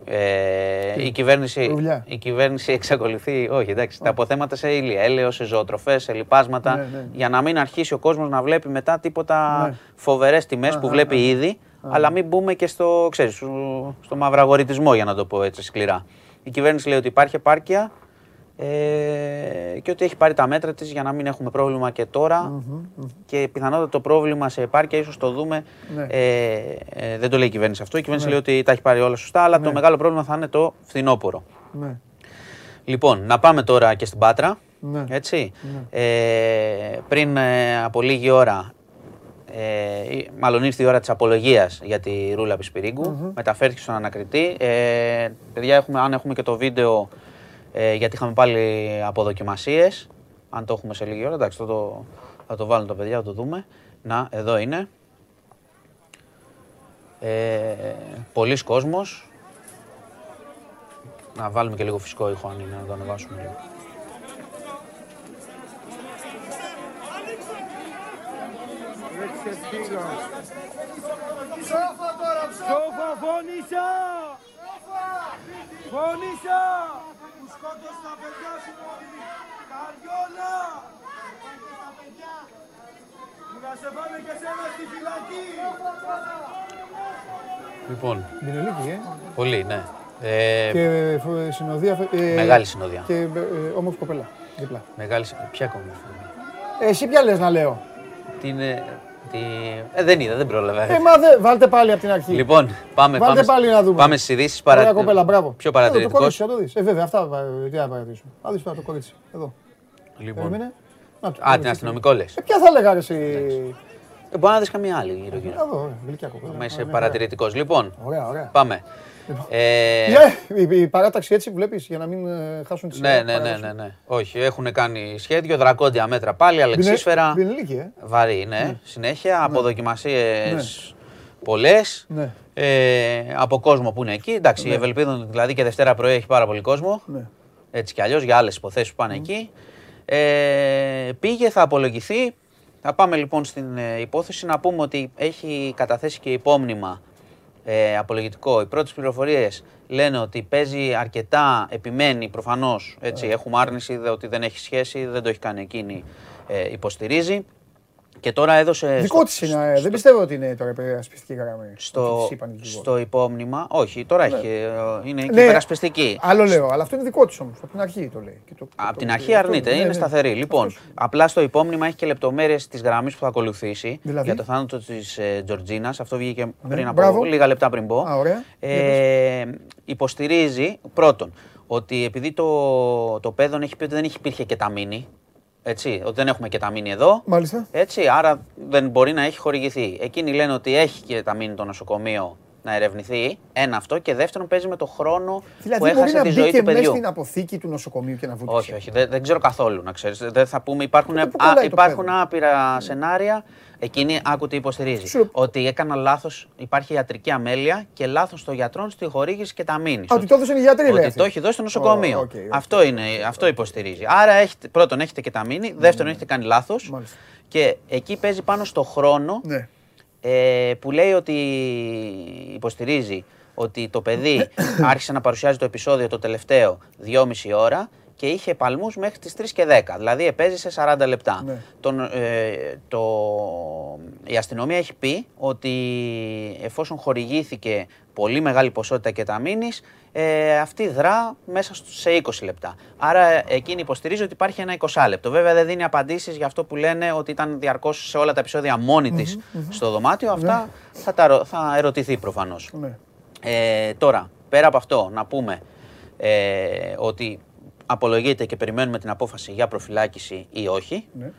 Ε, η, κυβέρνηση, Δουλειά; η κυβέρνηση εξακολουθεί, όχι εντάξει, τα αποθέματα σε ήλια, έλαιο, σε ζωοτροφές, σε λιπάσματα, Ναι, ναι. για να μην αρχίσει ο κόσμος να βλέπει μετά τίποτα Ναι. φοβερές τιμές που Αχα, βλέπει αχα. ήδη, αλλά μην μπούμε και στο, ξέρεις, στο, στο μαυραγορητισμό, για να το πω έτσι σκληρά. Η κυβέρνηση λέει ότι υπάρχει επάρκεια ε, και ότι έχει πάρει τα μέτρα της για να μην έχουμε πρόβλημα και τωρα και πιθανότατα το πρόβλημα σε επάρκεια ίσως το δούμε, Ναι. ε, ε, δεν το λέει η κυβέρνηση αυτό, η κυβέρνηση λέει ότι τα έχει πάρει όλα σωστά, αλλά το μεγάλο πρόβλημα θα είναι το φθινόπωρο. Ναι. Λοιπόν, να πάμε τώρα και στην Πάτρα. Ναι. Έτσι. Ε, πριν ε, από λίγη ώρα, ε, ή- μάλλον ήρθε η ώρα της απολογίας για τη Ρούλα Πισπυρίγκου. Μεταφέρθηκε στον ανακριτή. Ε, παιδιά, έχουμε, αν έχουμε και το βίντεο, ε, γιατί είχαμε πάλι αποδοκιμασίες. Αν το έχουμε σε λίγη ώρα, εντάξει, θα το, θα το βάλουν τα παιδιά, θα το δούμε. Να, εδώ είναι. Ε, πολλοί κόσμος. Να βάλουμε και λίγο φυσικό ήχο αν είναι, να το ανεβάσουμε λίγο. Φωνήσα! Που σκότωσε τα παιδιά σου, Καριόλα! Να σε πάμε και σένα στη φυλακή! Λοιπόν, Μπινελίκη, ε. πολύ, ναι. Ε, Και ε, συνοδεία. ε, Μεγάλη συνοδεία. Και ε, ε, όμορφη κοπέλα. Δίπλα. Μεγάλη. Ποια κόμμα. Ε, εσύ ποια λες να λέω; Την. Ε, τη... Ε, δεν είδα, δεν πρόλαβα. Ε, μα δε, βάλτε πάλι από την αρχή. Λοιπόν, πάμε, Βάλτε πάμε, πάλι να δούμε. πάμε στις ειδήσεις. Ωραία κοπέλα, μπράβο. Πιο Εδώ, το παρατηρητικό. κορίτσι, θα το δεις. Ε, βέβαια, αυτά ε, τι να παρατηρήσω. Θα δεις τώρα το κορίτσι. Εδώ. Λοιπόν. Περίμενε. Να, το Α, κορίτσι. την αστυνομικό λες. Ε, ποια θα λέγα ρε εσύ. Ε, μπορεί να δεις καμία άλλη γύρω-γύρω. Εδώ, ωραία, γλυκιά κοπέλα. Μα είσαι Ωραία, παρατηρητικός. Λοιπόν, Ωραία, ωραία. πάμε. Ε, Ε, η, η παράταξη έτσι βλέπεις για να μην ε, χάσουν τη ναι, σειρά. ναι, ναι, ναι, ναι. Όχι, έχουν κάνει σχέδιο, δρακόντια μέτρα πάλι, αλεξίσφαιρα. Μπινελίκη, ε. Βαρύ, ναι, συνέχεια. Αποδοκιμασίες πολλές. Ναι. Ε, από κόσμο που είναι εκεί. Εντάξει, η Ευελπίδων δηλαδή και Δευτέρα πρωί έχει πάρα πολύ κόσμο. Ναι. Έτσι κι αλλιώς για άλλες υποθέσεις που πάνε εκεί. Ε, πήγε, θα απολογηθεί. Θα πάμε λοιπόν στην ε, υπόθεση να πούμε ότι έχει καταθέσει και υπόμνημα ε, απολογητικό. Οι πρώτες πληροφορίες λένε ότι παίζει αρκετά, επιμένει προφανώς, έτσι, έχουμε άρνηση δε- ότι δεν έχει σχέση, δεν το έχει κάνει εκείνη, ε, υποστηρίζει. Και τώρα έδωσε... Δικό στο- της είναι. ε, Δεν πιστεύω ότι είναι τώρα υπερασπιστική γραμμή. στο, Ότι της είπαν οι δικηγόροι. στο υπόμνημα, όχι, τώρα έχει, ε, είναι και Ναι. υπερασπιστική. Άλλο λέω, αλλά αυτό είναι δικό της όμως. Από την αρχή το λέει. Και το- Από το- την το- αρχή το- αρνείται, ναι, είναι ναι. σταθερή. Λοιπόν, Αυτός. απλά στο υπόμνημα έχει και λεπτομέρειες της γραμμής που θα ακολουθήσει Δηλαδή; για το θάνατο της ε, Τζορτζίνας. Αυτό βγήκε πριν από μπράβο. λίγα λεπτά πριν πω. Α, ωραία. Ε, υποστηρίζει πρώτον ότι επειδή το, το παιδόν έχει πει ότι δεν έχει υπήρχε κεταμίνη, έτσι, ότι δεν έχουμε κεταμίνη εδώ, Μάλιστα. έτσι, άρα δεν μπορεί να έχει χορηγηθεί. Εκείνοι λένε ότι έχει κεταμίνη το νοσοκομείο να ερευνηθεί. Ένα αυτό. Και δεύτερον, παίζει με το χρόνο που Δηλαδή μπορεί έχασε να τη μπει ζωή και του μέσα παιδιού. στην αποθήκη του νοσοκομείου και να βουτήσει. Όχι, όχι, δεν, δεν ξέρω καθόλου να ξέρεις. Δεν θα πούμε, υπάρχουν, Τότε που α, κολλάει το υπάρχουν παιδό. άπειρα σενάρια. Εκείνη, άκου τι υποστηρίζει. Σου- Ότι έκανα λάθος, υπάρχει ιατρική αμέλεια και λάθος των γιατρών στη χορήγηση και τα μήνυς. Α, ότι το έδωσαν οι γιατροί, λέει. Ότι αυτή. το έχει δώσει στο νοσοκομείο. Ω, OK, OK. Αυτό, είναι, αυτό υποστηρίζει. Άρα έχετε, πρώτον έχετε και τα μήνυ, δεύτερον έχετε κάνει λάθος. Μάλιστα. Και εκεί παίζει πάνω στο χρόνο Ναι. Ε, που λέει ότι υποστηρίζει ότι το παιδί [coughs] άρχισε να παρουσιάζει το επεισόδιο το τελευταίο 2,5 ώρα και είχε παλμούς μέχρι τις 3 και 10, δηλαδή επέζησε 40 λεπτά. Ναι. Τον, ε, το, η αστυνομία έχει πει ότι εφόσον χορηγήθηκε πολύ μεγάλη ποσότητα κεταμίνης, ε, αυτή δρά μέσα στους- σε 20 λεπτά. Άρα ε, εκείνη υποστηρίζει ότι υπάρχει ένα 20 λεπτό. Βέβαια δεν δίνει απαντήσεις για αυτό που λένε ότι ήταν διαρκώς σε όλα τα επεισόδια μόνη της στο δωμάτιο. Αυτά θα, τα, ρω- θα ερωτηθεί προφανώς. Ναι. Ε, τώρα, πέρα από αυτό, να πούμε ε, ότι απολογείται και περιμένουμε την απόφαση για προφυλάκηση ή όχι. Ναι.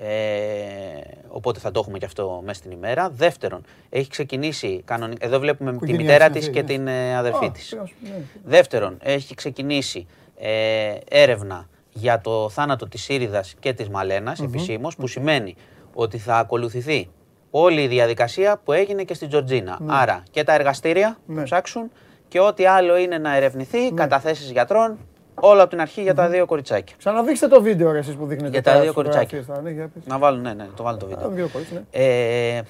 Ε, οπότε θα το έχουμε και αυτό μέσα στην ημέρα. Δεύτερον, έχει ξεκινήσει κανονικά. Εδώ βλέπουμε τη Οικογένεια μητέρα της, της και ναι. την ε, αδερφή Α, της. πήγα να σου- ναι. Δεύτερον, έχει ξεκινήσει ε, έρευνα για το θάνατο της Σύριδας και της μαλενας επισήμως, που σημαίνει ότι θα ακολουθηθεί όλη η διαδικασία που έγινε και στην Τζορτζίνα. Άρα και τα εργαστήρια Ναι. θα ψάξουν και ό,τι άλλο είναι να ερευνηθεί, καταθέσεις γιατρών, όλο από την αρχή για τα δύο κοριτσάκια. Ξαναδείξτε το βίντεο ρε, εσείς που δείχνετε. Για τα τώρα δύο τις κοριτσάκια. φωτογραφίες. Ναι, για πες. Να βάλω, ναι, ναι, το βάλω το Α, βίντεο. το μικρό κορίτσι, ναι. Ε,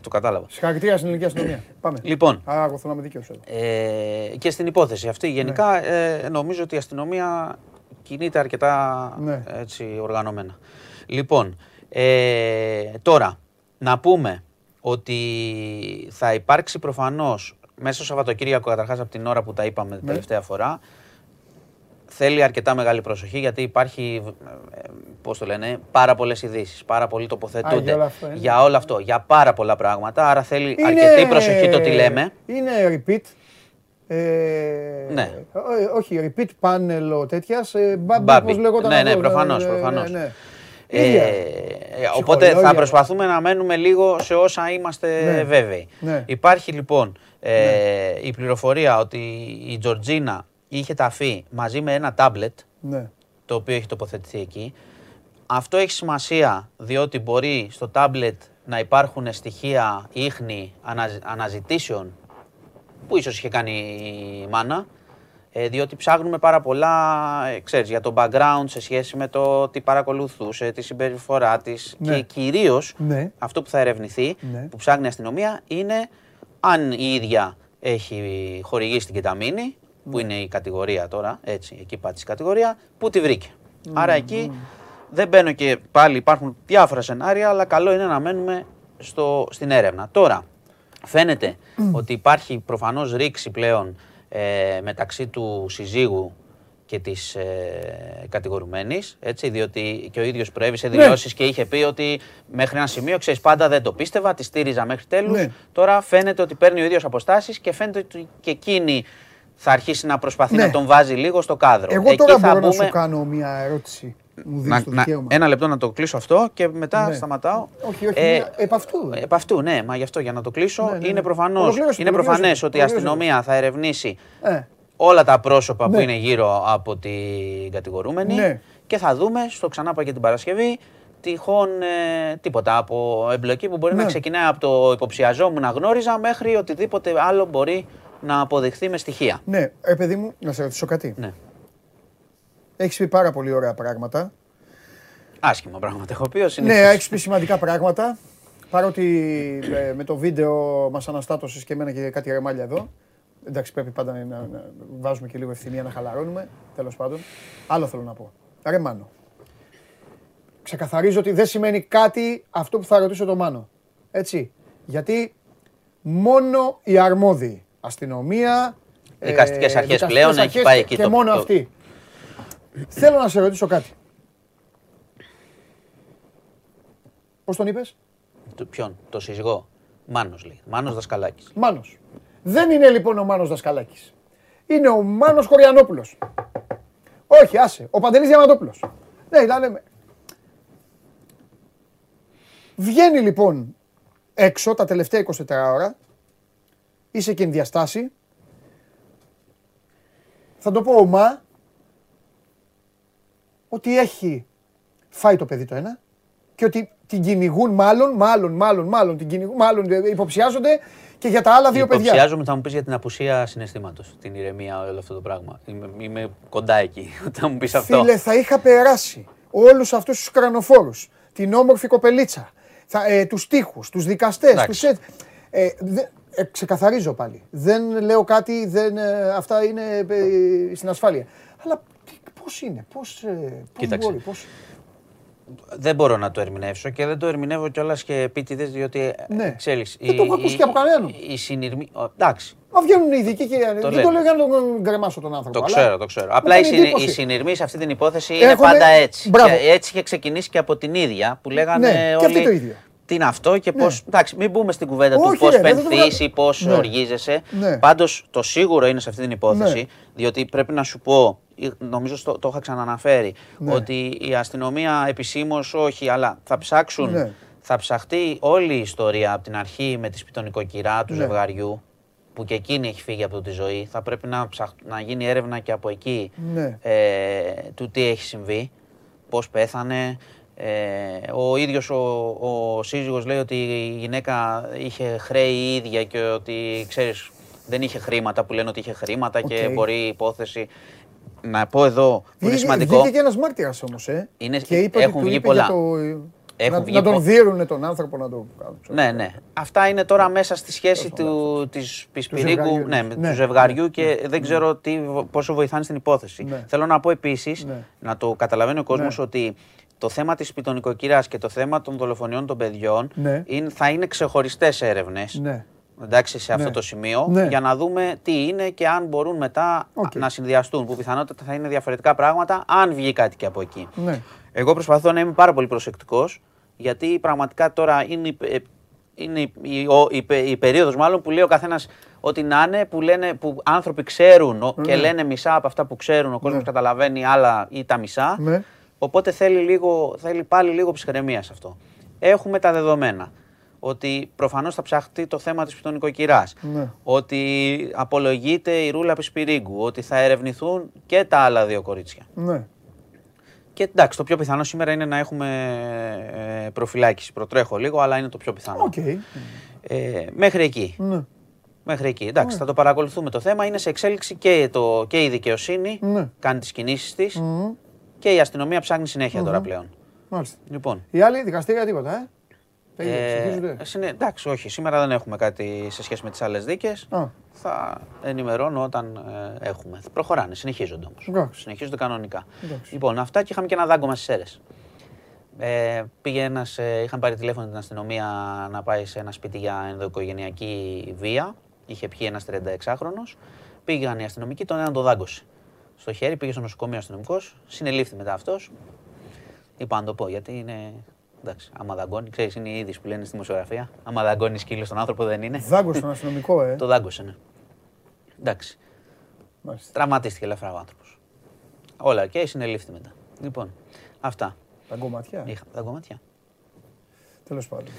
το κατάλαβα. Συγχαρητήρια στην ελληνική αστυνομία. [coughs] Πάμε. Λοιπόν, Α, εγώ θέλω να είμαι δίκαιος εδώ. Ε, και στην υπόθεση αυτή γενικά ε, νομίζω ότι η αστυνομία κινείται αρκετά Ναι. έτσι, οργανωμένα. Λοιπόν, ε, τώρα να πούμε ότι θα υπάρξει προφανώς μέσα στο Σαββατοκύριακο καταρχάς από την ώρα που τα είπαμε την τελευταία φορά θέλει αρκετά μεγάλη προσοχή γιατί υπάρχει, ε, πώς το λένε, πάρα πολλές ειδήσεις, πάρα πολλοί τοποθετούνται Α, για όλο αυτό, ε. για όλο αυτό, για πάρα πολλά πράγματα, άρα θέλει αρκετή προσοχή το τι λέμε. Είναι repeat. Ε, Ναι. ό- όχι, repeat panel τέτοιας. Ε, μπάμπι, Μπάμπι. πώς λέγονταν Ναι, ναι, αυτό, προφανώς, ε, προφανώς. ναι, ναι. Ε, Ίδια. ε, οπότε θα Ψυχολόγια. προσπαθούμε να μένουμε λίγο σε όσα είμαστε Ναι. βέβαιοι. Ναι. Υπάρχει λοιπόν ε, η πληροφορία ότι η Τζορτζίνα είχε ταφεί μαζί με ένα τάμπλετ Ναι. το οποίο έχει τοποθετηθεί εκεί. Αυτό έχει σημασία διότι μπορεί στο τάμπλετ να υπάρχουν στοιχεία ίχνη αναζ- αναζητήσεων που ίσως είχε κάνει η μάνα, ε, διότι ψάχνουμε πάρα πολλά, ε, ξέρεις, για το background σε σχέση με το τι παρακολουθούσε, τη συμπεριφορά της Ναι. και κυρίως Ναι. αυτό που θα ερευνηθεί, Ναι. που ψάχνει η αστυνομία, είναι αν η ίδια έχει χορηγήσει την κεταμίνη που είναι η κατηγορία τώρα, έτσι, εκεί πάτησε η κατηγορία, που τη βρήκε. Άρα εκεί δεν μπαίνω και πάλι υπάρχουν διάφορα σενάρια, αλλά καλό είναι να μένουμε στο, στην έρευνα. Τώρα, φαίνεται ότι υπάρχει προφανώς ρήξη πλέον ε, μεταξύ του συζύγου και της ε, κατηγορουμένης, έτσι, διότι και ο ίδιος προέβησε δηλώσεις και είχε πει ότι μέχρι ένα σημείο, ξέρεις, πάντα δεν το πίστευα, τη στήριζα μέχρι τέλους. Ναι. Τώρα φαίνεται ότι παίρνει ο ίδιος αποστάσεις και φαίνεται ότι και εκείνη θα αρχίσει να προσπαθεί Ναι. να τον βάζει λίγο στο κάδρο. Εγώ Εκεί τώρα θα μπορώ να μπούμε- σου κάνω μια ερώτηση. Μου να- δίνεις το να- δικαίωμα. ένα λεπτό να το κλείσω αυτό και μετά Ναι. σταματάω. Όχι, όχι, Ε, μια- επ' αυτού. Επ' αυτού, ναι, μα γι' αυτό για να το κλείσω. Ναι, ναι, ναι. Είναι προφανώς, Ολοκλήρωσε, είναι ολοκλήρωσε, προφανές ότι η ολοκλήρωσε. αστυνομία θα ερευνήσει Ε, όλα τα πρόσωπα που Ναι. είναι γύρω από την κατηγορούμενη Ναι. και θα δούμε, στο ξανά είπα και την Παρασκευή, τυχόν ε, τίποτα από εμπλοκή που μπορεί Ναι. να ξεκινάει από το υποψιαζόμουν να γνώριζα μέχρι οτιδήποτε άλλο μπορεί να αποδειχθεί με στοιχεία. ναι, ε, παιδί μου, να σε ρωτήσω κάτι. Ναι. Έχεις πει πάρα πολύ ωραία πράγματα. Άσχημα πράγματα έχω πει, ο Ναι, συνήθως. έχεις πει σημαντικά πράγματα. Παρότι ε, με το βίντεο μας αναστάτωσες και εμένα και κάτι ρεμάλια εδώ. Εντάξει, πρέπει πάντα να, να- να βάζουμε και λίγο ευθυμία να χαλαρώνουμε. Τέλος πάντων. Άλλο θέλω να πω. Ρε Μάνο. Ξεκαθαρίζω ότι δεν σημαίνει κάτι αυτό που θα ρωτήσω το Μάνο. Έτσι. Γιατί μόνο οι αρμόδιοι, αστυνομία, ε, Δικαστικές αρχές δικαστικές πλέον, έχει αρχές πάει και- εκεί και το- μόνο το- αυτοί. Θέλω να σε ρωτήσω κάτι. Πώς τον είπες; Του ποιον, το σύζυγό. Μάνος λέει. Μάνος Δασκαλάκης. Μάνος. Δεν είναι λοιπόν ο Μάνος Δασκαλάκης. Είναι ο Μάνος Χωριανόπουλος. Όχι, άσε. Ο Παντελής Διαμαντόπουλος. Ναι, να λέμε. Βγαίνει λοιπόν έξω τα τελευταία 24 ώρα. Είσαι και ενδιαστάση. Θα το πω ομά. Ότι έχει φάει το παιδί το ένα και ότι την κυνηγούν μάλλον, μάλλον, μάλλον, μάλλον, την κυνηγούν, μάλλον ε, υποψιάζονται και για τα άλλα δύο παιδιά. Υποψιάζομαι θα μου πεις για την απουσία συναισθήματος, την ηρεμία, όλο αυτό το πράγμα. Είμαι, είμαι κοντά εκεί [laughs] όταν μου πεις αυτό. Φίλε, θα είχα περάσει όλους αυτούς τους κρανοφόρους, την όμορφη κοπελίτσα, θα, ε, τους τείχους, τους δικαστές, Εντάξει. τους ε, ε, δε- ε, ξεκαθαρίζω πάλι. Δεν λέω κάτι, δεν, ε, αυτά είναι ε, στην ασφάλεια. Αλλά τι- πώς είναι, πώς, ε, πώς Κοίταξε. μπορεί, πώς... Δεν μπορώ να το ερμηνεύσω και δεν το ερμηνεύω κιόλας και επίτηδες, διότι Ναι. ε, ξέρεις, Δεν το έχω ακούσει και από κανέναν. Η συνειρμή. ο, Εντάξει, Μα βγαίνουν οι ειδικοί και δεν το λένε. λέω για να τον γκρεμάσω τον άνθρωπο. το αλλά ξέρω, το ξέρω. μου Απλά η, κάνει συνη- εντύπωση. η συνειρμή σε αυτή την υπόθεση είναι Έχουνε- πάντα έτσι. Μπράβο. Και έτσι είχε ξεκινήσει και από την ίδια που λέγανε Ναι, και όλοι. αυτή το ίδιο. Τι είναι αυτό και πώ. Εντάξει, μην μπούμε στην κουβέντα του Όχι, πώς ρε, δεν το πενθεί ή πώς Ναι. οργίζεσαι. Ναι. Πάντως το σίγουρο είναι σε αυτή την υπόθεση, Ναι. διότι πρέπει να σου πω, ε, νομίζω στο, το είχα ξαναναφέρει, Ναι. ότι η αστυνομία επισήμως όχι, αλλά θα ψάξουν. Ναι. Θα ψαχτεί όλη η ιστορία από την αρχή με τη σπιτονικοκυρά του Ναι. ζευγαριού, που και εκείνη έχει φύγει από τη ζωή. Θα πρέπει να, ψαχ- να γίνει έρευνα και από εκεί Ναι. ε, του τι έχει συμβεί, πώς πέθανε. Ε, ο ίδιος ο, ο σύζυγος λέει ότι η γυναίκα είχε χρέη η ίδια και ότι, ξέρεις, δεν είχε χρήματα, που λένε ότι είχε χρήματα και Οκ. μπορεί η υπόθεση... Να πω εδώ, που είναι Βγήκε- σημαντικό, Βγήκε και ένας μάρτυρας όμως, ε. Είναι- και είπε έχουν ότι του βγει είπε πολλά. για το... Έχουν να, βγει να τον πο- δείρουν τον άνθρωπο να το κάνουν. ξέρω. Ναι, ναι. Αυτά είναι τώρα μέσα στη σχέση Τέλος του, της Πισπιρίγκου, ζευγαριού. ναι, με Ναι, του ζευγαριού ναι, και δεν ξέρω τι, πόσο βοηθάνε στην υπόθεση. Ναι. Θέλω να πω επίσης, Ναι. να το καταλαβαίνει ο κόσμος Ναι. ότι το θέμα της σπιτονοικοκυράς και το θέμα των δολοφονιών των παιδιών Ναι. είναι, θα είναι ξεχωριστές έρευνες. Ναι. Εντάξει, σε αυτό Ναι. το σημείο, Ναι. για να δούμε τι είναι και αν μπορούν μετά Οκ. να συνδυαστούν, που πιθανότατα θα είναι διαφορετικά πράγματα, αν βγει κάτι και από εκεί. Ναι. Εγώ προσπαθώ να είμαι πάρα πολύ προσεκτικός, γιατί πραγματικά τώρα είναι, η- ε, είναι η, η, ο- η, πε- η περίοδος μάλλον που λέει ο καθένας ό,τι να είναι, που, λένε, που άνθρωποι ξέρουν ο- και Ναι. λένε μισά από αυτά που ξέρουν, ο κόσμος Ναι. καταλαβαίνει άλλα ή τα μισά. Ναι. Οπότε θέλει, λίγο, θέλει πάλι λίγο ψυχραιμία σε αυτό. Έχουμε τα δεδομένα. Ότι προφανώς θα ψαχτεί το θέμα της σπιτονοικοκυράς. Ναι. Ότι απολογείται η Ρούλα Πισπιρίγκου. Ότι θα ερευνηθούν και τα άλλα δύο κορίτσια. Ναι. Και εντάξει, το πιο πιθανό σήμερα είναι να έχουμε ε, προφυλάκιση. Προτρέχω λίγο, αλλά είναι το πιο πιθανό. Οκ. Ε, μέχρι εκεί. Ναι. Μέχρι εκεί. Εντάξει, θα το παρακολουθούμε το θέμα. Είναι σε εξέλιξη και, το, και η δικαιοσύνη Ναι. κάνει τις κινήσεις της Μμμ. Και η αστυνομία ψάχνει συνέχεια τώρα πλέον. Μάλιστα. Λοιπόν, Οι άλλοι δικαστήρια τίποτα, ε; Πήγε, συνεχίζονται. Ε, συνε- εντάξει, όχι. Σήμερα δεν έχουμε κάτι σε σχέση με τις άλλες δίκες. Α, Θα ενημερώνω όταν ε, έχουμε. Προχωράνε, συνεχίζονται όμως. Εντάξει. Συνεχίζονται κανονικά. Εντάξει. Λοιπόν, αυτά και είχαμε και ένα δάγκωμα στις αίρες. Ε, πήγε ένας, ε, είχαν πάρει τηλέφωνο την αστυνομία να πάει σε ένα σπίτι για ενδοοικογενειακή βία. Είχε πιει ένας 36χρονο. Πήγαν οι αστυνομικοί, τον έναν τον δάγκωσε. Στο χέρι πήγε στο νοσοκομείο αστυνομικός, συνελήφθη μετά αυτός. Είπα να το πω γιατί είναι. Εντάξει, άμα δαγκώνει, ξέρεις, είναι η είδηση που λένε στη δημοσιογραφία. Άμα δαγκώνει σκύλο στον άνθρωπο δεν είναι. δάγκο στον αστυνομικό, ε. [laughs] Το δάγκωσε, ναι. Εντάξει. Μάλιστα. Τραυματίστηκε ελαφρά ο άνθρωπος. Όλα και συνελήφθη μετά. Λοιπόν, αυτά. Δαγκωματιά. Είχα δαγκωματιά. Τέλος πάντων.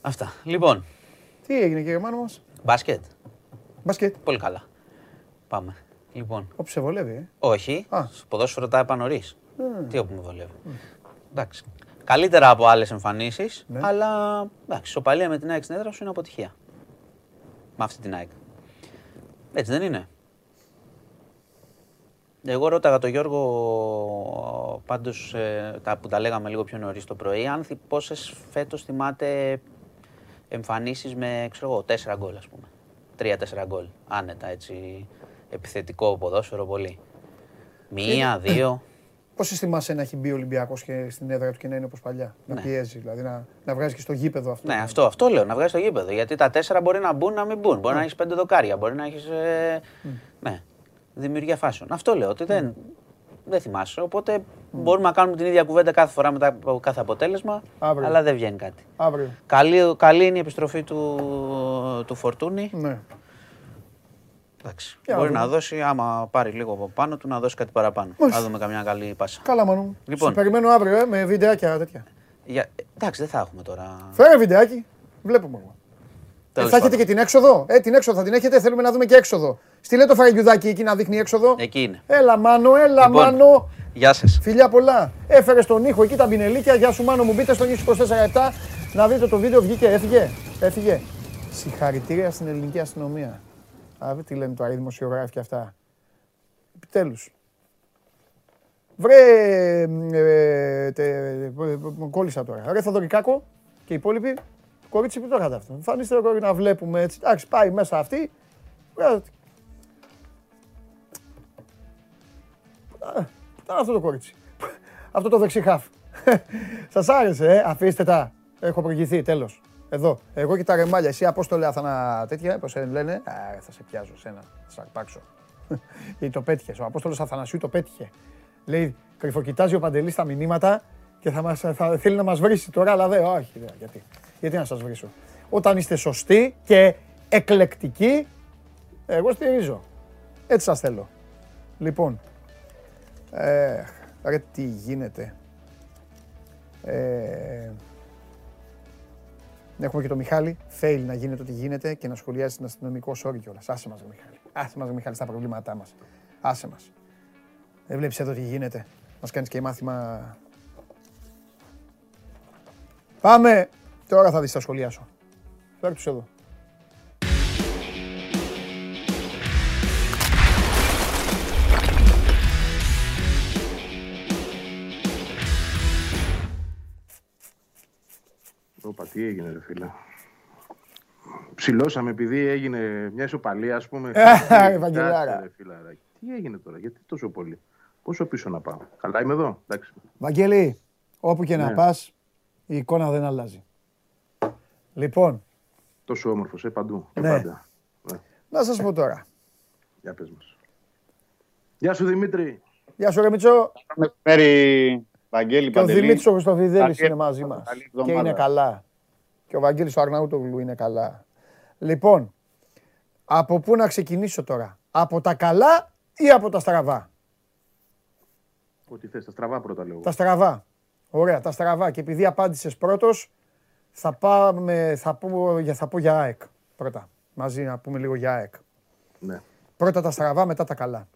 Αυτά. Λοιπόν, Τι έγινε, κύριε Μάνο μα. μπάσκετ. Μπασκετ. Πολύ καλά. Πάμε. Λοιπόν, Όποιο σε βολεύει, ε. όχι. Α. Στο ποδόσφαιρο τα είπα νωρίς. Τι όπου με βολεύει. Εντάξει. Καλύτερα από άλλες εμφανίσεις, Ναι. αλλά εντάξει, σοπαλία με την ΑΕΚ στην έδρα σου είναι αποτυχία. Με αυτή την ΑΕΚ. Έτσι δεν είναι. Εγώ ρώταγα τον Γιώργο πάντως ε, τα που τα λέγαμε λίγο πιο νωρίς το πρωί αν θυ- πόσες φέτος θυμάται εμφανίσεις με ξέρω εγώ, τέσσερα γκολ ας πούμε. Τρία-τέσσερα γκολ. Άνετα έτσι επιθετικό ποδόσφαιρο πολύ. Μία, δύο. [clears throat] Πώς θυμάσαι να έχει μπει ο Ολυμπιακός και στην έδρα του και να είναι όπως παλιά. Να Ναι. πιέζει, δηλαδή να, να βγάζει και στο γήπεδο αυτό; Ναι, αυτό, αυτό λέω, να βγάζει το γήπεδο. Γιατί τα τέσσερα μπορεί να μπουν, να μην μπουν. Μπορεί να έχεις πέντε δοκάρια, μπορεί να έχεις. ναι, δημιουργία φάσεων. Αυτό λέω, ότι δεν, δεν θυμάσαι. Οπότε μπορούμε να κάνουμε την ίδια κουβέντα κάθε φορά μετά από κάθε αποτέλεσμα, Αύριο. αλλά δεν βγαίνει κάτι. Αύριο. Καλή, καλή είναι η επιστροφή του, του Φορτούνη. Ναι. Εντάξει. Για να Μπορεί δούμε. να δώσει, άμα πάρει λίγο από πάνω του, να δώσει κάτι παραπάνω. Μάλιστα. Να δούμε καμιά καλή πάσα. Καλά, Μανού. Λοιπόν. Σε περιμένω αύριο, ε, με βιντεάκια τέτοια. Για... Εντάξει, δεν θα έχουμε τώρα. Φέρε βιντεάκι. Βλέπουμε. εγώ. Ε, Τέλος θα έχετε πάντων. και την έξοδο; Ε, την έξοδο θα την έχετε. Θέλουμε να δούμε και έξοδο. Στείλε το φαραγγιουδάκι εκεί να δείχνει έξοδο. Εκεί είναι. Έλα, Μάνο, έλα, Λοιπόν. Μάνο. Γεια σας. Φιλιά πολλά. Έφερες τον ήχο εκεί τα μπινελίκια. Γεια σου, Μάνο μου. Μπείτε στο νησί 24-7 να δείτε το βίντεο. Βγήκε, έφυγε. Έφυγε. Συγχαρητήρια στην ελληνική αστυνομία. Α, τι λένε τώρα οι δημοσιογράφοι και αυτά. Επιτέλους. Βρε. Ε, τε, ε, κόλλησα τώρα. Ρε Θοδωρικάκο και οι υπόλοιποι. Κορίτσι που το είχατε αυτό. Εμφανίστε το κορίτσι να βλέπουμε έτσι. Εντάξει, πάει μέσα αυτή. Βρε, Α, Πού ήταν αυτό το κορίτσι. Αυτό το δεξί χαφ. [laughs] Σας άρεσε, ε. Αφήστε τα. Έχω προηγηθεί, τέλος. Εδώ. Εγώ και τα ρεμάλια. Εσύ Απόστολε Αθανα τέτοια, πώς σε λένε. Α, θα σε πιάζω σένα. Θα σε αρπάξω. Γιατί το πέτυχες. Ο Απόστολος Αθανασίου το πέτυχε. Λέει, κρυφοκοιτάζει ο Παντελής τα μηνύματα και θα, μας, θα θέλει να μας βρίσει τώρα, αλλά δεν. Όχι, δεν. Γιατί. Γιατί να σας βρίσω. Όταν είστε σωστοί και εκλεκτικοί, εγώ στηρίζω. Έτσι σας θέλω. Λοιπόν, ε, ρε τι γίνεται. Ε, έχουμε και το Μιχάλη. Fail να γίνεται ό,τι γίνεται και να σχολιάζει την αστυνομικό sorry κιόλας. Άσε μας, ρε Μιχάλη. Άσε μας, ρε Μιχάλη, στα προβλήματά μας. Άσε μας. Δεν βλέπεις εδώ τι γίνεται. Μας κάνεις και μάθημα. Πάμε. Τώρα θα δεις τα σχολεία σου. Φέρ' τους εδώ. Τι έγινε, ρε φίλε. Ψηλώσαμε επειδή έγινε μια ισοπαλία, ας πούμε. [laughs] Ε, Ευαγγελάρα. Κάτσε, ρε φιλαράκι. Τι έγινε τώρα, γιατί τόσο πολύ. Πόσο πίσω να πάω. Καλά είμαι εδώ, εντάξει. Βαγγέλη, όπου και να Ναι. πας, η εικόνα δεν αλλάζει. Λοιπόν, Τόσο όμορφος, ε, παντού. Και Ναι. πάντα. Ναι. να σας πω τώρα. Για πες μας. Γεια σου, Δημήτρη. Γεια σου, ρε Μητσό. Μέρη, Βαγγέλη, Και ο Παντελή. Δημήτρης ο Χριστοφιδέλης Καλή είναι μαζί εβδομάδα, μας. καλή Και εβδομάδα. είναι καλά. Και ο Βαγγέλης ο Αρναούτογλου είναι καλά. Λοιπόν, από πού να ξεκινήσω τώρα; Από τα καλά ή από τα στραβά; Ό,τι θες, τα στραβά πρώτα λέω. Τα στραβά. Ωραία, τα στραβά. Και επειδή απάντησες πρώτος, θα, πάμε, θα, πω, για- θα πω για ΑΕΚ πρώτα. Μαζί να πούμε λίγο για ΑΕΚ. Ναι. Πρώτα τα στραβά, μετά τα καλά.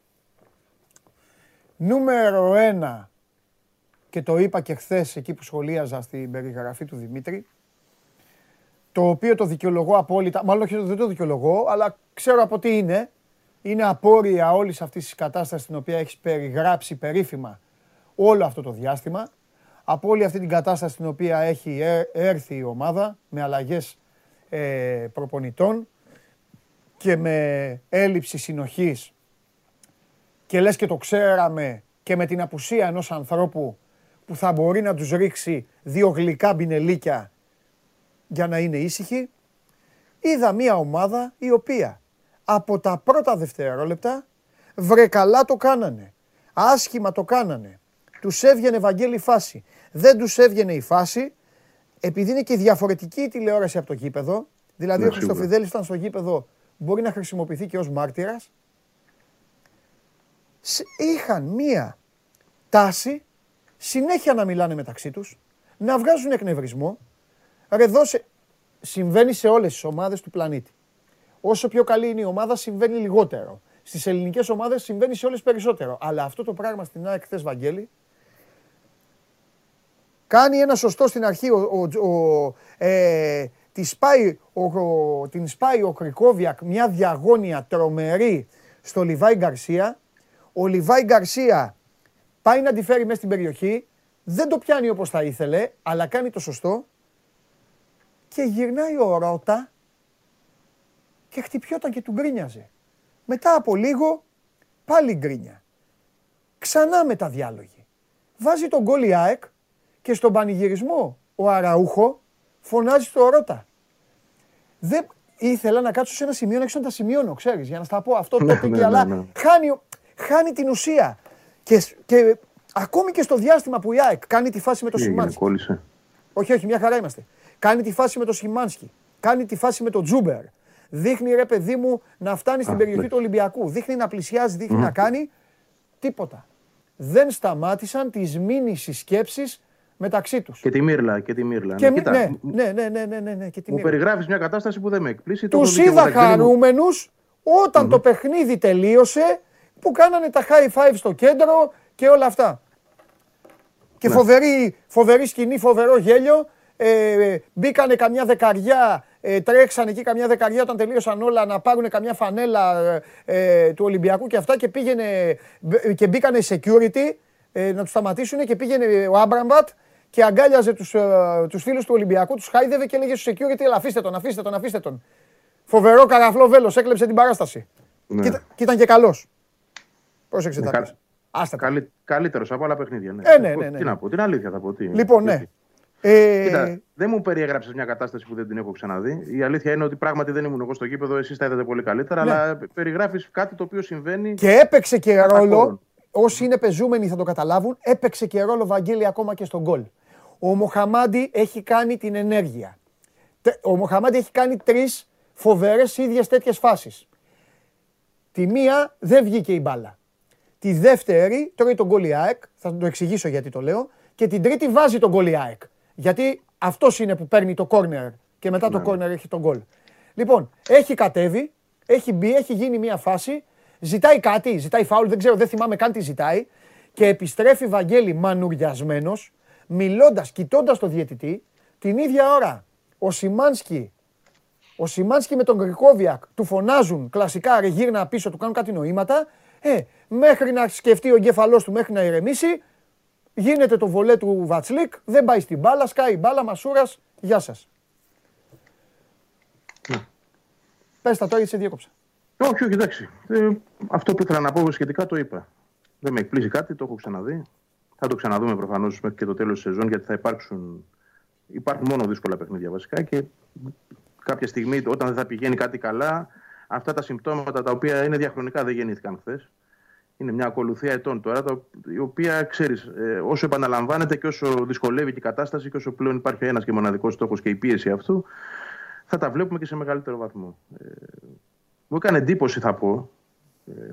Νούμερο ένα, και το είπα και χθες εκεί που σχολίαζα στην περιγραφή του Δημήτρη, το οποίο το δικαιολογώ απόλυτα, μάλλον όχι δεν το δικαιολογώ, αλλά ξέρω από τι είναι. Είναι απόρρια όλης αυτής της κατάστασης την οποία έχεις περιγράψει περίφημα όλο αυτό το διάστημα. από όλη αυτή την κατάσταση στην οποία έχει ε- έρθει η ομάδα με αλλαγές ε, προπονητών και με έλλειψη συνοχής και λες και το ξέραμε και με την απουσία ενός ανθρώπου που θα μπορεί να τους ρίξει δύο γλυκά μπινελίκια για να είναι ήσυχοι, είδα μια ομάδα η οποία από τα πρώτα δευτερόλεπτα βρε καλά το κάνανε. Άσχημα το κάνανε. Τους έβγαινε Βαγγέλη φάση. Δεν τους έβγαινε η φάση επειδή είναι και διαφορετική η τηλεόραση από το γήπεδο. Δηλαδή Ναι, ο Χριστοφιδέλης ήταν στο γήπεδο μπορεί να χρησιμοποιηθεί και ως μάρτυρας. Σ- Είχαν μία τάση συνέχεια να μιλάνε μεταξύ τους, να βγάζουν εκνευρισμό. Ρε δώσε, συμβαίνει σε όλες τις ομάδες του πλανήτη. Όσο πιο καλή είναι η ομάδα, συμβαίνει λιγότερο. Στις ελληνικές ομάδες συμβαίνει σε όλες περισσότερο. Αλλά αυτό το πράγμα στην ΑΕΚ χθες, Βαγγέλη, κάνει ένα σωστό στην αρχή. Ο, ο, ο, ε, τη σπάει, ο, ο- την σπάει ο Κρικόβιακ μια διαγώνια τρομερή στο Λιβάη Γκαρσία. Ο Λιβάη Γκαρσία πάει να τη φέρει μέσα στην περιοχή. Δεν το πιάνει όπως θα ήθελε, αλλά κάνει το σωστό. Και γυρνάει ο Ρότα και χτυπιόταν και του γκρίνιαζε. Μετά από λίγο πάλι γκρίνια. Ξανά μεταδιάλογοι. Βάζει τον γκολ η ΑΕΚ και στον πανηγυρισμό ο Αραούχο φωνάζει στο Ρότα. Δεν ήθελα να κάτσω σε ένα σημείο να ξέρω να τα σημειώνω, ξέρεις, για να στα πω αυτό, το Ναι, είπε ναι, και αλλά ναι, ναι. χάνει, ο- χάνει την ουσία. Και, και ακόμη και στο διάστημα που η ΑΕΚ κάνει τη φάση με το Τι έγινε, Σιμάνσκι. κόλλησε. Όχι, όχι, μια χαρά είμαστε. Κάνει τη φάση με το Σιμάνσκι. Κάνει τη φάση με το Τζούμπερ. Δείχνει ρε παιδί μου να φτάνει στην Α, περιοχή εντάξει. του Ολυμπιακού. Δείχνει να πλησιάζει, δείχνει να κάνει. Τίποτα. Δεν σταμάτησαν τις μήνυσεις σκέψεις μεταξύ τους. Και τη Μύρλα, και τη Μύρλα. Και μη- Κοίτα, ναι, μου- ναι, ναι, ναι, ναι, ναι, ναι, και τη Μου μοίρα. περιγράφεις μια κατάσταση που δεν με εκπλήσει. το έχω Τους δει και εγώ, είδα τα εκδήλωμα. χαρούμενους όταν το παιχνίδι τελείωσε που κάνανε τα high five στο κέντρο και όλα αυτά. Και Ναι. φοβερή, φοβερή σκηνή, φοβερό γέλιο. Ε, μπήκανε καμιά δεκαριά, ε, τρέξανε εκεί καμιά δεκαριά όταν τελείωσαν όλα να πάρουν καμιά φανέλα ε, ε, του Ολυμπιακού και αυτά και πήγαινε μπ- και μπήκανε security ε, να τους σταματήσουν και πήγαινε ο Άμπραμπατ και αγκάλιαζε τους, ε, τους φίλους του Ολυμπιακού, τους χάιδευε και έλεγε στους security, «Έλα, αφήστε τον, αφήστε τον, αφήστε τον. Φοβερό καραφλό βέλος, έκλεψε την παράσταση. Ναι. Και, ήταν- και ήταν και καλός. Πρόσεξε τα Κα- πες. Άστα τα. Καλύ, καλύτερος από άλλα παιχνίδια. Ναι. Ε, ναι, Πω, ναι, ναι, Τι ναι. να πω, την αλήθεια θα πω. Τι, Λοιπόν, ναι. Γιατί. Ε, Κοίτα, δεν μου περιέγραψες μια κατάσταση που δεν την έχω ξαναδεί. Η αλήθεια είναι ότι πράγματι δεν ήμουν εγώ στο γήπεδο, εσείς τα είδατε πολύ καλύτερα, Ναι. αλλά περιγράφεις κάτι το οποίο συμβαίνει. Και έπαιξε και Κατά ρόλο, κόρον. όσοι είναι πεζούμενοι θα το καταλάβουν, έπαιξε και ρόλο Βαγγέλη ακόμα και στον γκολ. Ο Μοχαμάντι έχει κάνει την ενέργεια. Τε- Ο Μοχαμάντι έχει κάνει τρεις φοβερές ίδιες τέτοιες φάσεις. Τη μία δεν βγήκε η μπάλα. Τη δεύτερη τρώει τον γκολ η ΑΕΚ, θα το εξηγήσω γιατί το λέω, και την τρίτη βάζει τον γκολ η ΑΕΚ. Γιατί αυτός είναι που παίρνει το κόρνερ και μετά το κόρνερ έχει τον γκολ. Λοιπόν, έχει κατέβει, έχει μπει, έχει γίνει μια φάση, ζητάει κάτι, ζητάει φάουλ, δεν ξέρω, δεν θυμάμαι καν τι ζητάει και επιστρέφει Βαγγέλη μανουριασμένος, μιλώντας, κοιτώντας το διαιτητή, την ίδια ώρα ο Σιμάνσκι ο Σιμάνσκι με τον Γκρικόβιακ του φωνάζουν κλασικά ρε γύρνα πίσω, του κάνουν κάτι νοήματα. Ε, μέχρι να σκεφτεί ο εγκέφαλός του, μέχρι να ηρεμήσει, γίνεται το βολέ του Βατσλίκ, δεν πάει στην μπάλα, σκάει η μπάλα, Μασούρας, γεια σας. Πες τα τώρα γιατί σε διέκοψα. Όχι, όχι, εντάξει. Ε, αυτό που ήθελα να πω σχετικά το είπα. Δεν με εκπλήσει κάτι, το έχω ξαναδεί. Θα το ξαναδούμε προφανώς μέχρι και το τέλος της σεζόν γιατί θα υπάρξουν. Υπάρχουν μόνο δύσκολα παιχνίδια βασικά και κάποια στιγμή όταν δεν θα πηγαίνει κάτι καλά, αυτά τα συμπτώματα τα οποία είναι διαχρονικά δεν γεννήθηκαν χθες. Είναι μια ακολουθία ετών τώρα, το- η οποία ξέρεις, όσο επαναλαμβάνεται και όσο δυσκολεύει και η κατάσταση και όσο πλέον υπάρχει ένας και μοναδικός στόχος και η πίεση αυτού, θα τα βλέπουμε και σε μεγαλύτερο βαθμό. Ε, μου έκανε εντύπωση, θα πω, ε,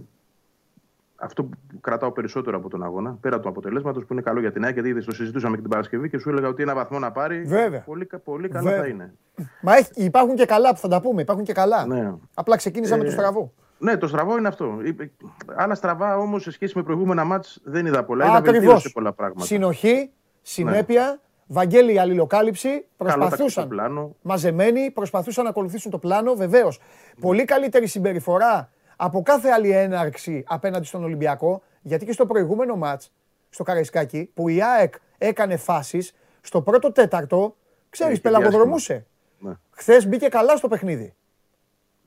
αυτό που κρατάω περισσότερο από τον αγώνα, πέρα του αποτελέσματος που είναι καλό για την ΑΕΚ, γιατί είδες, το συζητούσαμε και την Παρασκευή και σου έλεγα ότι ένα βαθμό να πάρει. Βέβαια. Πολύ, κα- πολύ καλά Βέβαια. θα είναι. Μα έχει, υπάρχουν και καλά που θα τα πούμε, υπάρχουν και καλά. Ναι. Απλά ξεκίνησα με Ε, το στραβό. Ναι, το στραβό είναι αυτό. Είπε- Άλλα στραβά όμως σε σχέση με προηγούμενα μάτς δεν είδα πολλά. Είδα Ακριβώς. βελτίωση σε πολλά πράγματα. Συνοχή, συνέπεια, Βαγγέλη αλληλοκάλυψη, Καλό προσπαθούσαν. τακτικό πλάνο. μαζεμένοι, προσπαθούσαν να ακολουθήσουν το πλάνο. Βεβαίως, πολύ καλύτερη συμπεριφορά από κάθε άλλη έναρξη απέναντι στον Ολυμπιακό. Γιατί και στο προηγούμενο μάτς, στο Καραϊσκάκι, που η ΑΕΚ έκανε φάσεις. Στο πρώτο τέταρτο, ξέρεις, Έχει πελαγοδρομούσε. Ναι. Χθες μπήκε καλά στο παιχνίδι.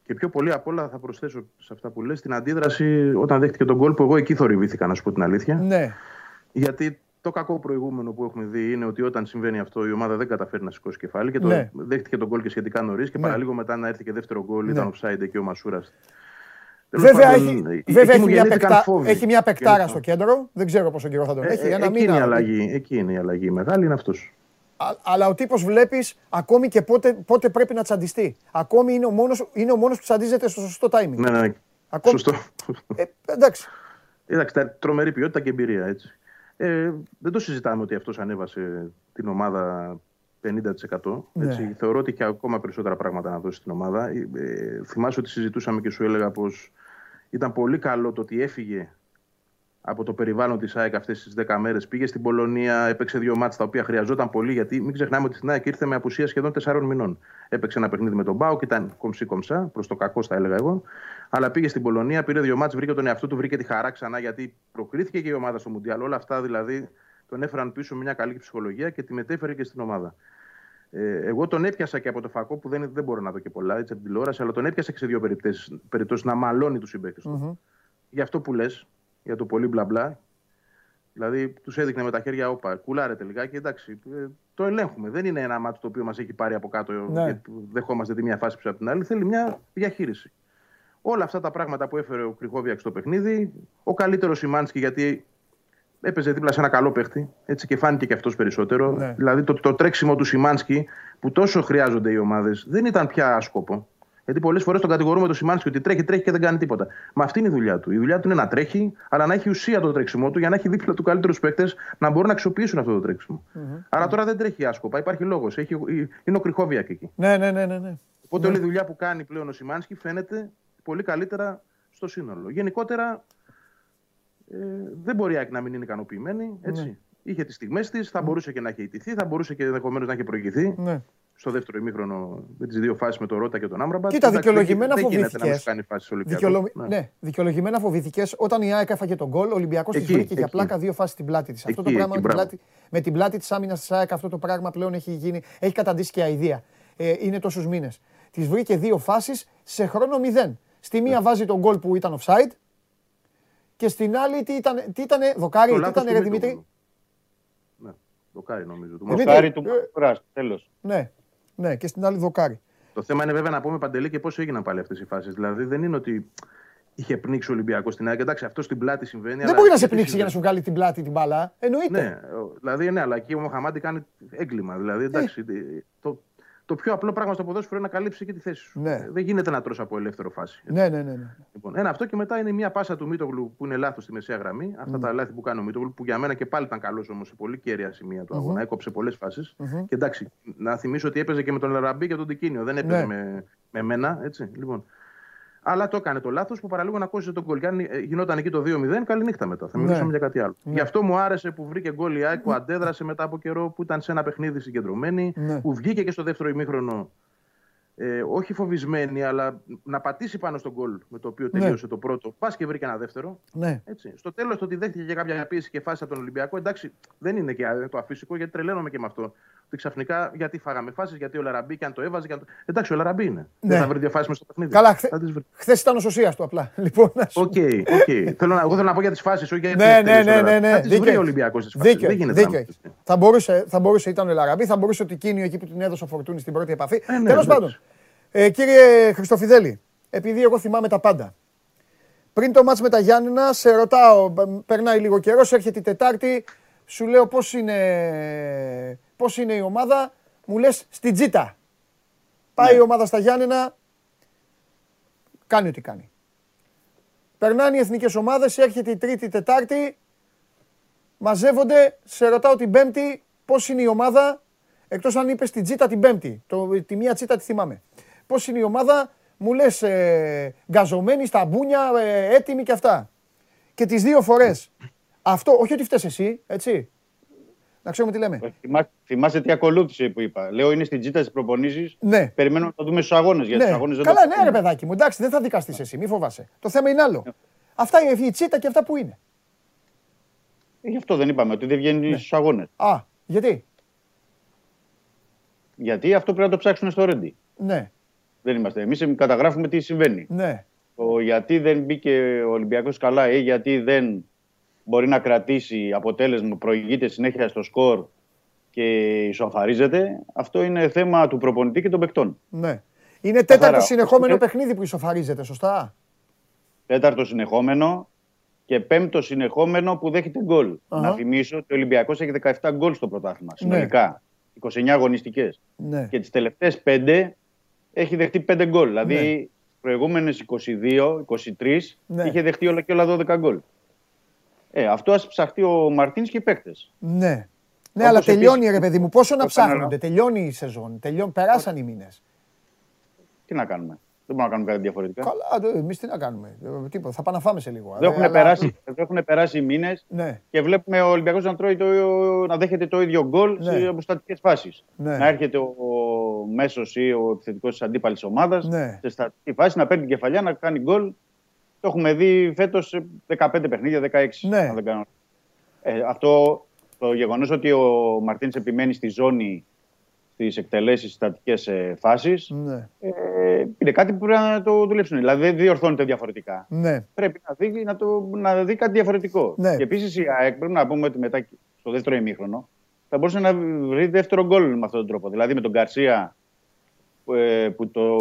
Και πιο πολύ απ' όλα θα προσθέσω σε αυτά που λες την αντίδραση όταν δέχτηκε τον γκολ που εγώ εκεί θορυβήθηκα, να σου πω την αλήθεια. Ναι. Γιατί το κακό προηγούμενο που έχουμε δει είναι ότι όταν συμβαίνει αυτό η ομάδα δεν καταφέρει να σηκώσει κεφάλι και το Ναι. δέχτηκε τον γκολ και σχετικά νωρίς και Ναι. παραλίγο μετά να έρθει και δεύτερο γκολ Ναι. ήταν offside εκεί ο Μασούρας. Βέβαια, έχει, βέβαια έχει, μια πεκτα... φόβοι. έχει μια πεκτάρα Και- στο κέντρο. Δεν ξέρω πόσο καιρό θα τον Ε, έχει. ε, Ένα εκεί, είναι η μήνα. αλλαγή, εκεί είναι η αλλαγή. Μεγάλη είναι αυτός. Α- αλλά ο τύπος βλέπεις ακόμη και πότε, πότε πρέπει να τσαντιστεί. Ακόμη είναι ο μόνος, είναι ο μόνος που τσαντίζεται στο σωστό timing. Ναι, ναι, Ακόμη- σωστό. Ε, εντάξει. Εντάξει, τα- τρομερή ποιότητα και εμπειρία έτσι. Ε, δεν το συζητάμε ότι αυτός ανέβασε την ομάδα 50%. Ναι. Έτσι. Θεωρώ ότι έχει ακόμα περισσότερα πράγματα να δώσει στην ομάδα. Ε, ε, θυμάσαι ότι συζητούσαμε και σου έλεγα πως ήταν πολύ καλό το ότι έφυγε από το περιβάλλον της ΑΕΚ αυτές τις 10 μέρες. Πήγε στην Πολωνία, έπαιξε δύο μάτς τα οποία χρειαζόταν πολύ. Γιατί μην ξεχνάμε ότι στην ΑΕΚ ήρθε με απουσία σχεδόν 4 μηνών. Έπαιξε ένα παιχνίδι με τον Μπάουκ, ήταν κομψή κομψά, προς το κακό θα έλεγα εγώ. Αλλά πήγε στην Πολωνία, πήρε δύο μάτς, βρήκε τον εαυτό του, βρήκε τη χαρά ξανά γιατί προκρίθηκε και η ομάδα στο Μουντιάλ. Όλα αυτά δηλαδή τον έφεραν πίσω με μια καλή ψυχολογία και τη μετέφερε και στην ομάδα. Ε, εγώ τον έπιασα και από το φακό που δεν, δεν μπορώ να δω και πολλά έτσι, από την τηλεόραση, αλλά τον έπιασα και σε δύο περιπτώσεις να μαλώνει τους συμπαίκτες του. Μμμ. Για αυτό που λες, για το πολύ μπλα μπλα. Δηλαδή τους έδειχνε με τα χέρια, όπα, κουλάρετε λιγάκι. Εντάξει, ε, το ελέγχουμε. Δεν είναι ένα μάτι το οποίο μας έχει πάρει από κάτω Ναι. και δεχόμαστε τη μία φάση πίσω από την άλλη. Θέλει μια διαχείριση. Όλα αυτά τα πράγματα που έφερε ο Κρυχόβιακς στο παιχνίδι, ο καλύτερος Σιμάνσκι γιατί έπαιζε δίπλα σε ένα καλό παίχτη έτσι, και φάνηκε και αυτός περισσότερο. Ναι. Δηλαδή το, το τρέξιμο του Σιμάνσκι που τόσο χρειάζονται οι ομάδες δεν ήταν πια άσκοπο. Γιατί πολλές φορές τον κατηγορούμε το Σιμάνσκι ότι τρέχει, τρέχει και δεν κάνει τίποτα. Μα αυτή είναι η δουλειά του. Η δουλειά του είναι να τρέχει, αλλά να έχει ουσία το τρέξιμό του για να έχει δίπλα του καλύτερους παίκτες να μπορούν να αξιοποιήσουν αυτό το τρέξιμο. Αλλά τώρα δεν τρέχει άσκοπα. Υπάρχει λόγος. Είναι ο Κρυχόβιακ εκεί. Ναι, ναι, ναι, ναι. ναι. Οπότε όλη η δουλειά που κάνει πλέον ο Σιμάνσκι φαίνεται πολύ καλύτερα στο σύνολο. Γενικότερα ε, δεν μπορεί η ΑΕΚ να μην είναι ικανοποιημένη. Έτσι. Ναι. Είχε τις στιγμές της, θα μπορούσε και να έχει ιτηθεί, θα μπορούσε και ενδεχομένως να έχει προηγηθεί. ναι. Στο δεύτερο ημίχρονο με τις δύο φάσεις με τον Ρότα και τον Άμραμπατ. Κοίτα, Εντάξει, δικαιολογημένα δεν, δεν γίνεται να φοβήθηκες. μην σου κάνει φάσεις Ολυμπιακός. Δικαιολο... Ναι. δικαιολογημένα φοβηθήκε όταν η ΑΕΚ έφαγε τον γκολ. Ο Ολυμπιακός τη Εκεί, βρήκε για εκεί. πλάκα δύο φάσεις στην πλάτη της. Αυτό το Εκεί, πράγμα εκεί, με την, μπράβο. πλάτη, με την πλάτη της άμυνας της ΑΕΚ, αυτό το πράγμα πλέον έχει γίνει. Έχει καταντήσει και αηδία. Ε, είναι τόσους μήνες. Της βρήκε δύο φάσεις σε χρόνο μηδέν. Στη Ναι. μία βάζει τον γκολ που ήταν offside και στην άλλη τι ήταν, τι ήτανε, δοκάρι, Το τι λάθος ήταν, του ρε Δημήτρη; Μίτογλου. Ναι, δοκάρι νομίζω. Του Δημήτρη, Μοσχάρι του ε, Μασουράς, τέλος. Ναι, ναι, και στην άλλη δοκάρι. Το θέμα είναι βέβαια να πούμε παντελή και πώς έγιναν πάλι αυτές οι φάσεις. Δηλαδή δεν είναι ότι είχε πνίξει ο Ολυμπιακός στην ΑΕΚ. Εντάξει, αυτό στην πλάτη συμβαίνει. Δεν αλλά μπορεί να σε γιατί πνίξει για να συμβαίνει. σου βγάλει την πλάτη την μπάλα. Εννοείται. Ναι, ο- δηλαδή ναι, αλλά εκεί ο Μοχαμάντη κάνει έγκλημα. Δηλαδή εντάξει, το, το πιο απλό πράγμα στο ποδόσφαιρο είναι να καλύψει και τη θέση σου. Ναι. Ε, Δεν γίνεται να τρως από ελεύθερο φάση. Ναι, ναι, ναι. ναι. Λοιπόν, ένα αυτό και μετά είναι μια πάσα του Μίτογλου που είναι λάθος στη μεσαία γραμμή. Αυτά τα λάθη που κάνει ο Μίτογλου, που για μένα και πάλι ήταν καλός όμως σε πολύ κέρια σημεία του αγώνα. Έκοψε πολλές φάσεις. Και εντάξει, να θυμίσω ότι έπαιζε και με τον Λαραμπή και τον Τικίνιο. Δεν έπαιζε Ναι. με, με μένα. Έτσι. Λοιπόν. Αλλά το έκανε το λάθος που παραλίγο να κόστησε τον γκολ. Και αν ε, γινόταν εκεί το 2-0, καλή νύχτα μετά. Θα Ναι. μιλούσαμε για κάτι άλλο. Γι' αυτό μου άρεσε που βρήκε γκολ η ΑΕΚ που αντέδρασε μετά από καιρό, που ήταν σε ένα παιχνίδι συγκεντρωμένη, Ναι. που βγήκε και στο δεύτερο ημίχρονο ε, όχι φοβισμένη, αλλά να πατήσει πάνω στον γκολ με το οποίο τελείωσε το πρώτο. Πας και βρήκε ένα δεύτερο. ναι. Έτσι. Στο τέλος, το ότι δέχτηκε και κάποια πίεση και φάση από τον Ολυμπιακό, εντάξει, δεν είναι και το αφύσικο, γιατί τρελαίνομαι και με αυτό. Ότι ξαφνικά γιατί φάγαμε φάσεις, γιατί ο Ελ Αραμπί και αν το έβαζε. Και αν το... Εντάξει, ο Ελ Αραμπί είναι. Ναι. Δεν θα βρει δύο φάσεις στο παιχνίδι. Καλά, χθες Θα τις βρει. χθες ήταν ο σωσίας του απλά. [laughs] Λοιπόν, να σου- OK, OK. Θέλω να, εγώ θέλω να πω για τις φάσεις, όχι για τις Ναι, ναι, ναι, ναι, ναι. Θα τις βρει Δίκαιο. ο Ολυμπιακός τις φάσεις. Δίκαιο, Δεν γίνεται δίκαιο. να μην τις βρει. Θα μπορούσε, θα μπορούσε, ήταν ο Ελ Αραμπί, θα μπορούσε ο Τικίνιο εκεί που την έδωσε ο Φορτούνης στην πρώτη επαφή. Ε, ναι, Τέλος εντάξει. πάντων, ε, κύριε Χριστοφιδέλη, επειδή εγώ θυμάμαι τα πάντα. Πριν το μάτς με τα Γιάννενα, σε ρωτάω, μπ- περνάει λίγο καιρός, έρχεται η Τετάρτη, σου λέω πώς είναι, πώς είναι η ομάδα, μου λες στην τζίτα. Πάει Ναι. η ομάδα στα Γιάννενα, κάνει ό,τι κάνει. Περνάνε οι εθνικές ομάδες, έρχεται η Τρίτη, η Τετάρτη, μαζεύονται, σε ρωτάω την Πέμπτη πώς είναι η ομάδα, εκτός αν είπες την τσίτα την Πέμπτη, το, τη μία τσίτα τη θυμάμαι. Πώς είναι η ομάδα, μου λες ε, γκαζωμένη στα μπούνια, ε, έτοιμη και αυτά. Και τις δύο φορές, αυτό, όχι ότι φταίς εσύ, έτσι, να ξέρουμε τι λέμε. Ε, θυμά- Θυμάσαι τι ακολούθησε που είπα. Λέω είναι στην τζίτα της προπονήσεις. Ναι. Περιμένουμε να το δούμε στους αγώνες. Γιατί Ναι. στους αγώνες δεν Καλά, το ναι, ρε ξέρουμε. παιδάκι μου, εντάξει, δεν θα δικαστείς εσύ, μη φοβάσαι. Το θέμα είναι άλλο. Αυτά είναι η τσίτα και αυτά που είναι. Γι' αυτό δεν είπαμε ότι δεν βγαίνει Ναι. στους αγώνες. Α, γιατί; Γιατί αυτό πρέπει να το ψάξουν στο Ρέντι. Ναι, Δεν είμαστε. Εμείς καταγράφουμε τι συμβαίνει. ναι. Το γιατί δεν μπήκε ο Ολυμπιακός καλά ή γιατί δεν μπορεί να κρατήσει αποτέλεσμα, προηγείται συνέχεια στο σκορ και ισοφαρίζεται, αυτό είναι θέμα του προπονητή και των παικτών. ναι. Είναι τέταρτο Καθαρά. συνεχόμενο Ε, παιχνίδι που ισοφαρίζεται, σωστά; Τέταρτο συνεχόμενο και πέμπτο συνεχόμενο που δέχεται γκολ. Αχα. Να θυμίσω ότι ο Ολυμπιακός έχει 17 γκολ στο πρωτάθλημα, Ναι. συνολικά. 29 αγωνιστικές. Ναι. Και τις τελευταίες 5 έχει δεχτεί 5 γκολ. Δηλαδή, Ναι. ναι. προηγούμενες 22, 23 Ναι. είχε δεχτεί όλα και όλα 12 γκολ. Ε, αυτό ας ψαχτεί ο Μαρτίνς και οι παίκτες. Ναι. Ναι, Όπως αλλά επίσης- τελειώνει ρε παιδί μου. Πόσο να το κανένα. ψάχνονται, τελειώνει η σεζόν. Τελειών... Περάσαν οι μήνες. Τι να κάνουμε; Δεν μπορούμε να κάνουμε κάτι διαφορετικά. Καλά, εμείς τι να κάνουμε; Ε, Τίποτα, θα πάμε να φάμε σε λίγο. Δεν Ε, έχουν, αλλά- περάσει, δεν έχουν περάσει οι μήνες Ναι, και βλέπουμε ο Ολυμπιακός να, τρώει το, να δέχεται το ίδιο γκολ Ναι. σε αποστατικές φάσεις. ναι. Να έρχεται ο, ο μέσος ή ο επιθετικός της αντίπαλης ομάδας Ναι. σε στατική φάση να παίρνει την κεφαλιά, να κάνει γκολ. Το έχουμε δει φέτος σε 15 παιχνίδια, 16. Ναι. Αν δεν κάνω. Ε, αυτό το γεγονός ότι ο Μαρτίνς επιμένει στη ζώνη στις εκτελέσεις στατικές ε, φάσεις Ναι, ε, είναι κάτι που πρέπει να το δουλέψουν. Δηλαδή δεν διορθώνεται διαφορετικά. ναι, Πρέπει να δει, να το, να δει κάτι διαφορετικό. Ναι. Και επίσης η ΑΕΚ πρέπει να πούμε ότι μετά στο δεύτερο ημίχρονο θα μπορούσε να βρει δεύτερο γκολ με αυτόν τον τρόπο. Δηλαδή με τον Γκαρσία που, ε, που το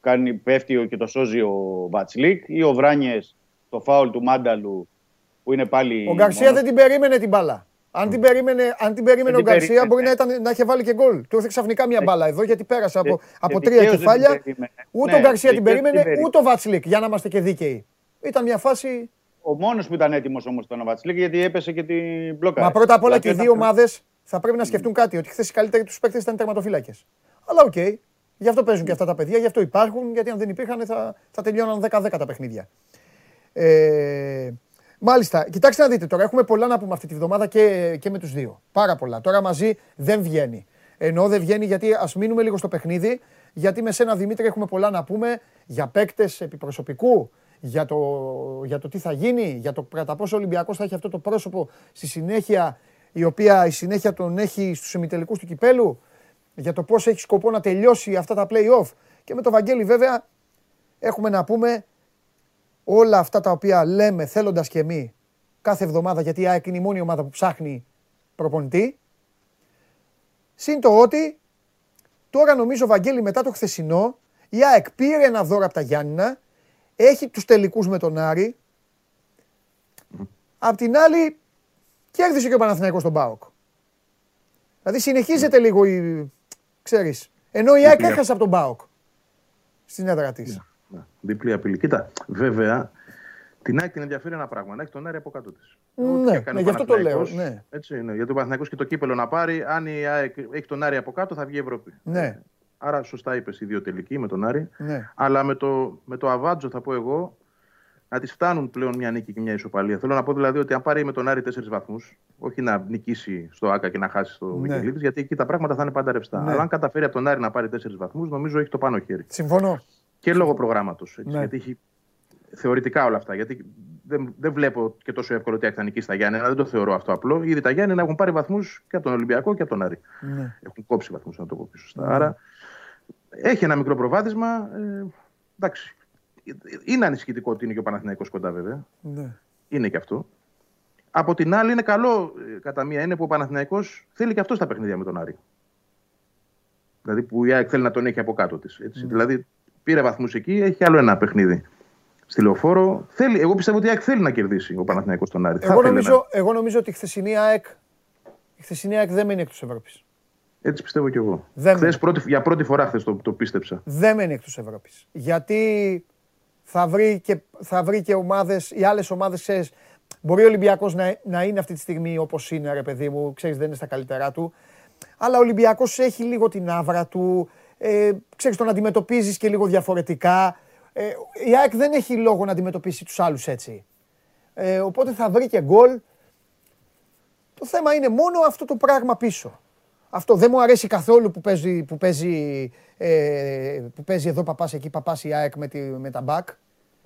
κάνει, πέφτει και το σώζει ο Βατσλίκ ή ο Βράνιες το φάουλ του Μάνταλου που είναι πάλι. Ο Γκαρσία μόνος. δεν την περίμενε την μπάλα. Αν την περίμενε, αν την περίμενε Δεν ο την Γκαρσία, περίμενε. μπορεί να, ήταν, να είχε βάλει και γκολ. Του ήρθε ξαφνικά μια μπάλα εδώ γιατί πέρασε από, Και- από και τρία δικαίως δεν την κεφάλια. περίμενε. Ούτε Ναι, ο Γκαρσία την δικαίως περίμενε, περίμενε. ούτε ο Βάτσλικ, για να είμαστε και δίκαιοι. Ήταν μια φάση. Ο μόνος που ήταν έτοιμος όμως ήταν ο Βάτσλικ γιατί έπεσε και την μπλόκα. Μα πρώτα απ' όλα και οι Δηλαδή, δύο ήταν- ομάδες θα πρέπει να σκεφτούν κάτι. Ότι χθες οι καλύτεροι τους παίκτες ήταν τερματοφύλακες. Αλλά οκ. Γι' αυτό παίζουν και αυτά τα παιδιά, γι' αυτό υπάρχουν. Γιατί αν δεν υπήρχαν θα, θα τελειώναν 10-10 τα παιχνίδια. Ε, μάλιστα, κοιτάξτε να δείτε τώρα. Έχουμε πολλά να πούμε αυτή τη βδομάδα και, και με τους δύο. Πάρα πολλά. Τώρα μαζί δεν βγαίνει. Ενώ δεν βγαίνει γιατί ας μείνουμε λίγο στο παιχνίδι. Γιατί με σένα Δημήτρη έχουμε πολλά να πούμε για παίκτες επιπροσωπικού, για το, για το τι θα γίνει, για το κατά πόσο ο Ολυμπιακός θα έχει αυτό το πρόσωπο στη συνέχεια, η οποία η συνέχεια τον έχει στους ημιτελικούς του κυπέλου, για το πώς έχει σκοπό να τελειώσει αυτά τα play-off. Και με το Βαγγέλη, βέβαια, έχουμε να πούμε όλα αυτά τα οποία λέμε θέλοντας και εμείς κάθε εβδομάδα, γιατί η ΑΕΚ είναι η μόνη ομάδα που ψάχνει προπονητή. Συν το ότι τώρα νομίζω, Βαγγέλη, μετά το χθεσινό, η ΑΕΚ πήρε ένα δώρο από τα Γιάννηνα, έχει τους τελικούς με τον Άρη. Απ' την άλλη, κέρδισε και ο Παναθηναϊκός τον ΠΑΟΚ. Δηλαδή συνεχίζεται λίγο η... ξέρεις, ενώ η ΑΕΚ Διπλή. έχασε από τον ΠΑΟΚ στην έδρα της. Ναι, Διπλή απειλή. Κοίτα, βέβαια, την ΑΕΚ την ενδιαφέρει ένα πράγμα. Να έχεις τον Άρη από κάτω της. Ναι, ναι, γι' αυτό το λέω. Ναι. Έτσι είναι. Γιατί ο Παναθηναϊκός και το κύπελο να πάρει, αν η ΑΕΚ έχει τον Άρη από κάτω, θα βγει η Ευρώπη. Ναι. Άρα, σωστά είπες οι δύο τελικοί με τον Άρη. Ναι. Αλλά με το, με το Αβάτζο, θα πω εγώ, να της φτάνουν πλέον μια νίκη και μια ισοπαλία. Θέλω να πω δηλαδή ότι αν πάρει με τον Άρη τέσσερις βαθμούς, όχι να νικήσει στο ΑΚΑ και να χάσει στο Ναι. Μικελίδης, γιατί εκεί τα πράγματα θα είναι πάντα ρευστά. Ναι. Αλλά αν καταφέρει από τον Άρη να πάρει τέσσερις βαθμούς, νομίζω έχει το πάνω χέρι. Συμφωνώ. Και λόγω προγράμματος. Ναι. Γιατί έχει θεωρητικά όλα αυτά. Γιατί δεν, δεν βλέπω και τόσο εύκολο ότι θα νικήσει τα Γιάννενα. Δεν το θεωρώ αυτό απλό. Ήδη τα Γιάννενα έχουν πάρει βαθμούς και από τον Ολυμπιακό και από τον Άρη. Ναι. Έχουν κόψει βαθμούς, να το πω πιο σωστά. Άρα έχει ένα μικρό προβάδισμα. Ε, εντάξει. Είναι ανησυχητικό ότι είναι και ο Παναθηναϊκός κοντά, βέβαια. Ναι. Είναι και αυτό. Από την άλλη, είναι καλό ε, κατά μία είναι που ο Παναθηναϊκός θέλει και αυτός τα παιχνίδια με τον Άρη. Δηλαδή που η ΑΕΚ θέλει να τον έχει από κάτω της. Δηλαδή πήρε βαθμούς εκεί, έχει άλλο ένα παιχνίδι. Στη λεωφόρο. Θέλει, εγώ πιστεύω ότι η ΑΕΚ θέλει να κερδίσει ο Παναθηναϊκός τον Άρη. Θα Εγώ ήθελε νομίζω, εγώ νομίζω ότι η χθεσινή ΑΕΚ, η χθεσινή ΑΕΚ δεν μένει εκτός Ευρώπης. να- Έτσι πιστεύω κι εγώ. Δεν Χθες πρώτη, για πρώτη φορά χθες το, το πίστεψα. Δεν μένει εκτός Ευρώπης. Γιατί θα βρει και, θα βρει και ομάδες, οι άλλες ομάδες, ξέρεις, μπορεί ο Ολυμπιακός να, να είναι αυτή τη στιγμή όπως είναι, ρε παιδί μου, ξέρεις, δεν είναι στα καλύτερά του. Αλλά ο Ολυμπιακός έχει λίγο την άβρα του, ε, ξέρεις, τον αντιμετωπίζεις και λίγο διαφορετικά. Ε, η ΑΕΚ δεν έχει λόγο να αντιμετωπίσει τους άλλους έτσι. Ε, οπότε θα βρει και γκολ. Το θέμα είναι μόνο αυτό το πράγμα πίσω. Αυτό δεν μου αρέσει καθόλου που παίζει, που παίζει, ε, που παίζει εδώ παπάς εκεί παπάς η ΑΕΚ με, τη, με τα μπακ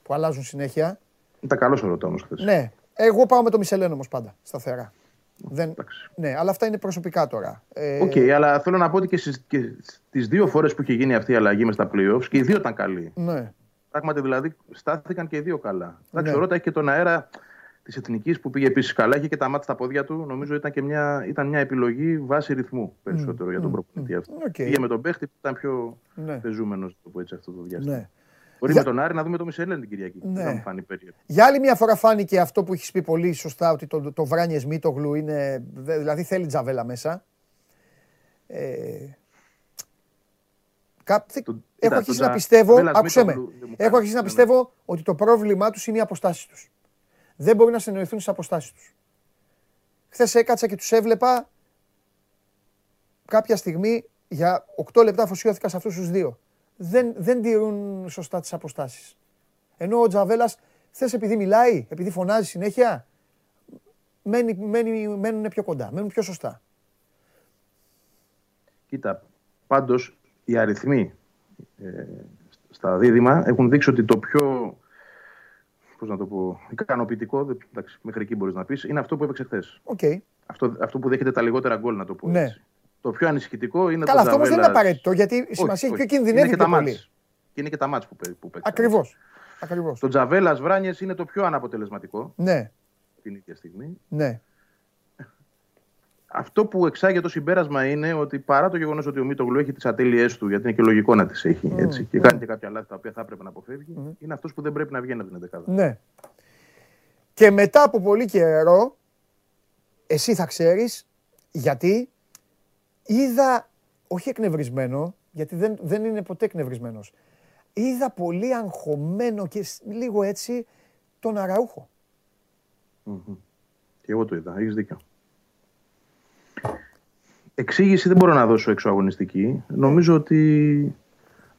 που αλλάζουν συνέχεια. Ήταν καλός ο Ρωτόμο χθες. Ναι, Εγώ πάω με το Μισελέν όμως πάντα σταθερά. Δεν... Ναι, αλλά αυτά είναι προσωπικά τώρα. Ε, OK, okay, αλλά θέλω να πω ότι και στις τις δύο φορές που είχε γίνει αυτή η αλλαγή μες στα playoffs και οι δύο ήταν καλοί. Ναι. Πράγματι δηλαδή στάθηκαν και οι δύο καλά. Εντάξει, ναι. ο Ρότα έχει και τον αέρα της Εθνικής που πήγε επίσης καλά, είχε και τα μάτια στα πόδια του. Νομίζω ήταν και μια, ήταν μια επιλογή βάση ρυθμού περισσότερο μμ. για τον προπονητή αυτό. Okay. Πήγε με τον παίχτη που ήταν πιο ναι. πεζούμενος, το πω έτσι, αυτό το διάστημα. Ναι. Μπορεί για... με τον Άρη να δούμε το Μισελέν την Κυριακή. Ναι. Δεν μου φάνει περίεργο. Για άλλη μια φορά φάνηκε αυτό που έχεις πει πολύ σωστά, ότι το, το Βράνιες Μίτογλου είναι. Δηλαδή θέλει τζαβέλα μέσα. Ε, το, έχω αρχίσει να πιστεύω, άκουσέ με, έχω αρχίσει να πιστεύω ότι το πρόβλημά τους είναι οι αποστάσεις τους. Δεν μπορεί να συνεννοηθούν στις αποστάσεις τους. Χθες έκατσα και τους έβλεπα κάποια στιγμή για 8 λεπτά αφοσιώθηκα σε αυτούς τους δύο δεν, δεν τηρούν σωστά τις αποστάσεις. Ενώ ο Τζαβέλας, θε επειδή μιλάει, επειδή φωνάζει συνέχεια, μένει, μένει, μένουν πιο κοντά, μένουν πιο σωστά. Κοίτα, πάντως οι αριθμοί ε, στα δίδυμα έχουν δείξει ότι το πιο πώς να το πω, ικανοποιητικό, εντάξει, μέχρι εκεί μπορείς να πεις, είναι αυτό που έπαιξε χθες. Okay. Αυτό, αυτό που δέχεται τα λιγότερα γκολ, να το πω ναι. έτσι. Το πιο ανησυχητικό είναι Καλά, το αυτό όμως δεν είναι απαραίτητο γιατί η σημασία έχει πιο κινδυνεύει είναι και, τα πολύ. Και είναι και τα μάτς που, που παίξει. Ακριβώς. Ακριβώς. Το Τζαβέλας Βράνιες είναι το πιο αναποτελεσματικό. Ναι. Την ίδια στιγμή. Ναι. Αυτό που εξάγει το συμπέρασμα είναι ότι παρά το γεγονός ότι ο Μίτογλου έχει τις ατέλειές του, γιατί είναι και λογικό να τις έχει mm. έτσι, και mm. κάνει και κάποια λάθη τα οποία θα έπρεπε να αποφεύγει, mm. είναι αυτός που δεν πρέπει να βγαίνει από την 11. Ναι. Και μετά από πολύ καιρό, εσύ θα ξέρεις γιατί είδα, όχι εκνευρισμένο, γιατί δεν, δεν είναι ποτέ εκνευρισμένος, είδα πολύ αγχωμένο και λίγο έτσι τον αραουχο Και εγώ το είδα, έχεις δίκιο. Εξήγηση δεν μπορώ να δώσω εξωαγωνιστική. Νομίζω ότι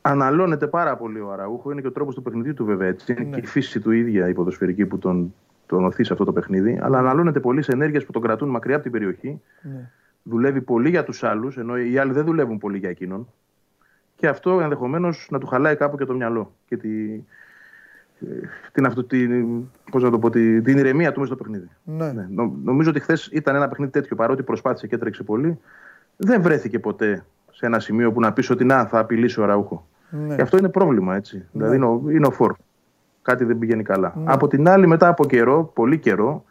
αναλώνεται πάρα πολύ ο Αραούχο. Είναι και ο τρόπος του παιχνιδιού του βέβαια έτσι. Είναι ναι. και η φύση του ίδια η ποδοσφαιρική που τον, τον οθεί σε αυτό το παιχνίδι. Αλλά αναλώνεται πολλέ ενέργειε που τον κρατούν μακριά από την περιοχή. Ναι δουλεύει πολύ για τους άλλους, ενώ οι άλλοι δεν δουλεύουν πολύ για εκείνον. Και αυτό ενδεχομένως να του χαλάει κάπου και το μυαλό και τη, την, αυτό, την, πώς να το πω, την, την ηρεμία του μέσα στο παιχνίδι. Ναι. Ναι. νομίζω ότι χθες ήταν ένα παιχνίδι τέτοιο παρότι προσπάθησε και έτρεξε πολύ. Δεν βρέθηκε ποτέ σε ένα σημείο που να πεις ότι να, θα απειλήσει ο Ραούχο. Ναι. Και αυτό είναι πρόβλημα έτσι. Ναι. Δηλαδή είναι ο, είναι ο φόρ. Κάτι δεν πηγαίνει καλά. Ναι. Από την άλλη, μετά από καιρό, πολύ καιρό,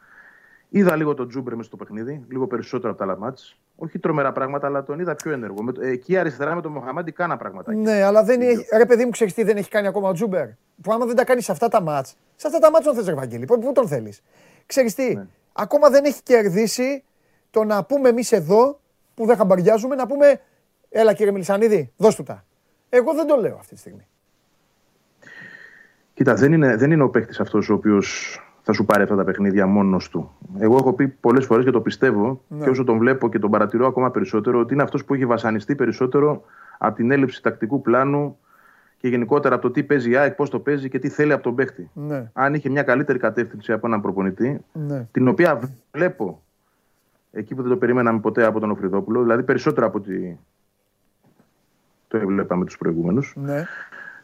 Είδα λίγο τον Τζούμπερ μέσα στο παιχνίδι, λίγο περισσότερο από τα άλλα Όχι τρομερά πράγματα, αλλά τον είδα πιο ενεργό. Εκεί αριστερά με τον Μοχαμάντι κάναν πράγματα. Ναι, αλλά δεν έχει. Ρε παιδί μου, ξέρεις τι δεν έχει κάνει ακόμα ο Τζούμπερ; Που άμα δεν τα κάνεις σε αυτά τα ματς, σε αυτά τα ματς τον θες, Ευαγγέλη. Πού τον θέλεις; Ξέρεις τι, ναι. ακόμα δεν έχει κερδίσει το να πούμε εμείς εδώ που δεν χαμπαριάζουμε να πούμε Έλα κύριε Μελισσανίδη, δώσ' του τα. Εγώ δεν το λέω αυτή τη στιγμή. Κοίτα, δεν είναι, δεν είναι ο παίχτη αυτός ο οποίος θα σου πάρει αυτά τα παιχνίδια μόνος του. Εγώ έχω πει πολλές φορές και το πιστεύω ναι. και όσο τον βλέπω και τον παρατηρώ ακόμα περισσότερο ότι είναι αυτός που έχει βασανιστεί περισσότερο από την έλλειψη τακτικού πλάνου και γενικότερα από το τι παίζει η ΑΕΚ, πώς το παίζει και τι θέλει από τον παίχτη. Ναι. Αν είχε μια καλύτερη κατεύθυνση από έναν προπονητή, ναι. την οποία βλέπω εκεί που δεν το περιμέναμε ποτέ από τον Οφριδόπουλο, δηλαδή περισσότερο από ότι το έβλεπαμε τους προηγούμενους. Ναι.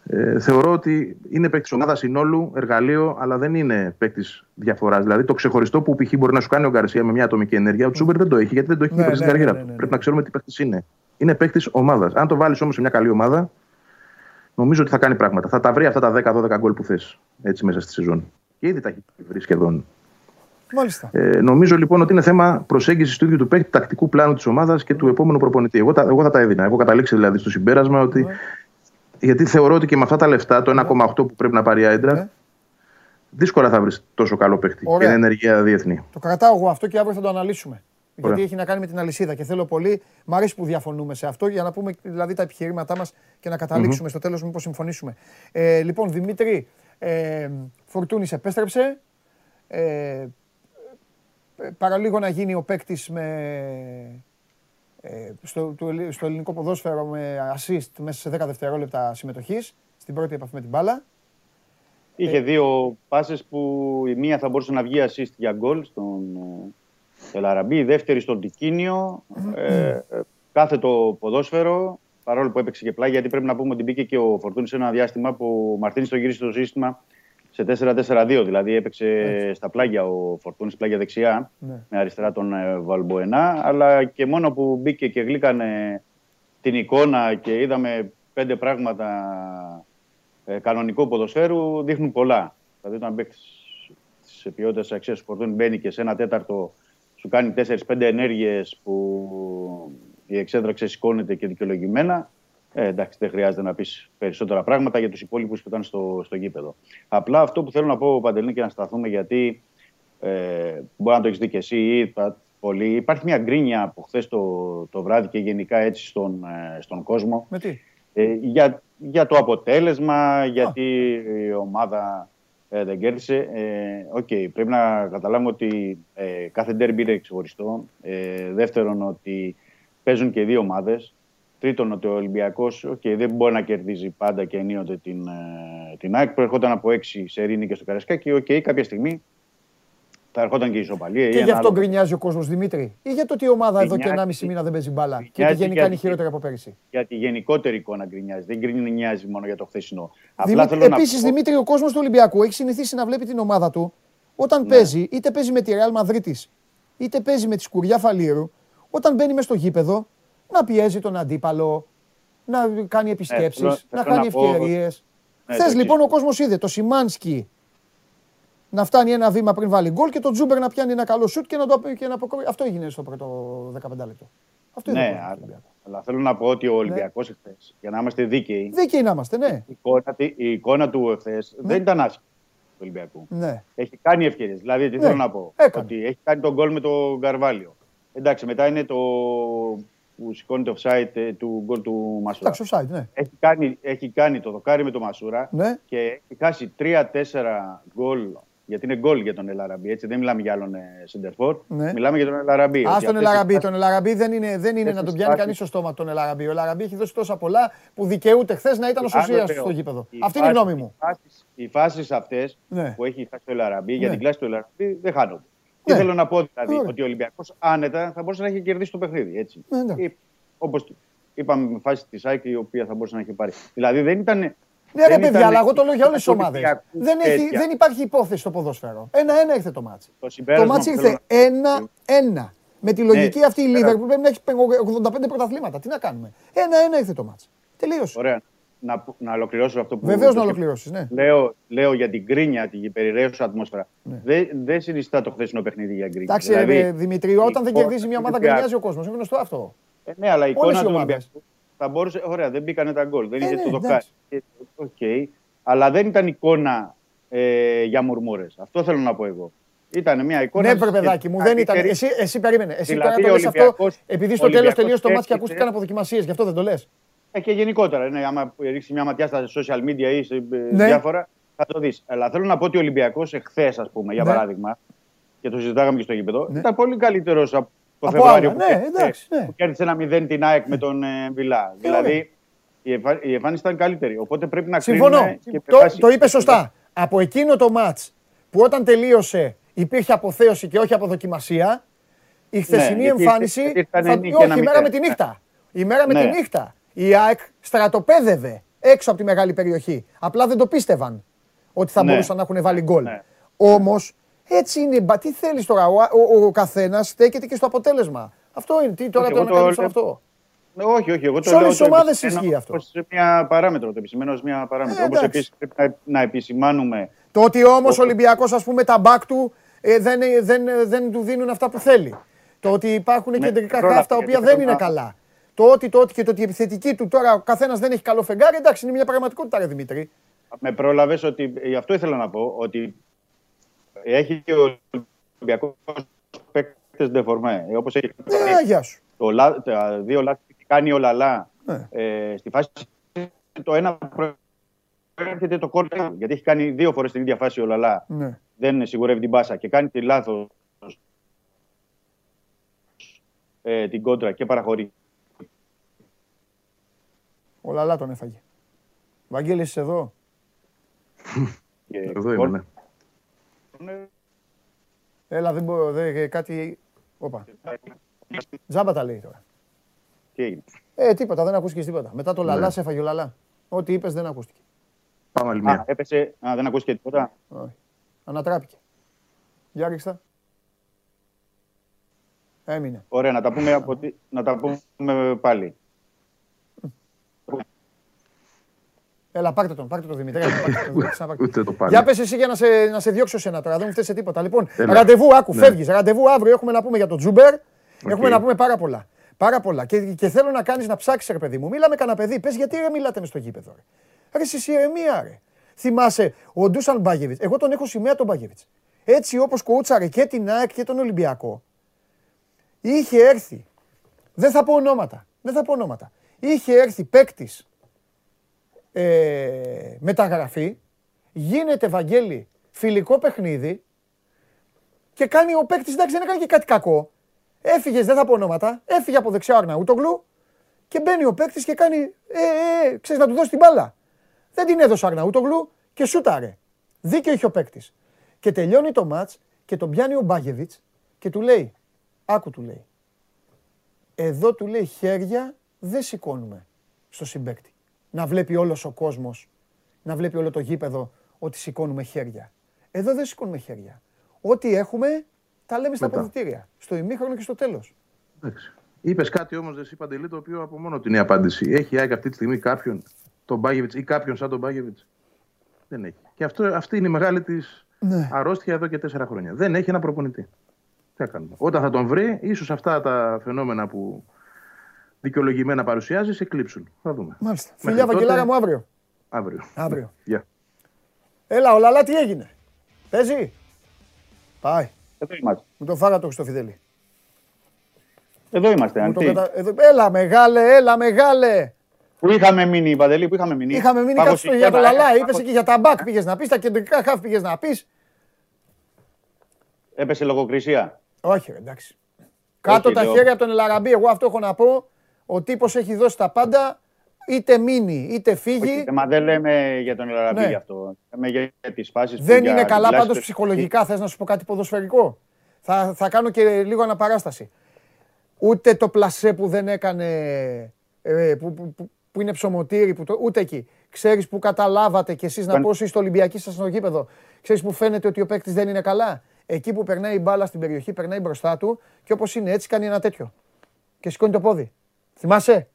Ε, θεωρώ ότι είναι παίκτης ομάδα συνόλου, εργαλείο, αλλά δεν είναι παίκτης διαφοράς. Δηλαδή το ξεχωριστό που π.χ. μπορεί να σου κάνει ο Γκαρσία με μια ατομική ενέργεια, ο Τσούμπερ δεν το έχει γιατί δεν το έχει ναι, ναι, στην καριέρα ναι, του. Ναι, Πρέπει να ξέρουμε τι παίκτης είναι. Είναι παίκτης ομάδας. Αν το βάλεις όμως σε μια καλή ομάδα, νομίζω ότι θα κάνει πράγματα. Θα τα βρει αυτά τα 10-12 γκολ που θες έτσι μέσα στη σεζόν. Και ήδη τα έχει βρει σχεδόν. Μάλιστα. Ε, νομίζω λοιπόν ότι είναι θέμα προσέγγισης του ίδιου του παίκτη, τακτικού πλάνου της ομάδας και του επόμενου προπονητή. Εγώ, εγώ θα τα έδινα. Έχω καταλήξει δηλαδή στο συμπέρασμα ότι γιατί θεωρώ ότι και με αυτά τα λεφτά, το 1,8 που πρέπει να πάρει η Άιντρα, ναι. δύσκολα θα βρεις τόσο καλό παίχτη και είναι ενεργεία διεθνή. Το κρατάω εγώ αυτό και αύριο θα το αναλύσουμε. Ωραία. Γιατί έχει να κάνει με την αλυσίδα και θέλω πολύ. Μ' αρέσει που διαφωνούμε σε αυτό για να πούμε δηλαδή τα επιχειρήματά μας και να καταλήξουμε mm-hmm. στο τέλος μήπως συμφωνήσουμε. Ε, λοιπόν, Δημήτρη, ε, Φορτούνης επέστρεψε. Ε, ε, παραλίγο να γίνει ο παίκτης με ε, στο, στο ελληνικό ποδόσφαιρο με assist μέσα σε 10 δευτερόλεπτα συμμετοχής στην πρώτη επαφή με την μπάλα. Είχε ε, δύο πάσες που η μία θα μπορούσε να βγει assist για γκολ στον Ελαραμπή, η δεύτερη στον Τικίνιο. Ε, κάθε το ποδόσφαιρο, παρόλο που έπαιξε και πλάγια, γιατί πρέπει να πούμε ότι μπήκε και ο Φορτούνης σε ένα διάστημα που ο Μαρτίνης το γύρισε στο σύστημα σε 4-4-2. Δηλαδή έπαιξε στα πλάγια ο Φορτούνης, πλάγια δεξιά, Ναι. με αριστερά τον ε, Βαλμποενά. Αλλά και μόνο που μπήκε και γλύκανε την εικόνα και είδαμε πέντε πράγματα ε, κανονικού ποδοσφαίρου, δείχνουν πολλά. Δηλαδή, όταν παίκτης τη ποιότητας αξίας του Φορτούνη μπαίνει και σε ένα τέταρτο σου κάνει 4-5 ενέργειες που η εξέδρα ξεσηκώνεται και δικαιολογημένα. Ε, εντάξει, δεν χρειάζεται να πεις περισσότερα πράγματα για τους υπόλοιπους που ήταν στο, στο γήπεδο. Απλά αυτό που θέλω να πω, Παντελή, και να σταθούμε, γιατί ε, μπορεί να το έχεις δει και εσύ ή είπα πολύ. Υπάρχει μια γκρίνια από χθες το, το βράδυ και γενικά έτσι στον, ε, στον κόσμο Με τι; ε, για, για το αποτέλεσμα, γιατί η ομάδα ε, δεν κέρδισε. Ε, Οκ, πρέπει να καταλάβουμε ότι ε, κάθε ντέρμπι είναι ξεχωριστό. Ε, δεύτερον, ότι παίζουν και οι δύο ομάδες. Τρίτον, ότι ο Ολυμπιακός δεν μπορεί να κερδίζει πάντα και ενίοτε την, ε, την ΑΕΚ. Προερχόταν από έξι σερί νίκες στο Καρασκάκι. Οκ, κάποια στιγμή θα ερχόταν και η ισοπαλία. ή Και ένα γι' αυτό άλλο. γκρινιάζει ο κόσμος Δημήτρη. Ή για το ότι η ομάδα εδώ και Γκρινιάζει- 1,5 μήνα δεν παίζει μπάλα. Και ότι γκρινιάζει γενικά γιατί- είναι χειρότερη από πέρυσι. Για τη γενικότερη εικόνα γκρινιάζει. Δεν γκρινιάζει μόνο για το χθεσινό. Απλά θέλω Δημήτρη, Επίσης, να πω... Δημήτρη, ο κόσμος του Ολυμπιακού έχει συνηθίσει να βλέπει την ομάδα του όταν Ναι. παίζει, είτε παίζει με τη Real Madrid, είτε παίζει με τη Σκουριά Φαλήρου, όταν μπαίνει μες στο γήπεδο, να πιέζει τον αντίπαλο, να κάνει επισκέψεις, θέλω- να θέλω κάνει να πω- ευκαιρίες. Ναι, Χθες το λοιπόν ο κόσμος είδε το Σιμάνσκι να φτάνει ένα βήμα πριν βάλει γκολ και το Τζούμπερ να πιάνει ένα καλό σουτ και να το και να αποκρούει. Αυτό έγινε στο πρώτο 15 λεπτό. Αυτό είδε ο Ναι, κόσμος του αλλά, Ολυμπιακού. αλλά θέλω να πω ότι ο Ολυμπιακός εχθές, για να είμαστε δίκαιοι, Δίκαιοι να είμαστε, ναι. η εικόνα, τη- η εικόνα του εχθές δεν ήταν άσχημη του Ολυμπιακού. ναι. Έχει κάνει ευκαιρίες. Δηλαδή, τι Ναι, θέλω να πω. έκανε. Ότι έχει κάνει τον γκολ με τον Καρβάλιο. Εντάξει, μετά είναι το που σηκώνει το offside ε, του γκολ του Μασούρα. Εντάξει, offside, ναι. Έχει κάνει, έχει κάνει το δοκάρι με τον Μασούρα Ναι. και έχει χάσει 3-4 γκολ. Γιατί είναι γκολ για τον Ελαραμπή, έτσι. Δεν μιλάμε για άλλον Σεντερφόρ. Ναι. Μιλάμε για τον Ελαραμπή. Α Ότι τον αυτές οι Ελαραμπή. φάσεις- Τον Ελαραμπή δεν είναι, δεν είναι να τον πιάνει φάσεις- κανείς στο στόμα τον Ελαραμπή. Ο Ελαραμπή έχει δώσει τόσα πολλά που δικαιούται χθες να ήταν ο Σωσίας Άλλο λέω, στο γήπεδο. οι Αυτή είναι η φάσεις- γνώμη μου. Οι φάσεις, οι φάσεις αυτές Ναι. που έχει χάσει ο Ελαραμπή για Ναι. την κλάση του Ελαραμπή δεν χάνονται. Τι Ναι. θέλω να πω δηλαδή, Ωραία. ότι ο Ολυμπιακός άνετα θα μπορούσε να έχει κερδίσει το παιχνίδι. Έτσι. Ναι, εντάξει. Όπως είπαμε με φάση της ΑΕΚ η οποία θα μπορούσε να έχει πάρει. Δηλαδή δεν ήταν. Ναι, ρε παιδιά, αλλά εγώ το λέω για όλες τις του ομάδες. Ολυμπιακού Δεν, έχει- τέτοια. δεν υπάρχει υπόθεση στο ποδόσφαιρο. Ένα-ένα ήρθε το μάτσι. Το Το συμπέρασμα μάτσι που θέλω ήρθε να- ένα-ένα. Με τη λογική Ναι, αυτή η πέρα- Λίβερ που πρέπει να έχει 85 πρωταθλήματα. Τι να κάνουμε. Ένα-ένα ήρθε το μάτσι. Τελείωσε. Ωραία. Να, να ολοκληρώσω αυτό που. Βεβαίως το να σκέφτομαι. ολοκληρώσεις. Ναι. Λέω, λέω για την γκρίνια, την περιραίουσα ατμόσφαιρα. Ναι. Δεν, δεν συνιστά το χθεσινό παιχνίδι για γκρίνια. Εντάξει, Δηλαδή, ρε, Δημητρή, όταν δεν η κερδίζει μια εικόνα ομάδα, του γκρινιάζει ο κόσμος. Είναι γνωστό αυτό. Ε, ναι, αλλά η Όλες εικόνα οι του ομάδες. Ολυμπιακού θα μπορούσε. Ωραία, δεν μπήκανε τα γκολ. Δεν Ε, είχε ναι, το δοκάρι. εντάξει. Ε, Οκ. Αλλά δεν ήταν εικόνα ε, για μουρμούρες. Αυτό θέλω να πω εγώ. Ήταν μια εικόνα. Ναι, βρε παιδάκι μου, δεν ήταν. καλύτερη. Εσύ, εσύ περίμενε. Εσύ Δηλαδή, τώρα το ο λες αυτό Ολυμπιακός- επειδή στο ο τέλος Ολυμπιακός τελείωσε το μάτι και έρχεται- ακούστηκαν αποδοκιμασίε. Γι' αυτό δεν το λες. Ε, και γενικότερα, ναι, άμα ρίξει μια ματιά στα social media ή σε ε, Ναι. διάφορα, θα το δεις. Αλλά θέλω να πω ότι ο Ολυμπιακός εχθές, ας πούμε, για Ναι. παράδειγμα, και το συζητάγαμε και στο γήπεδο, Ναι. ήταν πολύ καλύτερος από το Από Φεβρουάριο άλλα, που, ναι, κέρδισε, εντάξει, ναι. που κέρδισε ένα 0 την ΑΕΚ με τον ε, Βιλά. Ε, δηλαδή η, εμφα- η εμφάνιση ήταν καλύτερη. Οπότε πρέπει να Συμφωνώ. κρίνουμε και Το, με βάση- το είπες σωστά. Από εκείνο το ματ που όταν τελείωσε υπήρχε αποθέωση και όχι αποδοκιμασία, η χθεσινή Ναι, γιατί εμφάνιση. ήρθε- ήρθαν θα- νίκη όχι, ένα η μέρα μηδέν. με τη νύχτα. Η μέρα με Ναι. τη νύχτα. Η ΑΕΚ στρατοπέδευε έξω από τη μεγάλη περιοχή. Απλά δεν το πίστευαν ότι θα Ναι. μπορούσαν να έχουν βάλει γκολ. Ναι. Όμως έτσι είναι. Μπα, τι θέλεις τώρα, ο, ο, ο καθένας στέκεται και στο αποτέλεσμα. Αυτό είναι. Τι τώρα Όχι, το εγώ το ανακαλύψω λέω- αυτό. Ναι, Όχι, όχι. Εγώ το Σε όλες λέω τις το ομάδες επισημαίνω ισχύει αυτό. ως μια παράμετρο. Το επισημαίνω ως μια παράμετρο. Ε, Όπως εντάξει. επίσης πρέπει να, να επισημάνουμε Το ότι όμως ο Ολυμπιακός, ας πούμε, τα μπακ του ε, δεν, ε, δεν, ε, δεν του δίνουν αυτά που θέλει. Το ότι υπάρχουν Ναι, κεντρικά πρόλαβε, χάφτα τα οποία γιατί δεν θέλω είναι να- καλά. Το ότι, το ότι και το ότι η επιθετική του τώρα ο καθένας δεν έχει καλό φεγγάρι, εντάξει, είναι μια πραγματικότητα, ρε Δημήτρη. με πρόλαβες ότι, γι' αυτό ήθελα να πω, ότι έχει και ο Ολυμπιακός παίκτες ντεφορμέ. Ε, όπως έχει Ε, γεια σου. το, λά- τα δύο λάθη που κάνει ο Λαλά Ναι. ε, στη φάση το ένα προέρχεται το κόρνερ γιατί έχει κάνει δύο φορές την ίδια φάση ο Λαλά Ναι. δεν σιγουρεύει την πάσα και κάνει τη λάθος ε, την κόντρα και παραχωρεί Ο Λαλά τον έφαγε. Βαγγέλης είσαι εδώ; και [laughs] Εδώ είμαι, ναι. Έλα, δεν μπορώ, δεν, ε, κάτι... Όπα. Τζάμπα τα λέει τώρα. Τι έγινε; Ε, τίποτα, δεν ακούστηκε τίποτα. Μετά το Ναι. Λαλάς σε έφαγε ο Λαλά. Ό,τι είπες δεν ακούστηκε. Πάμε άλλη Α, μία. έπεσε. Α, δεν ακούστηκε τίποτα; Όχι. Ανατράπηκε. Για ρίξτε. Έμεινε. Ωραία, να τα πούμε, από τι- να τα πούμε πάλι. Έλα, πάρτε τον, πάρτε τον Δημήτρη. Έλα, πάρτε τον, Δημήτρη, ξαναπάρτε. Ούτε το πάλι. Για πες εσύ για να σε, να σε διώξω σένα τώρα, δεν μου φταίει σε τίποτα. Λοιπόν, Έλα. ραντεβού, άκου, Ναι. φεύγεις. Ραντεβού αύριο έχουμε να πούμε για τον Τζούμπερ. Έχουμε Οκ. να πούμε πάρα πολλά. Πάρα πολλά. Και, και θέλω να κάνεις να ψάξεις, ρε παιδί μου. Μίλα με κανένα παιδί. Πες γιατί ρε μιλάτε μες στο γήπεδο. Ρε, ρε εσείς ηρεμία, ρε. Θυμάσαι, ο Ντούσαν Μπάγεβιτς, εγώ τον έχω σημαία τον Μπάγεβιτς. Έτσι όπως κοούτσαρε και την ΑΕΚ και τον Ολυμπιακό, είχε έρθει, δεν θα πω ονόματα, δεν θα πω ονόματα, είχε έρθει παίκτης ε, μεταγραφή, γίνεται Βαγγέλη φιλικό παιχνίδι και κάνει ο παίκτης, εντάξει δεν έκανε και κάτι κακό. Έφυγες, δεν θα πω ονόματα, έφυγε από δεξιά ο Αρναούτογλου και μπαίνει ο παίκτης και κάνει, ε, ε, ε, ξέρεις να του δώσει την μπάλα. Δεν την έδωσε ο Αρναούτογλου και σούταρε. Δίκιο είχε ο παίκτης. Και τελειώνει το μάτς και τον πιάνει ο Μπάγεβιτς και του λέει, άκου του λέει, εδώ του λέει χέρια δεν σηκώνουμε στο συμπέκτη. Να βλέπει όλος ο κόσμος, να βλέπει όλο το γήπεδο ότι σηκώνουμε χέρια. Εδώ δεν σηκώνουμε χέρια. Ό,τι έχουμε τα λέμε στα Μετά. αποδητήρια. Στο ημίχρονο και στο τέλος. Είπες κάτι όμως, Δεσί Παντελή, το οποίο από μόνο την είναι απάντηση. Έχει η ΑΕΚ αυτή τη στιγμή κάποιον, τον Μπάγεβιτς ή κάποιον σαν τον Μπάγεβιτς; Δεν έχει. Και αυτό, αυτή είναι η μεγάλη της Ναι. αρρώστια εδώ και τέσσερα χρόνια. Δεν έχει ένα προπονητή. Τι θα κάνουμε. Όταν θα τον βρει, ίσως αυτά τα φαινόμενα που δικαιολογημένα παρουσιάζεις εκλείψουν. Θα δούμε. Μάλιστα. Μέχρι Φιλιά, τότε- Βαγγελάρα μου, αύριο. Αύριο. Αύριο. Γεια. Έλα, ο Λαλά τι έγινε; Παίζει; Πάει. Εδώ είμαστε. Μου το φάγα το Χριστόφιδέλη. Εδώ είμαστε, Μου το Αντί. κατα- εδώ- Έλα, μεγάλε, έλα, μεγάλε. Πού είχαμε μείνει, Παντελή, πού είχαμε μείνει; Είχαμε μείνει Πάγος κάτι στο- για το εικόνα, Λαλά. ε, Είπες πάγος- εκεί για τα μπακ πήγες να πεις, τα κεντρικά χαφ πήγες να πεις. Έπεσε λογοκρισία. Όχι, ρε, εντάξει. Κάτω τα λέω. χέρια από τον Ελαραμπή. Εγώ αυτό έχω να πω. Ο τύπος έχει δώσει τα πάντα. Είτε μείνει, είτε φύγει. Όχι, μα δεν λέμε για τον Ελαραμπή Ναι. γι' αυτό. Λέμε για, για τις φάσεις που Δεν για είναι καλά τουλάχιστον- πάντως ψυχολογικά. Θες να σου πω κάτι ποδοσφαιρικό; Θα, θα κάνω και λίγο αναπαράσταση. Ούτε το πλασέ που δεν έκανε, ε, που, που, που, που είναι ψωμοτήρι, που το, ούτε εκεί. Ξέρεις που καταλάβατε κι εσείς να Παν- πω εσείς στο Ολυμπιακή σας στο γήπεδο; Ξέρεις που φαίνεται ότι ο παίκτης δεν είναι καλά; Εκεί που περνάει η μπάλα στην περιοχή, περνάει μπροστά του και όπως είναι έτσι κάνει ένα τέτοιο. Και σηκώνει το πόδι. Θυμάσαι;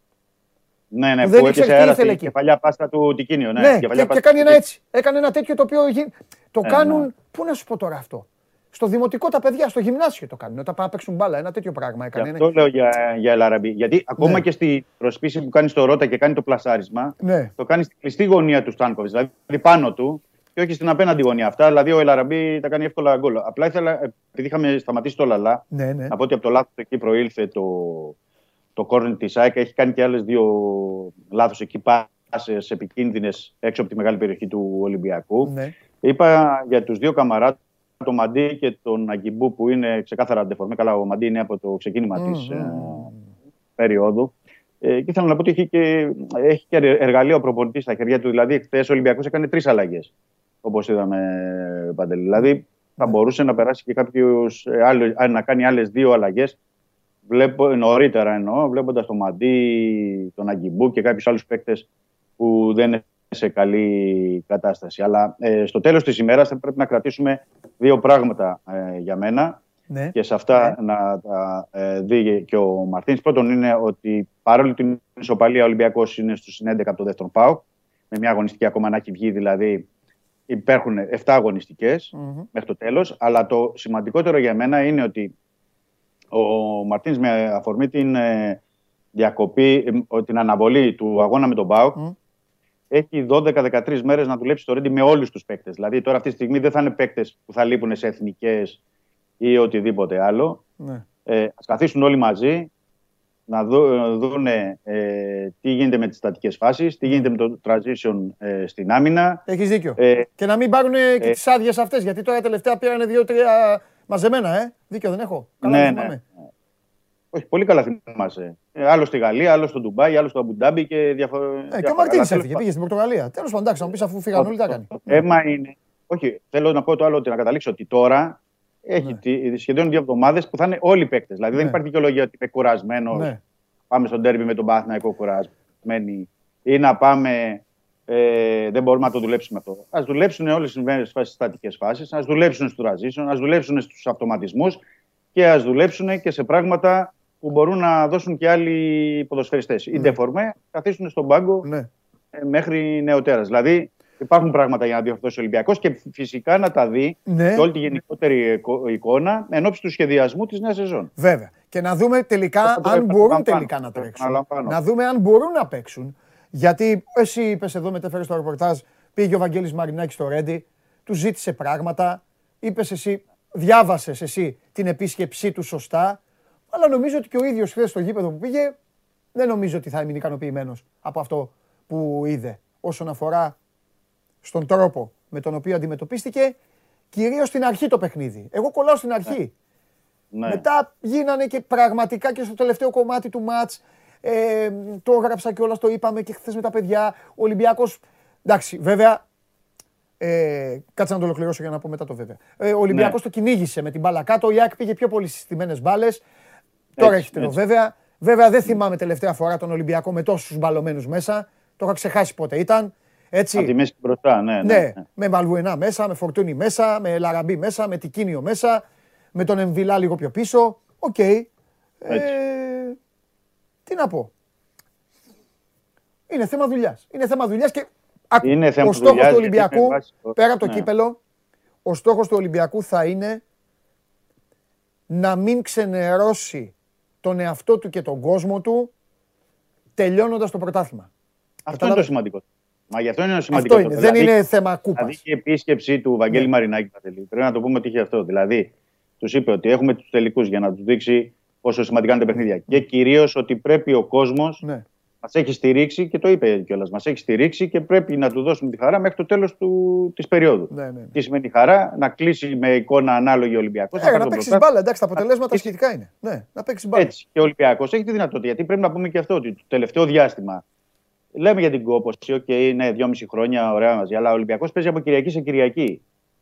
Ναι, ναι, που που, δεν ήξερε έπιασε τι αέρα ήθελε στην εκεί. κεφαλιά πάστα του Τικίνιο. Ναι, Ναι, κεφαλιά και, και πάστα κάνει του ένα Τικίνιο. έτσι. Έκανε ένα τέτοιο το οποίο γι- το Ε, κάνουν. ναι. Πού να σου πω τώρα αυτό; Στο δημοτικό τα παιδιά, στο γυμνάσιο το κάνουν. Όταν πάνε να παίξουν μπάλα, ένα τέτοιο πράγμα Γι' έκανε. αυτό λέω για, για Ελαραμπή. Γιατί ακόμα Ναι. και στη προσπίση που κάνει στο Ρότα και κάνει το πλασάρισμα, Ναι. το κάνει στη κλειστή γωνία του Στάνκοβιτς, δηλαδή πάνω του και όχι στην απέναντι γωνία. Αυτά δηλαδή ο Ελαραμπή τα κάνει εύκολα γκολ. Απλά ήθελα, επειδή είχαμε σταματήσει το Λαλά, Ναι, ναι. να πω ότι από το λάθος εκεί προήλθε το, το κόρνερ της ΑΕΚ. Έχει κάνει και άλλες δύο λάθος εκεί πάσες επικίνδυνες έξω από τη μεγάλη περιοχή του Ολυμπιακού. ναι. Είπα για τους δύο καμαρά, τον Μαντί και τον Αγκιμπού, που είναι ξεκάθαρα αντεφορμέ. Καλά, ο Μαντί είναι από το ξεκίνημα Μμμ, της τη μμμ. περίοδου. Ε, και ήθελα να πω ότι έχει και, έχει και εργαλείο ο προπονητής στα χέρια του. Δηλαδή, χθες ο Ολυμπιακός έκανε τρεις αλλαγές. Όπως είδαμε, Παντελή. Δηλαδή, θα Ναι. μπορούσε να περάσει και κάποιους, ε, άλλο- α, να κάνει άλλες δύο αλλαγές. Βλέπω, νωρίτερα εννοώ, βλέποντας τον Μαντί, τον Αγκιμπού και κάποιους άλλους παίκτες που δεν είναι σε καλή κατάσταση. Αλλά ε, στο τέλος της ημέρας θα πρέπει να κρατήσουμε δύο πράγματα ε, για μένα ναι. και σε αυτά να τα ε, δει και ο Μαρτίνς. Πρώτον είναι ότι παρόλο την ισοπαλία ο Ολυμπιακός είναι στους 11 από το δεύτερο ΠΑΟ, με μια αγωνιστική ακόμα να έχει βγει, δηλαδή υπάρχουν 7 αγωνιστικές Μμμ. μέχρι το τέλος. Αλλά το σημαντικότερο για μένα είναι ότι ο Μαρτίνς με αφορμή την ε, διακοπή, ε, την αναβολή του αγώνα με τον ΠΑΟΚ, Μμ. έχει 12-13 μέρες να δουλέψει το Ρέντι με όλους τους παίκτες. Δηλαδή τώρα αυτή τη στιγμή δεν θα είναι παίκτες που θα λείπουν σε εθνικές ή οτιδήποτε άλλο. ναι. Ε, ας καθίσουν όλοι μαζί να δω, δούνε ε, τι γίνεται με τις στατικές φάσεις, τι γίνεται με το transition ε, στην άμυνα. Έχεις δίκιο. Ε, Και να μην πάρουν και ε, τις άδειες αυτές. Γιατί τώρα τελευταία πήραν δύο-τρία μαζεμένα, ε. Δίκιο δεν έχω. Καλά Ναι, δεν ναι. θυμάμαι. όχι, πολύ καλά θυμάσαι. Ε, άλλο στη Γαλλία, άλλο στο Ντουμπάι, άλλο στο Αμπουντάμπι και διαφορετικά. Ε, και ο Μαρτίνη έφυγε, πήγε στην Πορτογαλία. Τέλος πάντων, εντάξει, να μου πεις αφού φύγαν όλοι τα κάνει. Το θέμα είναι. Όχι, θέλω να πω το άλλο ότι να καταλήξω ότι τώρα έχει Ναι. τι- σχεδόν δύο εβδομάδες που θα είναι όλοι οι παίκτες. Δηλαδή δεν Ναι. υπάρχει δικαιολογία ότι είμαι κουρασμένος. Ναι. Πάμε στον τέρμι με τον Παναθηναϊκό κουρασμένοι ή να πάμε Ε, δεν μπορούμε να το δουλέψουμε αυτό. Α δουλέψουν όλες τι στατικές φάσεις, ας δουλέψουν στο transition, ας δουλέψουν στους αυτοματισμούς και ας δουλέψουν και σε πράγματα που μπορούν να δώσουν και άλλοι ποδοσφαιριστές. Οι ντεφορμές καθίσουν στον πάγκο Ναι. ε, μέχρι νεοτέρας. Δηλαδή υπάρχουν πράγματα για να διορθώσει ο Ολυμπιακός και φυσικά να τα δει Ναι. και όλη τη γενικότερη εικο- εικόνα εν ώψη του σχεδιασμού της νέας σεζόν. Βέβαια. Και να δούμε τελικά Αυτό το αν επαναλαμβάνω. μπορούν τελικά να Το τρέξουν. επαναλαμβάνω. Να δούμε αν μπορούν να παίξουν. Γιατί εσύ είπες εδώ, μετέφερες το ρεπορτάζ, πήγε ο Βαγγέλης Μαρινάκης στο Ρέντι, του ζήτησε πράγματα. Είπες εσύ, διάβασες εσύ την επίσκεψή του σωστά. Αλλά νομίζω ότι και ο ίδιος χθες στο γήπεδο που πήγε, δεν νομίζω ότι θα έμεινε ικανοποιημένος από αυτό που είδε όσον αφορά στον τρόπο με τον οποίο αντιμετωπίστηκε, κυρίως στην αρχή το παιχνίδι. Εγώ κολλάω στην αρχή. Ναι. Μετά γίνανε και πραγματικά και στο τελευταίο κομμάτι του μάτς, ε, το έγραψα και όλα, το είπαμε και χθες με τα παιδιά, ο Ολυμπιακός, εντάξει βέβαια, ε, κάτσε να το ολοκληρώσω για να πω μετά το βέβαια. Ε, ο Ολυμπιακός Ναι. το κυνήγησε με την μπάλα κάτω, ο Ιάκ πήγε πιο πολύ στις στιμένες μπάλες, τώρα Έτσι, έχει το έτσι. βέβαια. Βέβαια δεν θυμάμαι τελευταία φορά τον Ολυμπιακό με τόσους μπαλωμένους μέσα, το είχα ξεχάσει πότε ήταν. Έτσι. Από τη μέση και μπροστά, ναι. ναι, Ναι, ναι. με Βαλβουενά μέσα, με Φορτούνη μέσα, με Λαραμπή μέσα, με Τικίνιο μέσα, με τον Εμβιλά λίγο πιο πίσω. Οκ. Ε, τι να πω. Είναι θέμα δουλειάς. Είναι θέμα δουλειάς και άκου, Είναι θέμα ο στόχος δουλειάς, του γιατί Ολυμπιακού, με βάση το- πέρα από το ναι. κύπελο, ο στόχος του Ολυμπιακού θα είναι να μην ξενερώσει τον εαυτό του και τον κόσμο του τελειώνοντας το πρωτάθλημα. Αυτό είναι Κατάλαβες; το σημαντικό. Μα γι' αυτό είναι το σημαντικό. Αυτό είναι. Δεν Δηλαδή, είναι θέμα κούπας. Δηλαδή και η επίσκεψή του Βαγγέλη Ναι. Μαρινάκη Παντελή. Πρέπει να το πούμε ότι είχε αυτό. Δηλαδή, τους είπε ότι έχουμε τους τελικούς για να τους δείξει πόσο σημαντικά είναι τα παιχνίδια. Και κυρίως ότι πρέπει ο κόσμος Ναι. μας έχει στηρίξει και το είπε κιόλας. Μας έχει στηρίξει και πρέπει να του δώσουμε τη χαρά μέχρι το τέλος της περίοδου. Ναι, ναι. Τι σημαίνει χαρά, να κλείσει με εικόνα ανάλογη Ολυμπιακός. Ε, να παίξει μπάλα, εντάξει, τα αποτελέσματα σχετικά είναι. Ναι, να παίξει μπάλα. Έτσι. Και ο Ολυμπιακός έχει τη δυνατότητα. Γιατί πρέπει να πούμε και αυτό ότι το τελευταίο διάστημα. Λέμε για την κόπωση, οκ, είναι δυόμιση χρόνια, ωραία μαζί. Αλλά ο Ολυμπιακός παίζει από Κυριακή σε Κυριακή.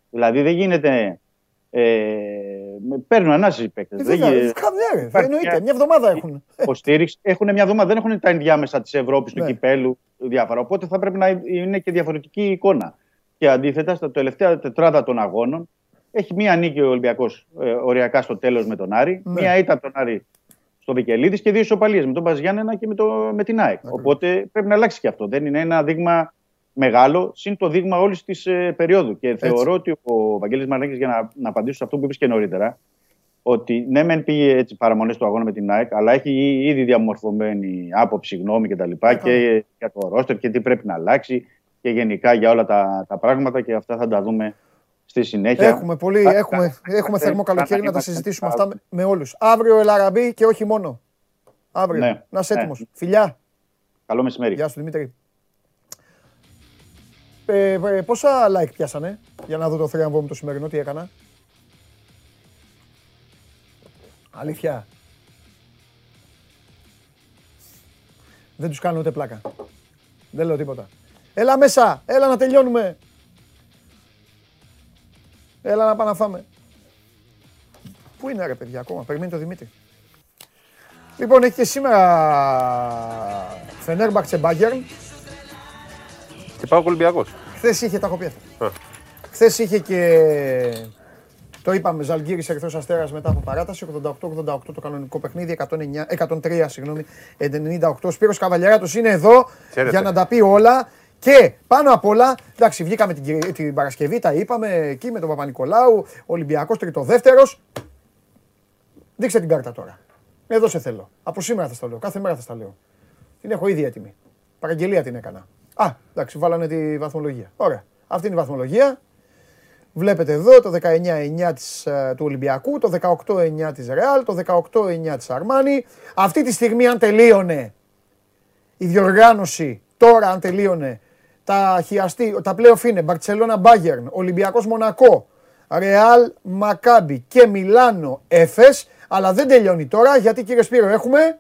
Δηλαδή δεν γίνεται. Ε, με- παίρνουν ανάσες οι παίκτες. Ε, βέβαια, Καμιά ρε, Υπάρχει εννοείται. μια- Μια εβδομάδα έχουν. [laughs] υποστήριξη. Έχουν μια εβδομάδα, δεν έχουν τα ενδιάμεσα της Ευρώπης, του Ναι. κυπέλλου, διάφορα. Οπότε θα πρέπει να είναι και διαφορετική η εικόνα. Και αντίθετα, στα τελευταία τετράδα των αγώνων, έχει μία νίκη ο Ολυμπιακός ε, οριακά στο τέλος με τον Άρη, Ναι. μία ήττα από τον Άρη στο Βικελίδης και δύο ισοπαλίες με τον Παζιάννενα και με, το, με την ΑΕΚ. Οπότε πρέπει να αλλάξει και αυτό. Δεν είναι ένα δείγμα μεγάλο, συν το δείγμα όλης της ε, περίοδου. Και θεωρώ ότι ο Βαγγέλης Μαρνάκης, για να, να απαντήσω σε αυτό που είπες και νωρίτερα, ότι ναι, μεν πήγε έτσι παραμονές του αγώνα με την ΑΕΚ, αλλά έχει ή- ήδη διαμορφωμένη άποψη, γνώμη κτλ. Και, και για το ρόστερ και τι πρέπει να αλλάξει και γενικά για όλα τα, τα πράγματα και αυτά θα τα δούμε στη συνέχεια. Έχουμε, πολύ, Θα- έχουμε, θα- έχουμε θα- θερμό θα- καλοκαίρι θα να τα είμαστε- συζητήσουμε θα- αυτά με, με όλους. Αύριο Ελαραμπή και όχι μόνο. Αύριο. Ναι, Να είσαι ναι. έτοιμος. Φιλιά. Καλό μεσημέρι. Γεια σου Δημήτρη. Ε, ε, πόσα like πιάσανε για να δω το θρίαμβο μου το σημερινό, τι έκανα; Αλήθεια. Δεν τους κάνω ούτε πλάκα. Δεν λέω τίποτα. Έλα μέσα, έλα να τελειώνουμε. Έλα να πάμε να φάμε. Πού είναι ρε παιδιά ακόμα, περιμένει το Δημήτρη. Λοιπόν, έχει και σήμερα Φενέρμπαξε Μπάγκερν. Και πάω Ολυμπιακός. Χθες είχε, τα έχω πει αυτά. Χθες είχε και. Το είπαμε, Ζαλγκύρη Ερυθρό Αστέρας μετά από παράταση. 88-88 το κανονικό παιχνίδι. 109, 103, συγγνώμη, 98. Σπύρος Καβαλιαράτος είναι εδώ Χαίρετε. για να τα πει όλα. Και πάνω απ' όλα, εντάξει, βγήκαμε την, Κυρι- την Παρασκευή, τα είπαμε εκεί με τον Παπα-Νικολάου, Ολυμπιακός τρίτο-δεύτερο. Δείξτε την κάρτα τώρα. Εδώ σε θέλω. Από σήμερα θα στα λέω. Κάθε μέρα θα στα λέω. Την έχω ήδη έτοιμη. Παραγγελία την έκανα. Α, εντάξει, βάλανε τη βαθμολογία. Ωραία. Αυτή είναι η βαθμολογία. Βλέπετε εδώ το 19-9 της, ε, του Ολυμπιακού, το 18-9 της Ρεάλ, το 18-9 της Αρμάνι. Αυτή τη στιγμή αν τελείωνε η διοργάνωση, τώρα αν τελείωνε, τα χιαστή, τα playoff είναι Μπαρτσελώνα Μπάγερν, Ολυμπιακός Μονακό, Ρεάλ Μακάμπι και Μιλάνο Έφες, αλλά δεν τελειώνει τώρα γιατί κύριε Σπύρο έχουμε,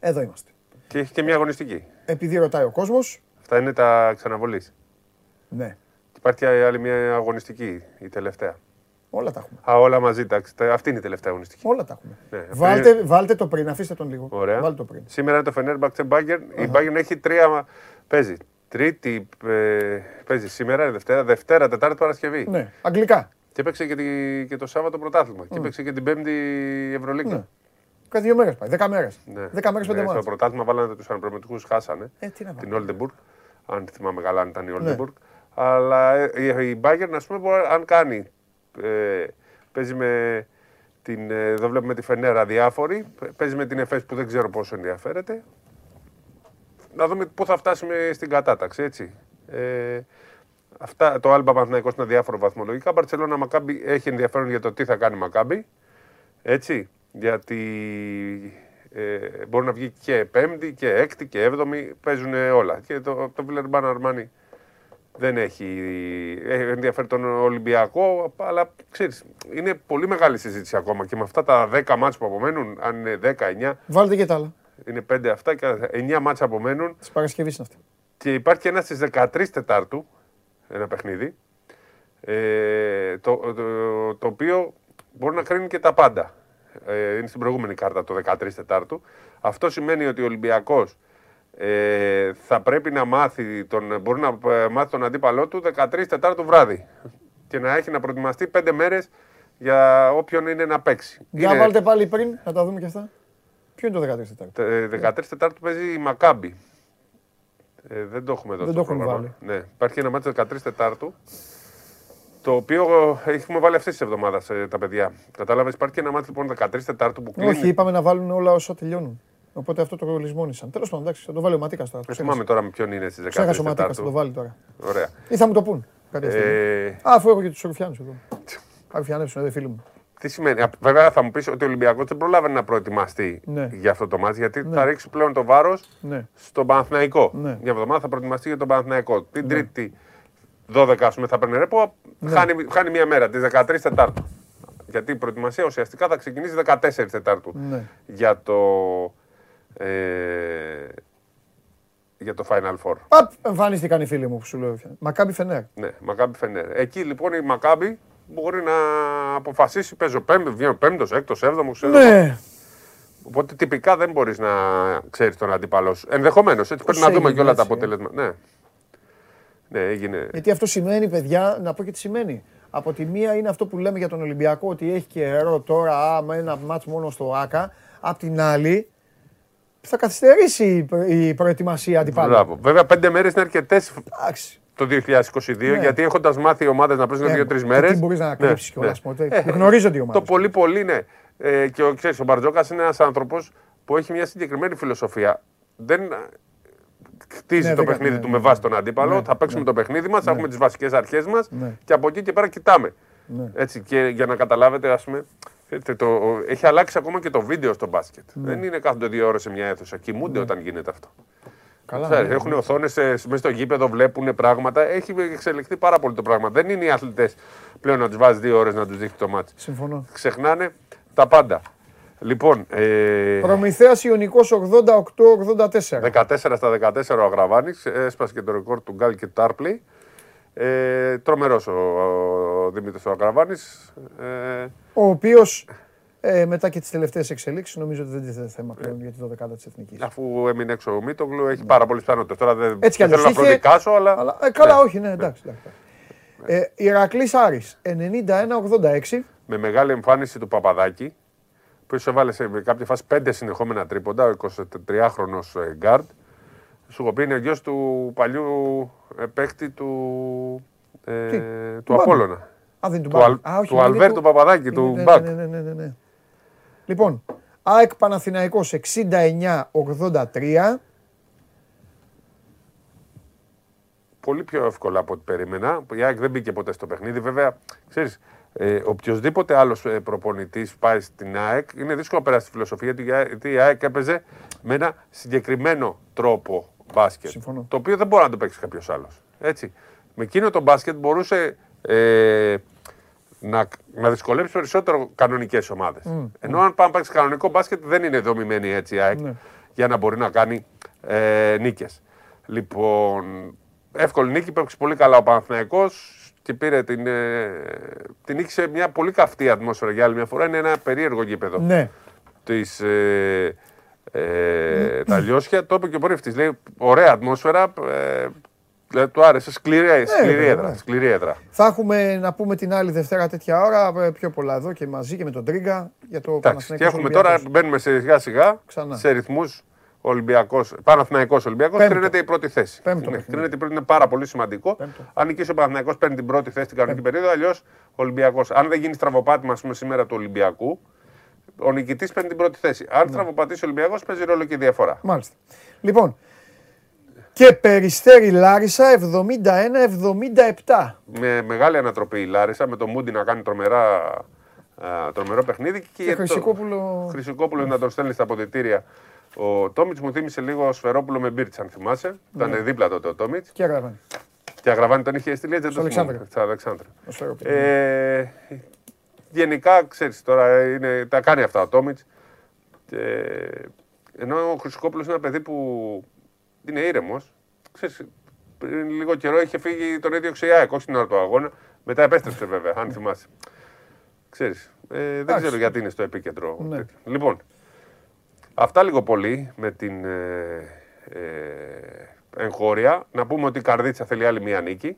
εδώ είμαστε. Και έχει και μια αγωνιστική. Επειδή ρωτάει ο κόσμος, Αυτά είναι τα ξαναβολής. ναι, Υπάρχει και άλλη μια αγωνιστική, η τελευταία. όλα τα έχουμε. Α, όλα μαζί, εντάξει. Τα- Αυτή είναι η τελευταία αγωνιστική. Όλα τα έχουμε. Ναι, Βάλτε, πριν- βάλτε το πριν, αφήστε τον λίγο. Ωραία. Βάλτε το πριν. Σήμερα είναι το Fenerbahce Bayern. Η Bayern έχει τρία. Παίζει Τρίτη ε, παίζει σήμερα, είναι Δευτέρα, Δευτέρα, Τετάρτη, Παρασκευή. Ναι, αγγλικά. Και παίξε και, τη- και το Σάββατο πρωτάθλημα. Και παίξε και την Πέμπτη Ευρωλίγκα. Ναι. Κάτι δύο μέρες πάει. Δέκα μέρες. Ναι. Δέκα μέρες πέντε ναι, Στο μάτς. πρωτάθλημα βάλανε τους αναπληρωματικούς, χάσανε. Ε, τι να την βάλω. Oldenburg. Αν θυμάμαι καλά, αν ήταν η Ναι. Oldenburg. Αλλά ε, η- η Bayern, ας πούμε, μπορεί, αν κάνει. Ε, παίζει με την. ε, Εδώ βλέπουμε τη Φενέρα διάφορη. Παίζει με την ΕΦΕΣ που δεν ξέρω πόσο ενδιαφέρεται. Να δούμε πού θα φτάσουμε στην κατάταξη, έτσι. Ε, αυτά, το Άλμπα Παναθηναϊκός είναι διάφορα βαθμολογικά. Μπαρτσελώνα Μακάμπι έχει ενδιαφέρον για το τι θα κάνει η Μακάμπι. Έτσι, γιατί ε, μπορεί να βγει και πέμπτη και έκτη και έβδομη, παίζουν όλα. Και το, το Βιλερμπάν Αρμάνι δεν έχει έχει ενδιαφέρει τον Ολυμπιακό, αλλά ξέρεις, είναι πολύ μεγάλη συζήτηση ακόμα και με αυτά τα 10 μάτς που απομένουν, αν είναι 10-9, Βάλτε και τα άλλα. είναι 5 αυτά και 9 μάτς απομένουν Της Παρασκευής είναι αυτή. και υπάρχει και ένα στις 13 Τετάρτου, ένα παιχνίδι, ε, το, το, το οποίο μπορεί να κρίνει και τα πάντα. Ε, είναι στην προηγούμενη κάρτα το 13 Τετάρτου. Αυτό σημαίνει ότι ο Ολυμπιακός ε, θα πρέπει να μάθει τον, μπορεί να ε, μάθει τον αντίπαλό του 13 Τετάρτου βράδυ και να έχει να προετοιμαστεί 5 μέρες για όποιον είναι να παίξει. Για Είναι- βάλτε πάλι πριν, να τα δούμε και αυτά. Ποιο είναι το 14 Τετάρτου; Τε- 13 Τετάρτου παίζει η Μακάμπη. Ε, δεν το έχουμε εδώ Δεν στο το έχουμε πρόγραμμα. Ναι. Υπάρχει ένα μάτι 13 Τετάρτου. Το οποίο ε, έχουμε βάλει αυτή τη εβδομάδα τα παιδιά. Κατάλαβες, υπάρχει και ένα μάτι λοιπόν 13 Τετάρτου που κλείνει. Όχι, είπαμε να βάλουν όλα όσα τελειώνουν. Οπότε αυτό το λησμόνησαν. Τέλος πάντων, εντάξει, θα το βάλει ο Ματίκας τώρα. Δεν θυμάμαι τώρα με ποιον είναι στις 13 Ξέχασε ο Ματίκας, θα το Τετάρτου. βάλει τώρα. Ωραία. Ή θα μου το πούν. κάποια στιγμή. Ε, Α, αφού έχω και τους Ρουφιάνου εδώ. Θα Ρουφιανέψουν, εδώ οι φίλοι μου. τι σημαίνει. Α, Βέβαια θα μου πεις ότι ο Ολυμπιακός δεν προλάβαινε να προετοιμαστεί Ναι. για αυτό το μάτι γιατί Ναι. θα ρίξει πλέον το βάρος Ναι. στον Παναθηναϊκό. Ναι. Μια εβδομάδα θα προετοιμαστεί για τον Παναθηναϊκό. Την Τρίτη 12 ας πούμε, θα παίρνει ρεπό, Ναι. χάνει, χάνει μία μέρα, τη 13 Τετάρτου. Γιατί η προετοιμασία ουσιαστικά θα ξεκινήσει 14 Τετάρτου Ναι. για το. Ε, για το Final Four. Παπ, εμφανίστηκαν οι φίλοι μου που σου λέω. Μακάμπι Φενέρ. Ναι, Μακάμπι Φενέρ. Εκεί λοιπόν η Μακάμπι μπορεί να αποφασίσει, παίζω πέμπτο, βγαίνω πέμπτος, έκτος, έβδομος, ξέρω. Ναι. Οπότε τυπικά δεν μπορείς να ξέρεις τον αντίπαλό σου. Ενδεχομένως, έτσι πρέπει να έγινε δούμε και όλα τα έτσι, ε; αποτελέσματα. Ναι. Ναι, έγινε. Γιατί αυτό σημαίνει, παιδιά, να πω και τι σημαίνει. Από τη μία είναι αυτό που λέμε για τον Ολυμπιακό, ότι έχει καιρό τώρα, άμα ένα μάτς μόνο στο ΆΚΑ. Απ' την άλλη, θα καθυστερήσει η προ- η προετοιμασία αντιπάλου. Μπράβο. Βέβαια, πέντε μέρες είναι αρκετές Εντάξει. το 2022, Ναι. γιατί έχοντας μάθει οι ομάδες να παίζουν Ναι, δύο-τρεις και μέρες. τι μπορείς να κρύψεις κιόλας, ποτέ. Γνωρίζονται οι ομάδες. Το πολύ πολύ ναι. Ε, και ο, ξέρεις, ο Μπαρτζόκας είναι ένας άνθρωπος που έχει μια συγκεκριμένη φιλοσοφία. Δεν ε, χτίζει Ναι, το δεν κα- παιχνίδι ναι, του ναι, με βάση τον αντίπαλο. Ναι, θα παίξουμε ναι. το παιχνίδι μας, θα έχουμε τις βασικές αρχές μας Ναι. και από εκεί και πέρα κοιτάμε. Ναι. Έτσι, και για να καταλάβετε, ας πούμε, ξέρετε, το, έχει αλλάξει ακόμα και το βίντεο στο μπάσκετ. Δεν είναι κάθονται δύο ώρες σε μια αίθουσα. Κοιμούνται όταν γίνεται αυτό. Καλά, Ξέρεις, ναι. έχουν οθόνες μέσα στο γήπεδο, βλέπουν πράγματα. Έχει εξελιχθεί πάρα πολύ το πράγμα. Δεν είναι οι αθλητές πλέον να τους βάζεις δύο ώρες να τους δείχνει το μάτι. Συμφωνώ. Ξεχνάνε τα πάντα. Λοιπόν, ε, Προμηθέας Ιωνικός 88-84. 14 στα 14 ο Αγραβάνης, έσπασε και το ρεκόρ του Γκάλ και του Τάρπλη. Ε, τρομερός ο, ο Δημήτρης ο Αγραβάνης. Ε, Ο οποίος ε, μετά και τις τελευταίες εξελίξεις νομίζω ότι δεν τίθεται θέμα πλέον για τη 12η της Εθνικής. αφού έμεινε έξω ο Μίτογλου, έχει πάρα πολλές πιθανότητες. Τώρα δεν, Έτσι κι δεν θέλω αλλιώς να είχε- προδικάσω, αλλά... Αλλά, ε, καλά, όχι, ναι, εντάξει. εντάξει. Ε, Ηρακλής Άρης 91-86. με μεγάλη εμφάνιση του Παπαδάκη, που έβαλε σε κάποια φάση πέντε συνεχόμενα τρίποντα, ο 23χρονος ε, γκαρντ. Σου έχω πει είναι ο γιος του παλιού ε, παίκτη του, ε, Τι, του του Μπάμπη. Απόλλωνα. Α, δεν είναι του Του, Αλ, Μπάμπη. Α, όχι, του είναι Αλβέρτου του- Παπαδάκη, είναι, του ναι, Μπακ. Ναι, ναι, ναι, ναι, ναι. Λοιπόν, ΑΕΚ Παναθηναϊκός 69-83. Πολύ πιο εύκολα από ό,τι περίμενα. Η ΑΕΚ δεν μπήκε ποτέ στο παιχνίδι. Βέβαια, ξέρεις, ε, οποιοδήποτε άλλος ε, προπονητής πάει στην ΑΕΚ είναι δύσκολο να περάσει τη φιλοσοφία γιατί η ΑΕΚ- γιατί η ΑΕΚ έπαιζε με ένα συγκεκριμένο τρόπο μπάσκετ. Συμφωνώ. Το οποίο δεν μπορεί να το παίξει κάποιος άλλος. Έτσι. Με εκείνο το μπάσκετ μπορούσε ε, να, να δυσκολέψει περισσότερο κανονικές ομάδες. Ενώ αν πάμε να παίξει κανονικό μπάσκετ δεν είναι δομημένη έτσι η ΑΕΚ Ναι. για να μπορεί να κάνει ε, νίκες. Λοιπόν, εύκολη νίκη, παίξει πολύ καλά ο Παναθηναϊκός και πήρε την, ε, την νίκη σε μια πολύ καυτή ατμόσφαιρα για άλλη μια φορά. Είναι ένα περίεργο γήπεδο Ναι. της, ε, ε, τα Λιώσια. Το είπε και ο Πορεύτης. Λέει, ωραία ατμόσφαιρα, ε, Ε, Του άρεσε σκληρή, σκληρή βέβαια, έδρα. ναι. Σκληρή έδρα. Θα έχουμε να πούμε την άλλη Δευτέρα τέτοια ώρα, ε, πιο πολλά εδώ και μαζί και με τον Τρίγκα για το Εντάξει, Παναθηναϊκός και έχουμε τώρα, Ολυμπιακός. μπαίνουμε σε σιγά σιγά Ξανά. σε ρυθμούς Ολυμπιακός, Παναθηναϊκός Ολυμπιακός, Πέμπτο. κρίνεται η πρώτη θέση. Πέμπτο Ναι, παιχνίδι. κρίνεται η πρώτη, είναι πάρα πολύ σημαντικό. Αν νικήσει ο Παναθηναϊκός παίρνει την πρώτη θέση στην κανονική περίοδο, αλλιώς ο Ολυμπιακός. Αν δεν γίνει στραβοπάτημα, ας πούμε, σήμερα του Ολυμπιακού, ο νικητής παίρνει την πρώτη θέση. Ναι. Αν στραβοπατήσει ο Ολυμπιακός, παίζει ρόλο και η διαφορά. Μάλιστα. Λοιπόν, και Περιστέρη Λάρισα 71-77. Με μεγάλη ανατροπή η Λάρισα, με το Μούντι να κάνει τρομερά, α, τρομερό παιχνίδι. Και, Και το- Χρυσικόπουλο. Χρυσικόπουλο να τον στέλνει στα αποδητήρια. Ο Τόμιτς μου θύμισε λίγο Σφερόπουλο με Μπίρτς, αν θυμάσαι. Ναι. Ήταν δίπλα τότε ο Τόμιτς. Και έγραφαν. Και αγραβάνει τον είχε στείλει έτσι. δεν Στο το θυμάμαι. Αλεξάνδρεια. Στο Αλεξάνδρεια. Ο Σφερόπουλος. Ε, γενικά, ξέρεις, τώρα είναι, τα κάνει αυτά ο Τόμιτς. Και, ενώ ο Χρυσοκόπουλος είναι ένα παιδί που είναι ήρεμος. Ξέρεις, πριν λίγο καιρό είχε φύγει τον ίδιο Ξιάκ, όχι την ώρα του αγώνα. Μετά επέστρεψε βέβαια, αν θυμάσαι. Ξέρεις, ε, δεν Εντάξει. ξέρω γιατί είναι στο επίκεντρο. Ναι. τέτοιο. Λοιπόν, αυτά λίγο πολύ με την ε, ε, εγχώρια. Να πούμε ότι η Καρδίτσα θέλει άλλη μία νίκη.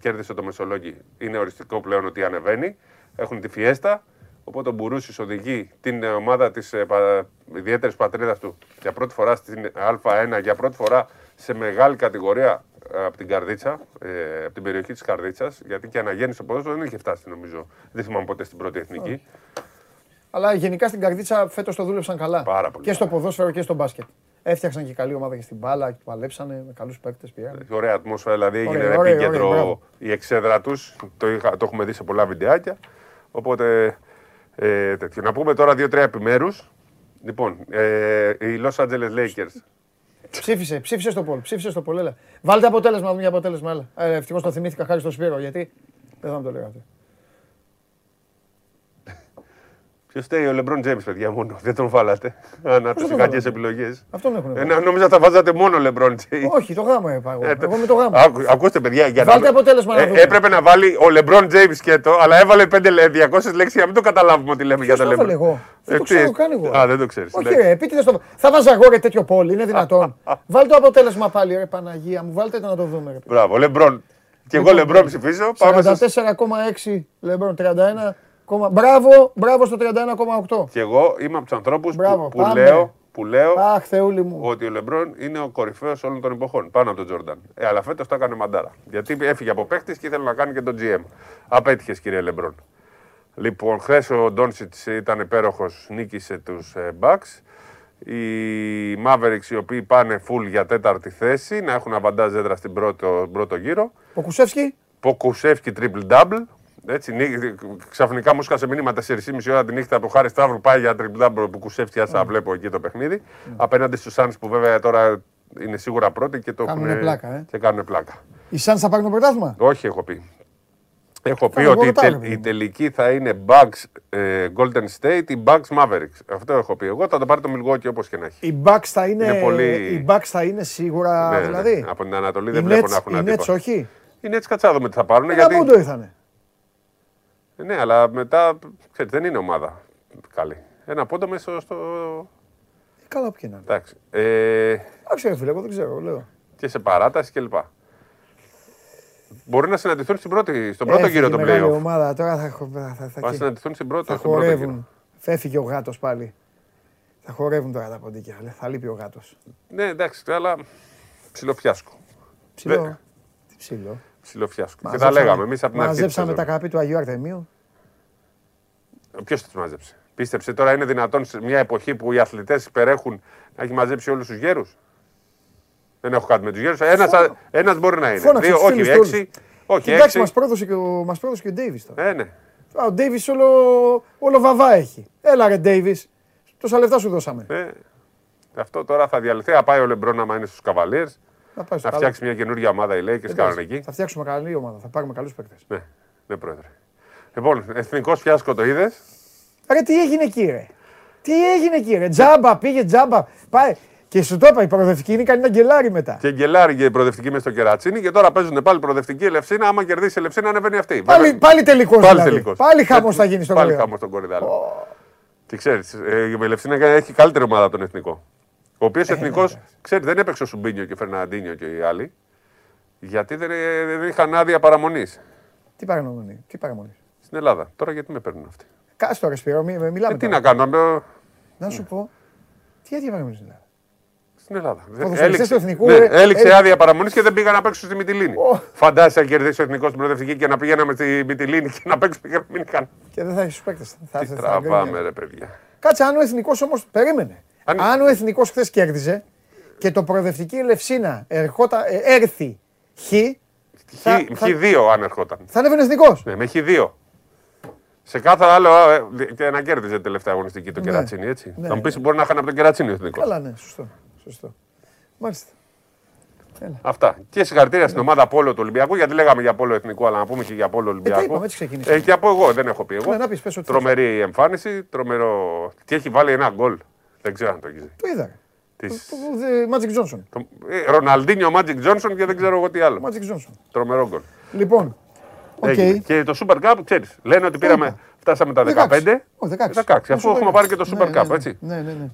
Κέρδισε το Μεσολόγγι. Είναι οριστικό πλέον ότι ανεβαίνει. Έχουν τη Φιέστα. Οπότε ο Μπουρούσης οδηγεί την ε, ομάδα της ε, πα, ιδιαίτερης πατρίδας του για πρώτη φορά στην Α1, για πρώτη φορά σε μεγάλη κατηγορία ε, από την Καρδίτσα, ε, από την περιοχή της Καρδίτσας, γιατί και αναγέννηση στο ποδόσφαιρο δεν είχε φτάσει νομίζω. Δεν θυμάμαι ποτέ στην πρώτη εθνική. Αλλά γενικά στην Καρδίτσα φέτος το δούλεψαν καλά. Πάρα πολύ Και στο ποδόσφαιρο και στο μπάσκετ. Έφτιαξαν και καλή ομάδα και στην μπάλα και παλέψανε με καλούς παίκτες πήραν. Ωραία ατμόσφαιρα, δηλαδή έγινε Ωραία, ωραία, επίκεντρο ωραία, μπράβο. η εξέδρα τους. Το, είχα- το έχουμε δει σε πολλά βιντεάκια. Οπότε ε, τέτοιο. Να πούμε τώρα δύο-τρία επιμέρους. Λοιπόν, ε, οι Los Angeles Lakers. Ψήφισε, ψήφισε στο poll. Ψήφισε στο poll. Έλα. Βάλτε αποτέλεσμα, να δούμε για αποτέλεσμα. Έλα. Ε, Ευτυχώς το θυμήθηκα χάρη στο Σπύρο γιατί δεν θα μου το λέγατε. Ποιος φταίει, ο Λεμπρόν Τζέιμς, παιδιά, μόνο. Δεν τον βάλατε. Ανά Πώς τι δεν τον κακές βάλατε; επιλογές. Αυτόν έχουν Ε, να- νόμιζα τα βάζατε μόνο Λεμπρόν Τζέιμς. Όχι, το γάμα είπα εγώ. Ε, το- Εγώ με το γάμα. Άκου- Ακούστε, παιδιά. Για Βάλτε να... αποτέλεσμα να Ε, δούμε. έπρεπε να βάλει ο Λεμπρόν Τζέιμς σκέτο, αλλά έβαλε 5 200 λέξεις για να μην το καταλάβουμε ότι λέμε για Ποιος τον το Λεμπρόν. έβαλε εγώ; Δεν το τι- ξέρω καν εγώ. Α, δεν το ξέρεις. Όχι, ρε, επίτηδες το. Θα 'βαζα εγώ ρε τέτοιο poll, είναι δυνατόν. [laughs] Βάλτε το αποτέλεσμα πάλι, ρε Παναγία μου. Βάλτε το να το δούμε. Ρε. Μπράβο, Λεμπρόν. Και εγώ Λοιπόν, Λεμπρόν ψηφίζω. Πάμε στο 44,6 Λεμπρόν, 31. Κόμμα- Μπράβο, μπράβο στο 31,8. Και εγώ είμαι από τους ανθρώπους Μπράβο, που, που πάμε. λέω, που λέω Αχ, Θεούλη μου. ότι ο Λεμπρόν είναι ο κορυφαίος όλων των εποχών. Πάνω από τον Τζόρνταν. Ε, αλλά φέτος το έκανε μαντάρα. Γιατί έφυγε από παίχτη και ήθελε να κάνει και τον GM. Απέτυχες, κύριε Λεμπρόν. Λοιπόν, χθες ο Ντόνσιτς ήταν υπέροχος, νίκησε τους ε, Bucks. Οι Mavericks οι οποίοι πάνε full για τέταρτη θέση, να έχουν αβαντάζ έδρα στην πρώτο, πρώτο γύρο. Ο Κουσεύσκι, Ποκουσεύκη triple double. Έτσι, νί- ξαφνικά μου σκάσε μήνυμα 4,5 ώρα τη νύχτα από Χάρη Σταύρου πάει για triple double που κουσεύτηκε, άσα βλέπω εκεί το παιχνίδι. Απέναντι στους Suns που βέβαια τώρα είναι σίγουρα πρώτοι και το Κάνουνε έχουν- πλάκα, ε. Και κάνουν πλάκα. οι Suns θα πάρουν το πρωτάθλημα; Όχι, έχω πει. Έχω πει Κάνω ότι η, εγώ ρωτάω, τε- ρε η παιδί μου. τελική θα είναι Bucks ε, Golden State ή Bucks Mavericks. Αυτό έχω πει. Εγώ θα το πάρει το Milwaukee όπως και να έχει. Οι Bucks θα είναι, Είναι πολύ- οι Bucks θα είναι σίγουρα Ναι, ναι. δηλαδή. Από την Ανατολή Οι δεν βλέπω να Nets, έχουν οι Nets αντίπαλο. όχι. Οι Nets κατσάδομαι τι θα πάρουν. Ένα γιατί... πόντο ήρθανε. Ναι, αλλά μετά ξέρετε, δεν είναι ομάδα καλή. Ένα πόντο μέσα στο. Ε, Καλά, ποιο είναι. Εντάξει. Ε, Εντάξει, ρε φίλε, εγώ δεν ξέρω, λέω. και σε παράταση κλπ. Μπορεί να συναντηθούν στην πρώτη, στον πρώτο Έφυγε γύρο των μεγάλη playoff. ομάδα, τώρα θα, χω- θα, θα, θα, Θα συναντηθούν στην πρώτη, θα στον πρώτο γύρο. χορεύουν. Φέφυγε ο γάτος πάλι. Θα χορεύουν τώρα τα ποντίκια. λέ. Θα λείπει ο γάτος. Ναι, εντάξει, αλλά ψιλοφιάσκο. Ψηλό. Δε- Τι ψηλό. Ψιλοφιάσκο. Και τα Μαζέψαμε- λέγαμε εμείς από την αρχή. Μαζέψαμε τα καπί του Αγίου Αρτεμίου. Ποιος του μάζεψε. Πίστεψε τώρα είναι δυνατόν σε μια εποχή που οι αθλητές υπερέχουν να έχει μαζέψει όλους τους γέρους; Δεν έχω κάτι με τους γέρους. Ένας ένας μπορεί να είναι. Φώναξε Δύο, τους όχι, φίλους του έξι. όλους. Όχι, Εντάξει, έξι. μας πρόδωσε και ο, μας πρόδωσε και ο Ντέιβις τώρα. Ε, ναι. Α, Ο Ντέιβις όλο, όλο βαβά έχει. Έλα ρε Ντέιβις. Τόσα λεφτά σου δώσαμε. Ε, αυτό τώρα θα διαλυθεί. Θα πάει ο Λεμπρόν άμα είναι στους Cavaliers. Να, πάει στο Να καλό. φτιάξει μια καινούργια ομάδα οι Lakers Εντάξει, κάνουν εκεί. Θα φτιάξουμε καλή ομάδα. Θα πάρουμε καλούς παίκτες. Ναι, ναι, πρόεδρε. Λοιπόν, εθνικός φιάσκο το είδες; Ρε τι έγινε εκεί ρε; Τι έγινε εκεί ρε; Τζάμπα, πήγε τζάμπα. Πάει. Και σου το είπα, η προοδευτική είναι καλή να γκελάρει μετά. Και γκελάρι και η προοδευτική μες στο κερατσίνι. Και τώρα παίζουν πάλι προοδευτική Ελευσίνα. Άμα κερδίσει η Ελευσίνα, ανεβαίνει αυτή. Πάλι, Βέβαια, πάλι τελικός Πάλι δηλαδή. τελικός. Πάλι χαμός Ε, θα γίνει στον Πάλι κορυδαλό. χαμό στον κορυδαλό. Και ξέρεις, η Ελευσίνα έχει καλύτερη ομάδα από τον εθνικό. Ο οποίος Ε, εθνικός, ναι, ξέρει, δεν έπαιξε ο Σουμπίνιο και Φερναντίνιο και οι άλλοι. Γιατί δεν, ε, δεν είχαν άδεια παραμονής Τι παραμονή, τι παραμονή. στην Ελλάδα. Τώρα γιατί με παίρνουν αυτοί; Κάτσε τώρα, Σπύρο, μη- μιλάμε. Ε, τι τώρα. να κάνω, ε, Να σου πω. Τι άδεια παραμονής είναι. στην Ελλάδα. Ποδοσφαιριστές του Εθνικού, ναι, ε, έληξε ε, άδεια παραμονής και δεν πήγα να παίξω στη Μυτιλίνη. Φαντάζεσαι να κερδίσει ο εθνικός στην προοδευτική και να πηγαίναμε στη Μυτιλίνη και να παίξουμε και να μην είχαν. Και δεν θα έχεις παίκτες. Θα, Τι θα, θα τραβάμε, γκρίνει. ρε παιδιά. Κάτσε, αν ο εθνικός όμως. Περίμενε. Αν- Αν, ο εθνικός χθες κέρδιζε και το προοδευτική Ελευσίνα ερχότα, ε, έρθει χ, θα, Χ- θα, Χ δύο αν ερχόταν. θα ανέβαινε εθνικό. Ναι, με χ δύο. Σε κάθε άλλο. ε, Και να κέρδιζε τελευταία αγωνιστική το Ναι. κερατσίνι, έτσι. Ναι, θα μου πεις ναι. μπορεί να χάνει από το κερατσίνι ο εθνικός. Καλά, ναι, σωστό. σωστό. Μάλιστα. Αυτά. Και συγχαρητήρια στην ομάδα Πόλο του Ολυμπιακού, γιατί λέγαμε για Πόλο Εθνικό, αλλά να πούμε και για Πόλο Ολυμπιακού. Ε, είπαμε, έτσι ξεκινήσαμε. Ε, και από εγώ, δεν έχω πει εγώ. Ναι, να πεις, πες ό,τι Τρομερή εμφάνιση, τρομερό. Και έχει βάλει ένα γκολ. Δεν ξέρω αν το έχεις δει. Το είδα. ρε. Της... Το- το- δε- Magic Johnson. Το... Ε, Ροναλντίνιο Magic Johnson και δεν ξέρω εγώ τι άλλο. Magic Johnson. Τρομερό γκολ. Λοιπόν, οκ. Έγινε. Και το Super Cup, ξέρεις, λένε ότι πήραμε, φτάσαμε τα 15. 16. Όχι, 16. 16, αφού Super έχουμε Cup. πάρει και το Ναι, Super ναι, Cup, ναι. έτσι. Ναι, ναι, ναι.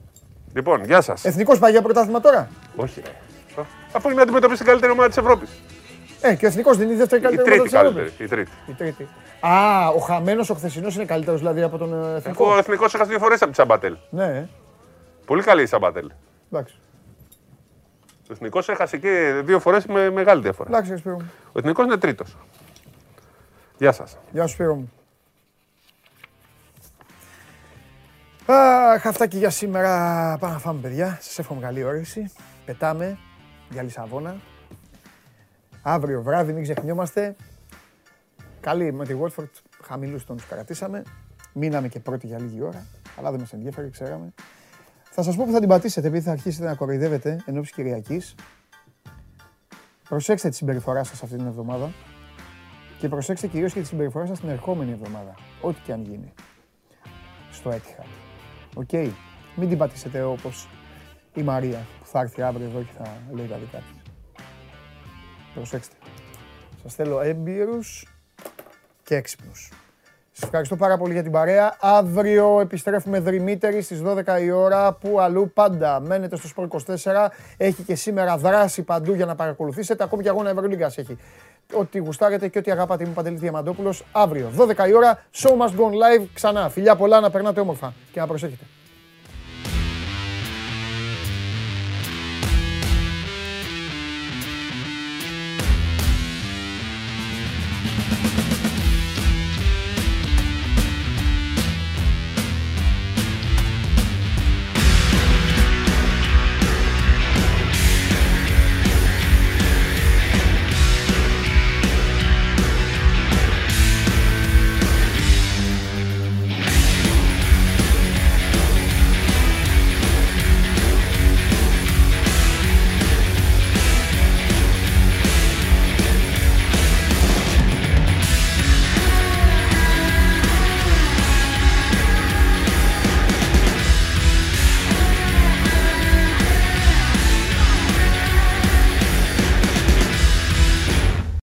Λοιπόν, γεια σας. Εθνικός πάει για πρωτάθλημα τώρα; Όχι, ρε. Αφού είναι αντιμετωπίσει την καλύτερη ομάδα της Ευρώπης. Ε, και ο Εθνικός δεν είναι η δεύτερη Η καλύτερη τρίτη ομάδα της καλύτερη. Ευρώπης. Η τρίτη. Η τρίτη. Α, ο χαμένος ο χθεσινός είναι καλύτερος δηλαδή από τον ε, Αφού Εθνικό. ο εθνικός έχασε δύο φορές από τη Σαμπατέλ. Ναι, ε, Πολύ καλή η Σαμπατέλ. εντάξει. Ο εθνικός έχασε και δύο φορές με μεγάλη διαφορά. Εντάξει, ρε Σπύρο μου. Ο εθνικός είναι τρίτος. Γεια σας. Γεια σου Σπύρο μου. Αχ, αυτά και για σήμερα. Πάμε να φάμε, παιδιά. Σας εύχομαι καλή όρεξη. Πετάμε για Λισαβόνα. Αύριο βράδυ, μην ξεχνιόμαστε. Καλή με τη Watford. Χαμηλούς τόνους κρατήσαμε. Μείναμε και πρώτοι για λίγη ώρα. Αλλά δεν μας ενδιαφέρει, ξέραμε. Θα σας πω που θα την πατήσετε, επειδή θα αρχίσετε να κοροϊδεύετε εν όψει Κυριακής. Προσέξτε τη συμπεριφορά σας αυτή την εβδομάδα. Και προσέξτε κυρίως και τη συμπεριφορά σας την ερχόμενη εβδομάδα. Ό,τι και αν γίνει. Στο Etihad. OK. Μην την πατήσετε όπως η Μαρία που θα έρθει αύριο εδώ και θα λέει τα δικά της. Προσέξτε. Σας θέλω έμπειρους και έξυπνους. Σας ευχαριστώ πάρα πολύ για την παρέα. Αύριο επιστρέφουμε δρυμύτεροι στις 12 η ώρα. Που αλλού πάντα μένετε στο Sport 24. Έχει και σήμερα δράση παντού για να παρακολουθήσετε. Ακόμη και αγώνα Ευρωλίγκας έχει. Ό,τι γουστάρετε και ό,τι αγαπάτε. Είμαι ο Παντελής Διαμαντόπουλος. Αύριο 12 η ώρα. Show must go on live ξανά. Φιλιά πολλά να περνάτε όμορφα και να προσέχετε.